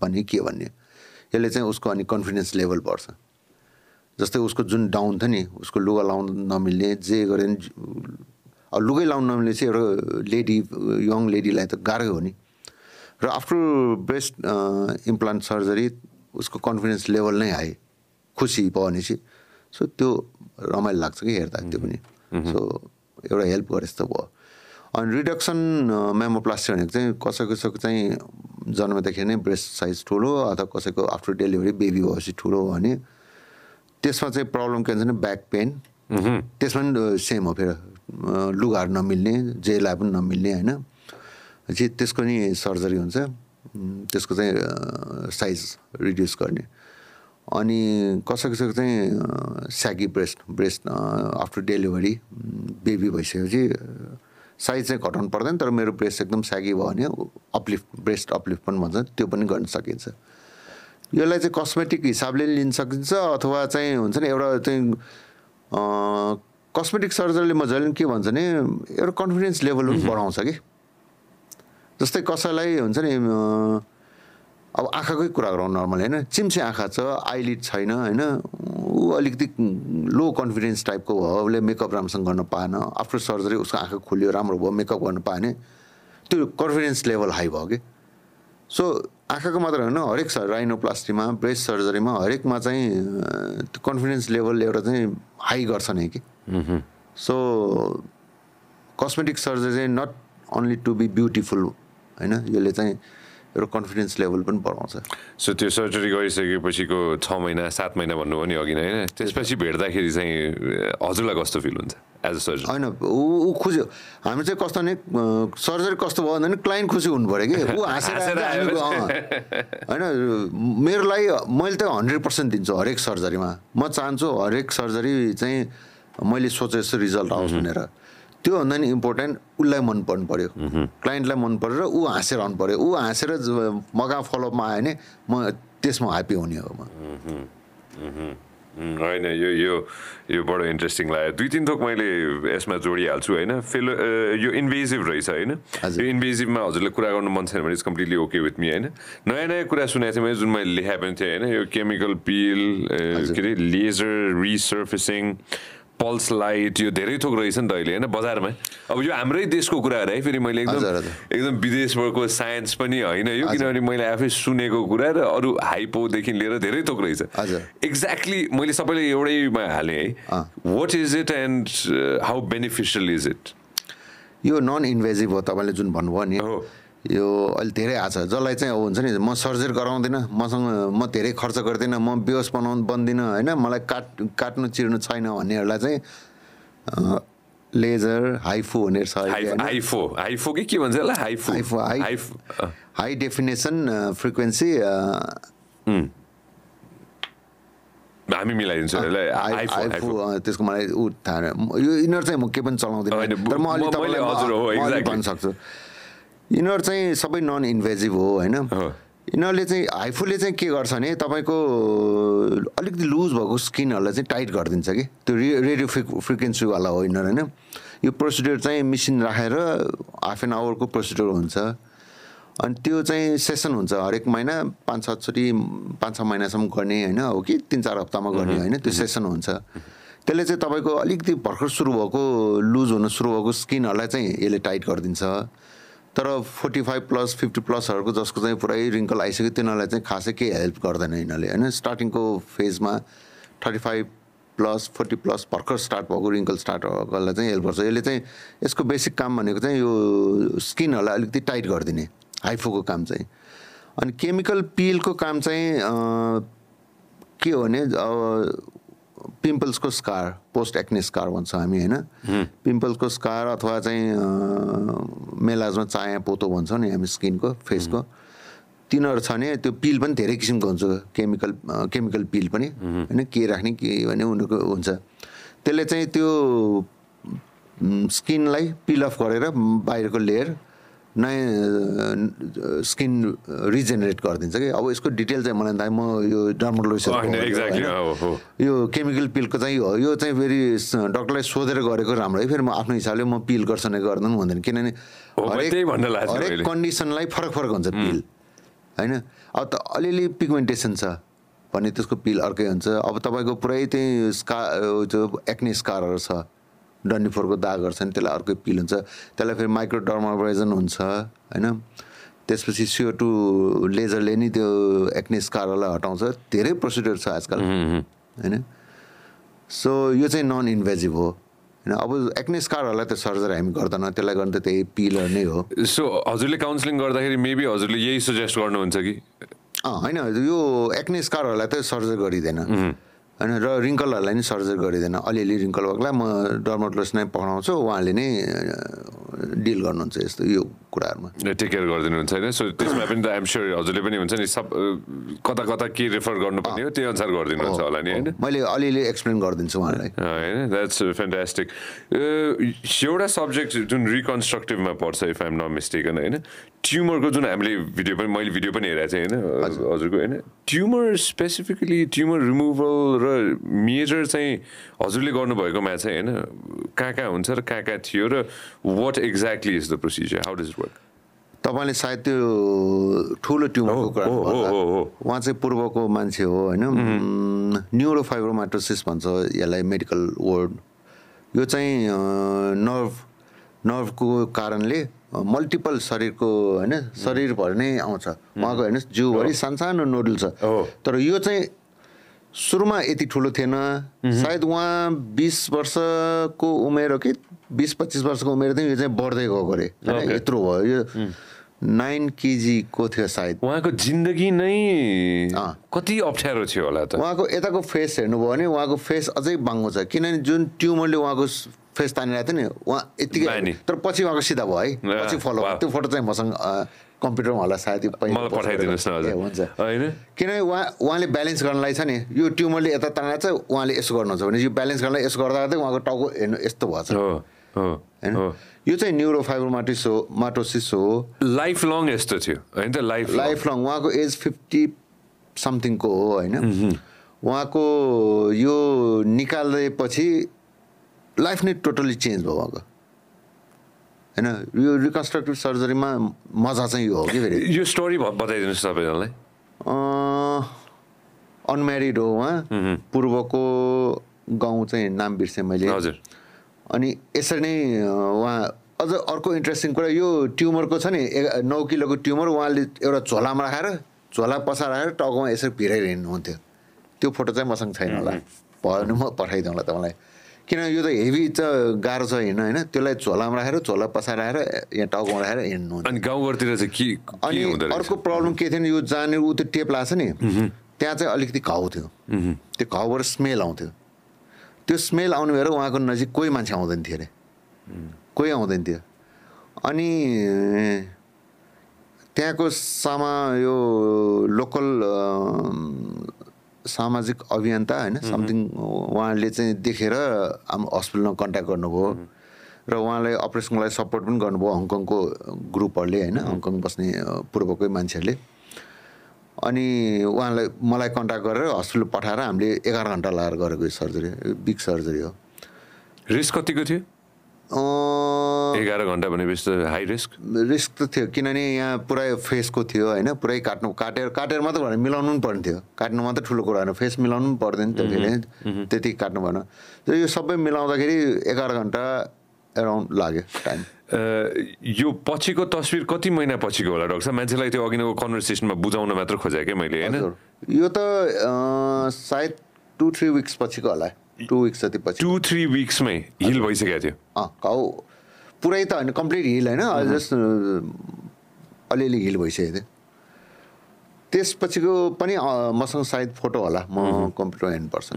भन्ने के भन्ने। यसले चाहिँ उसको अनि कन्फिडेन्स लेभल बढ्छ। जस्तै उसको जुन डाउन थियो नि उसको लुगा लाउनु नमिल्ने जे गरे लुगै लाउनु नमिल्ने चाहिँ एउटा लेडी यङ लेडीलाई त गाह्रै हो नि। र आफ्टर ब्रेस्ट इम्प्लान्ट सर्जरी उसको कन्फिडेन्स लेभल नै हाई खुसी भयो भनेपछि सो त्यो रमाइलो लाग्छ कि हेर्दा त्यो पनि। सो एउटा हेल्प गरे जस्तो भयो। अनि रिडक्सन मेमोप्लास्टी भनेको चाहिँ कसै कसैको चाहिँ जन्मदाखेरि नै ब्रेस्ट साइज ठुलो अथवा कसैको आफ्टर डेलिभरी बेबी भएपछि ठुलो हो भने त्यसमा चाहिँ प्रब्लम के हुन्छ भने ब्याक पेन। त्यसमा पनि सेम हो फेरि। लुगाहरू नमिल्ने जेलाई पनि नमिल्ने होइन? चाहिँ त्यसको नि सर्जरी हुन्छ। त्यसको चाहिँ साइज रिड्युस गर्ने। अनि कसै कसैको चाहिँ saggy breast breast after delivery baby भइसकेपछि साइज चाहिँ घटाउनु पर्दैन तर मेरो ब्रेस्ट एकदम स्यागी भयो भने अपलिफ्ट ब्रेस्ट अपलिफ्ट पनि भन्छ त्यो पनि गर्न सकिन्छ। यसलाई चाहिँ कस्मेटिक हिसाबले लिन सकिन्छ अथवा चाहिँ हुन्छ नि एउटा चाहिँ कस्मेटिक सर्जरीले मजाले के भन्छ भने एउटा कन्फिडेन्स लेभल पनि बढाउँछ कि। जस्तै कसैलाई हुन्छ नि अब आँखाकै कुरा गरौँ नर्मल होइन? चिम्से आँखा छ आइलिड छैन होइन? ऊ अलिकति लो कन्फिडेन्स टाइपको भयो उसले मेकअप राम्रोसँग गर्न पाएन आफ्टर सर्जरी उसको आँखा खुल्यो राम्रो भयो मेकअप गर्न पाएन त्यो कन्फिडेन्स लेभल हाई भयो कि। सो आँखाको मात्र होइन हरेक राइनोप्लास्टीमा ब्रेस्ट सर्जरीमा हरेकमा चाहिँ त्यो कन्फिडेन्स लेभल एउटा चाहिँ हाई गर्छ नै कि। सो कस्मेटिक सर्जरी चाहिँ not only to be beautiful होइन? यसले चाहिँ एउटा कन्फिडेन्स लेभल पनि बढाउँछ। सो त्यो सर्जरी गरिसकेपछिको छ महिना सात महिना भन्नुभयो नि अघि नै होइन? त्यसपछि भेट्दाखेरि चाहिँ हजुरलाई कस्तो फिल हुन्छ एज अ सर्जन होइन ऊ ऊ खुसी हामी चाहिँ कस्तो भने सर्जरी कस्तो भयो भने क्लाइन्ट खुसी हुनु पऱ्यो कि। ऊ हाँसेर होइन मेरो लागि मैले त हन्ड्रेड पर्सेन्ट दिन्छु हरेक सर्जरीमा म चाहन्छु हरेक सर्जरी चाहिँ मैले सोचे जस्तो रिजल्ट आओस् भनेर। त्योभन्दा नि इम्पोर्टेन्ट उसलाई मन पर्नु पऱ्यो क्लाइन्टलाई मन पऱ्यो र ऊ हाँसेर आउनु पऱ्यो ऊ हाँसेर मगा फलोअपमा आयो भने म त्यसमा ह्याप्पी हुने हो म। होइन यो यो यो बडो इन्ट्रेस्टिङ लाग्यो। दुई तिन थोक मैले यसमा जोडिहाल्छु होइन? फेलो यो इन्भेजिभ रहेछ होइन? यो इन्भेजिभमा हजुरले कुरा गर्नु मन छैन भने it's completely okay with me होइन? नयाँ नयाँ कुरा सुनेको थिएँ मैले जुन मैले लेखाएको पनि थिएँ होइन? यो केमिकल पिल के अरे लेजर रिसर्फेसिङ पल्स लाइट यो धेरै थोक रहेछ नि त अहिले होइन? बजारमा? अब यो हाम्रै देशको कुराहरू है फेरि मैले एकदम एकदम विदेशको साइन्स पनि होइन यो किनभने मैले आफै सुनेको कुरा र अरू हाइपोदेखि लिएर धेरै थोक रहेछ। एक्ज्याक्टली मैले सबैले एउटैमा हालेँ है। What is it and how beneficial is it यो नन इन्भेजिभ हो तपाईँले जुन भन्नुभयो नि। यो अहिले धेरै आएको छ जसलाई चाहिँ अब हुन्छ नि म सर्जरी गराउँदिनँ मसँग म धेरै खर्च गर्दिनँ म बेहोस बनाउनु बन्दिनँ होइन मलाई काट काट्नु चिर्नु छैन भन्नेहरूलाई चाहिँ लेजर हाइफो छ हाइफो हाइफो कि के भन्छ HIFU. HIFU high high definition frequency हामी मिलाइदिन्छौँ त्यसको मलाई ऊ थाहा यो यिनीहरू चाहिँ म केही पनि चलाउँदिनँ। तर म अलिक भन्न सक्छु यिनीहरू चाहिँ सबै नन इन्भेजिभ हो होइन? यिनीहरूले चाहिँ हाइफुले चाहिँ के गर्छ भने तपाईँको अलिकति लुज भएको स्किनहरूलाई चाहिँ टाइट गरिदिन्छ कि? त्यो रे रेडियो फ्रिक फ्रिक्वेन्सीवाला हो यिनीहरू होइन? यो प्रोसिड्योर चाहिँ मिसिन राखेर हाफ एन आवरको प्रोसिड्योर हुन्छ। अनि त्यो चाहिँ सेसन हुन्छ हरेक महिना पाँच सातचोटि पाँच छ महिनासम्म गर्ने होइन? हो कि? तिन चार हप्तामा गर्ने होइन? त्यो सेसन हुन्छ। त्यसले चाहिँ तपाईँको अलिकति भर्खर सुरु भएको लुज हुनु सुरु भएको स्किनहरूलाई चाहिँ यसले टाइट गरिदिन्छ। तर फोर्टी फाइभ प्लस फिफ्टी प्लसहरूको जसको चाहिँ पुरै रिङ्कल आइसक्यो तिनीहरूलाई चाहिँ खासै केही हेल्प गर्दैन यिनीहरूले होइन? स्टार्टिङको फेजमा thirty five plus forty plus भर्खर स्टार्ट भएको रिङ्कल स्टार्ट गर्नलाई चाहिँ हेल्प गर्छ। यसले चाहिँ यसको बेसिक काम भनेको चाहिँ यो स्किनहरूलाई अलिकति टाइट गरिदिने हाइफोको काम चाहिँ। अनि केमिकल पिलको काम चाहिँ के हो भने पिम्पल्सको स्कार पोस्ट एक्ने स्कार भन्छ हामी होइन? पिम्पल्सको स्कार अथवा चाहिँ मेलाजमा चाया पोतो भन्छौँ नि हामी स्किनको फेसको। तिनीहरू छ भने त्यो पिल पनि धेरै किसिमको हुन्छ केमिकल केमिकल पिल पनि होइन? के राख्ने के भने उनीहरूको हुन्छ। त्यसले चाहिँ त्यो स्किनलाई पिल अफ गरेर बाहिरको लेयर नयाँ स्किन रिजेनेरेट गरिदिन्छ कि? अब यसको डिटेल चाहिँ मलाई थाहा म यो। डर्मोलोजिस्ट यो केमिकल पिलको चाहिँ हो यो चाहिँ फेरि डक्टरलाई सोधेर गरेको राम्रो है। फेरि म आफ्नो हिसाबले म पिल गर्छ नै गर्दैन हुँदैन किनभने त्यही हरेक मैले। कन्डिसनलाई फरक फरक हुन्छ पिल होइन? अब त अलिअलि पिगमेन्टेसन छ भने त्यसको पिल अर्कै हुन्छ। अब तपाईँको पुरै चाहिँ स्का जो एक्ने स्कारहरू छ। डन्डीफोरको दागहरू छ नि त्यसलाई अर्कै पिल हुन्छ। त्यसलाई फेरि माइक्रो डर्माभाइजन हुन्छ होइन? त्यसपछि सिओ टू लेजरले नि त्यो एक्ने स्कारहरूलाई हटाउँछ। धेरै प्रोसिडियर छ आजकल होइन? सो यो चाहिँ नन इन्भेजिभ हो होइन? अब एक्ने स्कारहरूलाई त सर्जरी हामी गर्दैन त्यसलाई गर्न त त्यही पिलहरू नै हो। सो हजुरले काउन्सिलिङ गर्दाखेरि मेबी हजुरले यही सजेस्ट गर्नुहुन्छ कि? अँ होइन यो एक्ने स्कारहरूलाई त सर्जरी गरिँदैन। होइन र रिङ्कलहरूलाई नि सर्जरी गरिँदैन। अलिअलि रिङ्कल भएकोलाई म डर्मोटोलोजिस्ट नै पठाउँछु उहाँले नै डिल गर्नुहुन्छ यस्तो यो कुराहरूमा। टेक केयर गरिदिनुहुन्छ होइन? सो त्यसमा पनि त आइम स्योर हजुरले पनि हुन्छ नि सब कता कता के रेफर गर्नुपर्ने हो त्यही अनुसार गरिदिनुहुन्छ होला नि होइन? मैले अलिअलि एक्सप्लेन गरिदिन्छु उहाँलाई। होइन? द्याट्स फ्यान्टास्टिक एउटा सब्जेक्ट जुन रिकन्स्ट्रक्टिभमा पर्छ इफ आइम नट मिस्टेकन होइन? ट्युमरको जुन हामीले भिडियो पनि मैले भिडियो पनि हेरेको थिएँ होइन? हजुरको होइन? ट्युमर स्पेसिफिकली ट्युमर रिमुभल र मेजर चाहिँ हजुरले गर्नुभएकोमा चाहिँ होइन? कहाँ कहाँ हुन्छ र कहाँ कहाँ थियो र what exactly is the procedure how does work तपाईँले सायद त्यो ठुलो ट्युमरको कुरा। उहाँ चाहिँ पूर्वको मान्छे हो होइन? न्युरोफाइब्रोमाटोसिस भन्छ यसलाई मेडिकल वर्ड। यो चाहिँ नर्भ नर्भको कारणले मल्टिपल शरीरको होइन शरीरभरि नै आउँछ। उहाँको हेर्नुहोस् जिउभरि सानसानो नोडल छ। तर यो चाहिँ सुरुमा यति ठुलो थिएन। सायद उहाँ बिस वर्षको उमेर हो कि बिस पच्चिस वर्षको उमेर थियो यो चाहिँ बढ्दै गएको अरे। होइन. यत्रो भयो। यो नाइन केजीको थियो सायद। उहाँको जिन्दगी नै। कति अप्ठ्यारो थियो होला त। उहाँको यताको फेस हेर्नुभयो भने उहाँको फेस अझै बाङ्गो छ। किनभने जुन ट्युमरले उहाँको फेस तानिरहेको थियो नि। उहाँ बानी। यत्तिकै तर पछि उहाँको सिधा भयो है। पछि फलो। त्यो फोटो चाहिँ मसँग कम्प्युटरमा होला सायद पठाइदिनुहोस् न हुन्छ। होइन? किनभने उहाँ उहाँले ब्यालेन्स गर्नलाई छ नि यो ट्युमरले यता तानेर चाहिँ उहाँले यसो गर्नुहुन्छ भने यो ब्यालेन्स गर्नलाई यसो गर्दा गर्दै उहाँको टाउको हेर्नु यस्तो भएछ। होइन? यो चाहिँ न्युरोफाइब्रोमाटिस हो माटोसिस हो। लाइफ लङ यस्तो थियो होइन त? Life life long. उहाँको एज फिफ्टी समथिङको हो होइन? उहाँको यो निकाल्दैपछि लाइफ नै टोटल्ली चेन्ज भयो उहाँको होइन? यो रिकन्स्ट्रक्टिभ सर्जरीमा मजा चाहिँ यो हो कि फेरि? यो स्टोरी बताइदिनुहोस् सबैजनालाई अनम्यारिड हो उहाँ पूर्वको गाउँ चाहिँ नाम बिर्सेँ मैले। हजुर। अनि यसरी नै उहाँ अझ अर्को इन्ट्रेस्टिङ कुरा यो ट्युमरको छ नि ए- नौ किलोको ट्युमर उहाँले एउटा झोलामा राखेर झोला पसा राखेर टाउकोमा यसरी भिराइ हिँड्नुहुन्थ्यो त्यो फोटो चाहिँ मसँग छैन होला। भयो भने म पठाइदिउँ होला तपाईँलाई। किन यो त हेभी त गाह्रो छ हिँड्न होइन? त्यसलाई झोलामा राखेर झोला राखेर यहाँ टाउकोमा राखेर हिँड्नुहुन्थ्यो अनि गाउँघरतिर चाहिँ के के अनि अर्को प्रब्लम के थियो भने यो जहाँनिर ऊ त्यो टेप लाग्छ नि त्यहाँ चाहिँ अलिकति घाउ थियो। त्यो घाउबाट स्मेल आउँथ्यो। त्यो स्मेल आउनु भएर उहाँको नजिक कोही मान्छे आउँदैन थियो अरे। कोही आउँदैन थियो। अनि त्यहाँको सामा यो लोकल सामाजिक अभियन्ता होइन समथिङ उहाँले चाहिँ देखेर हाम हस्पिटलमा कन्ट्याक्ट गर्नुभयो। र उहाँलाई अपरेसनको लागि सपोर्ट पनि गर्नुभयो हङकङको ग्रुपहरूले होइन हङकङ बस्ने पूर्वकै मान्छेहरूले। अनि उहाँलाई मलाई कन्ट्याक्ट गरेर हस्पिटल पठाएर हामीले एघार घन्टा लगाएर गरेको यो सर्जरी बिग सर्जरी हो। रिस्क कतिको थियो? एघार घन्टा भनेपछि त हाई रिस्क रिस्क त थियो। किनभने यहाँ पुरै फेसको थियो होइन? पुरै काट्नु काटेर काटेर मात्र भने मिलाउनु पनि पर्ने थियो काट्नु मात्रै ठुलो कुरा होइन फेस मिलाउनु पनि पर्दैन त्यो फेरि त्यति काट्नु भएन। यो सबै मिलाउँदाखेरि एघार घन्टा एराउन्ड लाग्यो टाइम यो पछिको तस्विर कति महिना पछिको होला डक्टर मान्छेलाई त्यो अघिको कन्भर्सेसनमा बुझाउन मात्र खोजेँ क्या मैले होइन। यो त सायद टु थ्री विक्स पछिको होला। टु विक्स जति पछि। टु थ्री विक्समै हिल भइसकेको थियो। अँ घाउ पुरै त होइन कम्प्लिट हिल होइन। जस्ट अलिअलि हिल भइसकेको थियो। त्यसपछिको पनि मसँग सायद फोटो होला। म कम्प्युटर हेर्नुपर्छ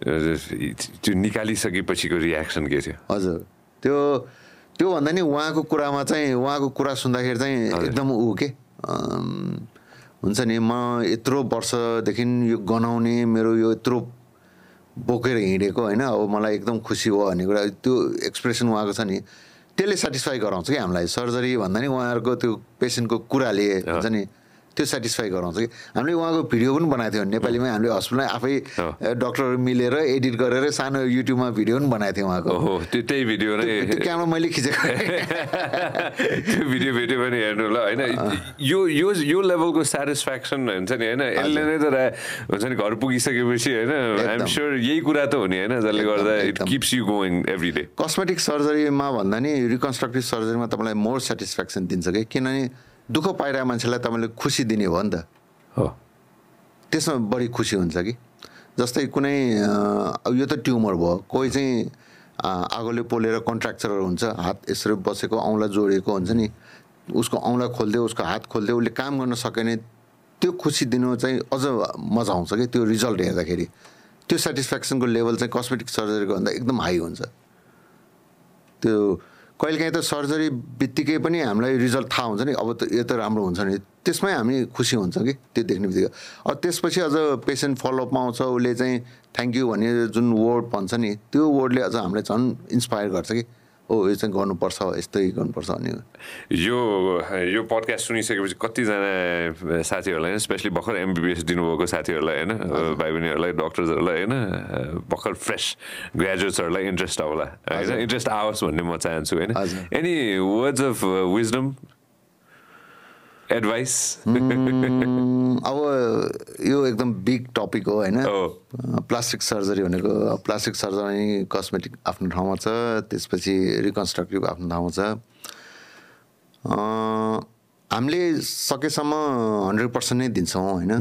त्यो निकालिसकेपछिको रियाक्सन के थियो? हजुर। त्यो त्योभन्दा नि उहाँको कुरामा चाहिँ उहाँको कुरा सुन्दाखेरि चाहिँ एकदम ऊ के? हुन्छ नि म यत्रो वर्षदेखि यो गनाउने मेरो यो यत्रो बोकेर हिँडेको होइन अब मलाई एकदम खुसी भयो भन्ने कुरा। त्यो एक्सप्रेसन उहाँको छ नि त्यसले सेटिस्फाई गराउँछ कि हामीलाई। सर्जरी भन्दा नि उहाँहरूको त्यो पेसेन्टको कुराले हुन्छ नि त्यो सेटिस्फाई गराउँछ कि? हामीले उहाँको भिडियो पनि बनाएको थियौँ। नेपालीमै हामीले हस्पिटलमै आफै डक्टरहरू मिलेर एडिट गरेर सानो युट्युबमा भिडियो पनि बनाएको थियौँ उहाँको। त्यो त्यही भिडियो नै। क्यामेरा मैले खिचेको। त्यो भिडियो भिडियो पनि हेर्नु ल होइन? यो यो यो लेभलको सेटिस्फ्याक्सन हुन्छ नि होइन? यसले नै त हुन्छ नि घर पुगिसकेपछि होइन? आइएम स्योर यही कुरा त हो नि होइन? जसले गर्दा it. Keeps you going every day cosmetic सर्जरीमा भन्दा नि रिकन्स्ट्रक्टिभ सर्जरीमा तपाईँलाई मोर सेटिस्फ्याक्सन दिन्छ कि? किनभने दुःख पाइरहेको मान्छेलाई तपाईँले खुसी दिने भयो नि त। हो। त्यसमा बढी खुसी हुन्छ कि? जस्तै कुनै यो त ट्युमर भयो। कोही चाहिँ आगोले पोलेर कन्ट्राक्चरहरू हुन्छ हात यसरी बसेको औँला जोडिएको हुन्छ नि। उसको औँला खोलिदियो उसको हात खोलिदियो उसले काम गर्न सक्यो भने त्यो खुसी दिनु चाहिँ अझ मजा आउँछ कि? त्यो रिजल्ट हेर्दाखेरि। त्यो सेटिस्फ्याक्सनको लेभल चाहिँ कस्मेटिक सर्जरीको भन्दा एकदम हाई हुन्छ। त्यो कहिलेकाहीँ त सर्जरी बित्तिकै पनि हामीलाई रिजल्ट थाहा हुन्छ नि अब त यो त राम्रो हुन्छ नि त्यसमै हामी खुसी हुन्छ कि त्यो देख्ने बित्तिकै। अब त्यसपछि अझ पेसेन्ट फलोअपमा आउँछ उसले चाहिँ थ्याङ्क यू भन्ने जुन वर्ड भन्छ नि त्यो वर्डले अझ हामीलाई झन् इन्सपायर गर्छ कि। ओ यो चाहिँ गर्नुपर्छ यस्तै गर्नुपर्छ भन्ने यो यो पडकास्ट सुनिसकेपछि कतिजना साथीहरूलाई होइन स्पेसली भर्खर एमबिबिएस दिनुभएको साथीहरूलाई होइन भाइ बहिनीहरूलाई डक्टर्सहरूलाई होइन भर्खर फ्रेस ग्रेजुएट्सहरूलाई इन्ट्रेस्ट आउला होइन इन्ट्रेस्ट आओस् भन्ने म चाहन्छु होइन। Any words of wisdom advice अब यो एकदम बिग टपिक हो होइन। प्लास्टिक सर्जरी भनेको प्लास्टिक सर्जरी कस्मेटिक आफ्नो ठाउँमा छ त्यसपछि रिकन्स्ट्रक्टिभ आफ्नो ठाउँमा छ। हामीले सकेसम्म हन्ड्रेड पर्सेन्ट नै दिन्छौँ होइन?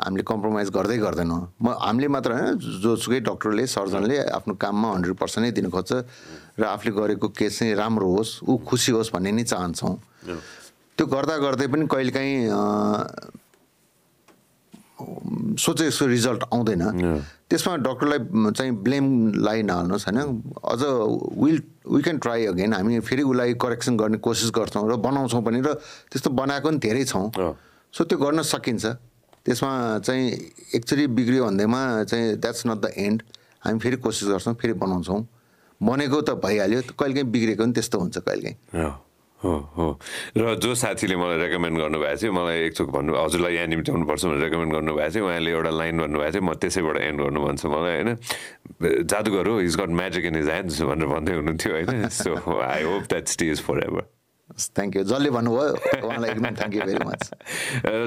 हामीले कम्प्रोमाइज गर्दै गर्दैनौँ। म हामीले मात्र होइन जोसुकै डक्टरले सर्जनले आफ्नो काममा हन्ड्रेड पर्सेन्ट नै दिनु खोज्छ। र आफूले गरेको केस चाहिँ राम्रो होस् ऊ खुसी होस् भन्ने नै चाहन्छौँ। त्यो गर्दा गर्दै पनि कहिलेकाहीँ सोचे जस्तो रिजल्ट आउँदैन। त्यसमा डक्टरलाई चाहिँ ब्लेमलाई नहाल्नुहोस् होइन? अझ will we can try again हामी फेरि उसलाई करेक्सन गर्ने कोसिस गर्छौँ र बनाउँछौँ पनि र त्यस्तो बनाएको पनि धेरै छौँ। सो त्यो गर्न सकिन्छ। त्यसमा चाहिँ एकचोटि बिग्रियो भन्दैमा चाहिँ द्याट्स नट द एन्ड हामी फेरि कोसिस गर्छौँ फेरि बनाउँछौँ। बनेको त भइहाल्यो। कहिलेकाहीँ बिग्रेको पनि त्यस्तो हुन्छ कहिलेकाहीँ। र जो साथीले मलाई रेकमेन्ड गर्नुभएको थियो मलाई एकचोक भन्नु हजुरलाई यहाँ निम्त्याउनुपर्छ भनेर रेकमेन्ड गर्नुभएको थियो उहाँले एउटा लाइन भन्नुभएको थियो म त्यसैबाट एन्ड गर्नु मन छ मलाई होइन? जादुगर हो is got magic in his hands भनेर भन्दै हुनुहुन्थ्यो होइन? So I hope that stage for ever thank you जसले भन्नुभयो उहाँलाई एकदम थ्याङ्क यू भेरी मच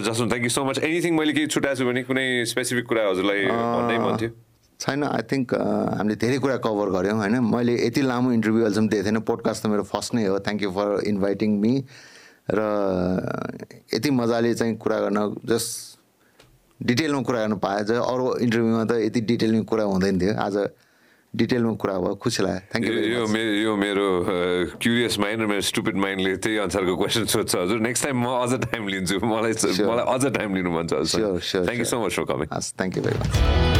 जसमा thank you so much anything मैले केही छुट्याएको छु भने कुनै स्पेसिफिक कुरा हजुरलाई भन्नै मन थियो छैन आई थिङ्क हामीले धेरै कुरा कभर गऱ्यौँ होइन? मैले यति लामो इन्टरभ्यू अहिलेसम्म दिएको थिएन। पोडकास्ट त मेरो फर्स्ट नै हो। Thank you for inviting me र यति मजाले चाहिँ कुरा गर्न जस्ट डिटेलमा कुरा गर्न पाएँ। जहाँ अरू इन्टरभ्यूमा त यति डिटेलमा कुरा हुँदैन थियो। आज डिटेलमा कुरा भयो। खुसी लाग्यो। थ्याङ्क यू यो मेरो यो मेरो क्युरियस माइन्ड र मेरो स्टुपिड माइन्डले त्यही अनुसारको क्वेसन सोध्छ हजुर। नेक्स्ट टाइम म अझ टाइम लिन्छु। मलाई मलाई अझ टाइम लिनु मन छ thank you. So much for coming हस् थ्याङ्क यू भेरी मच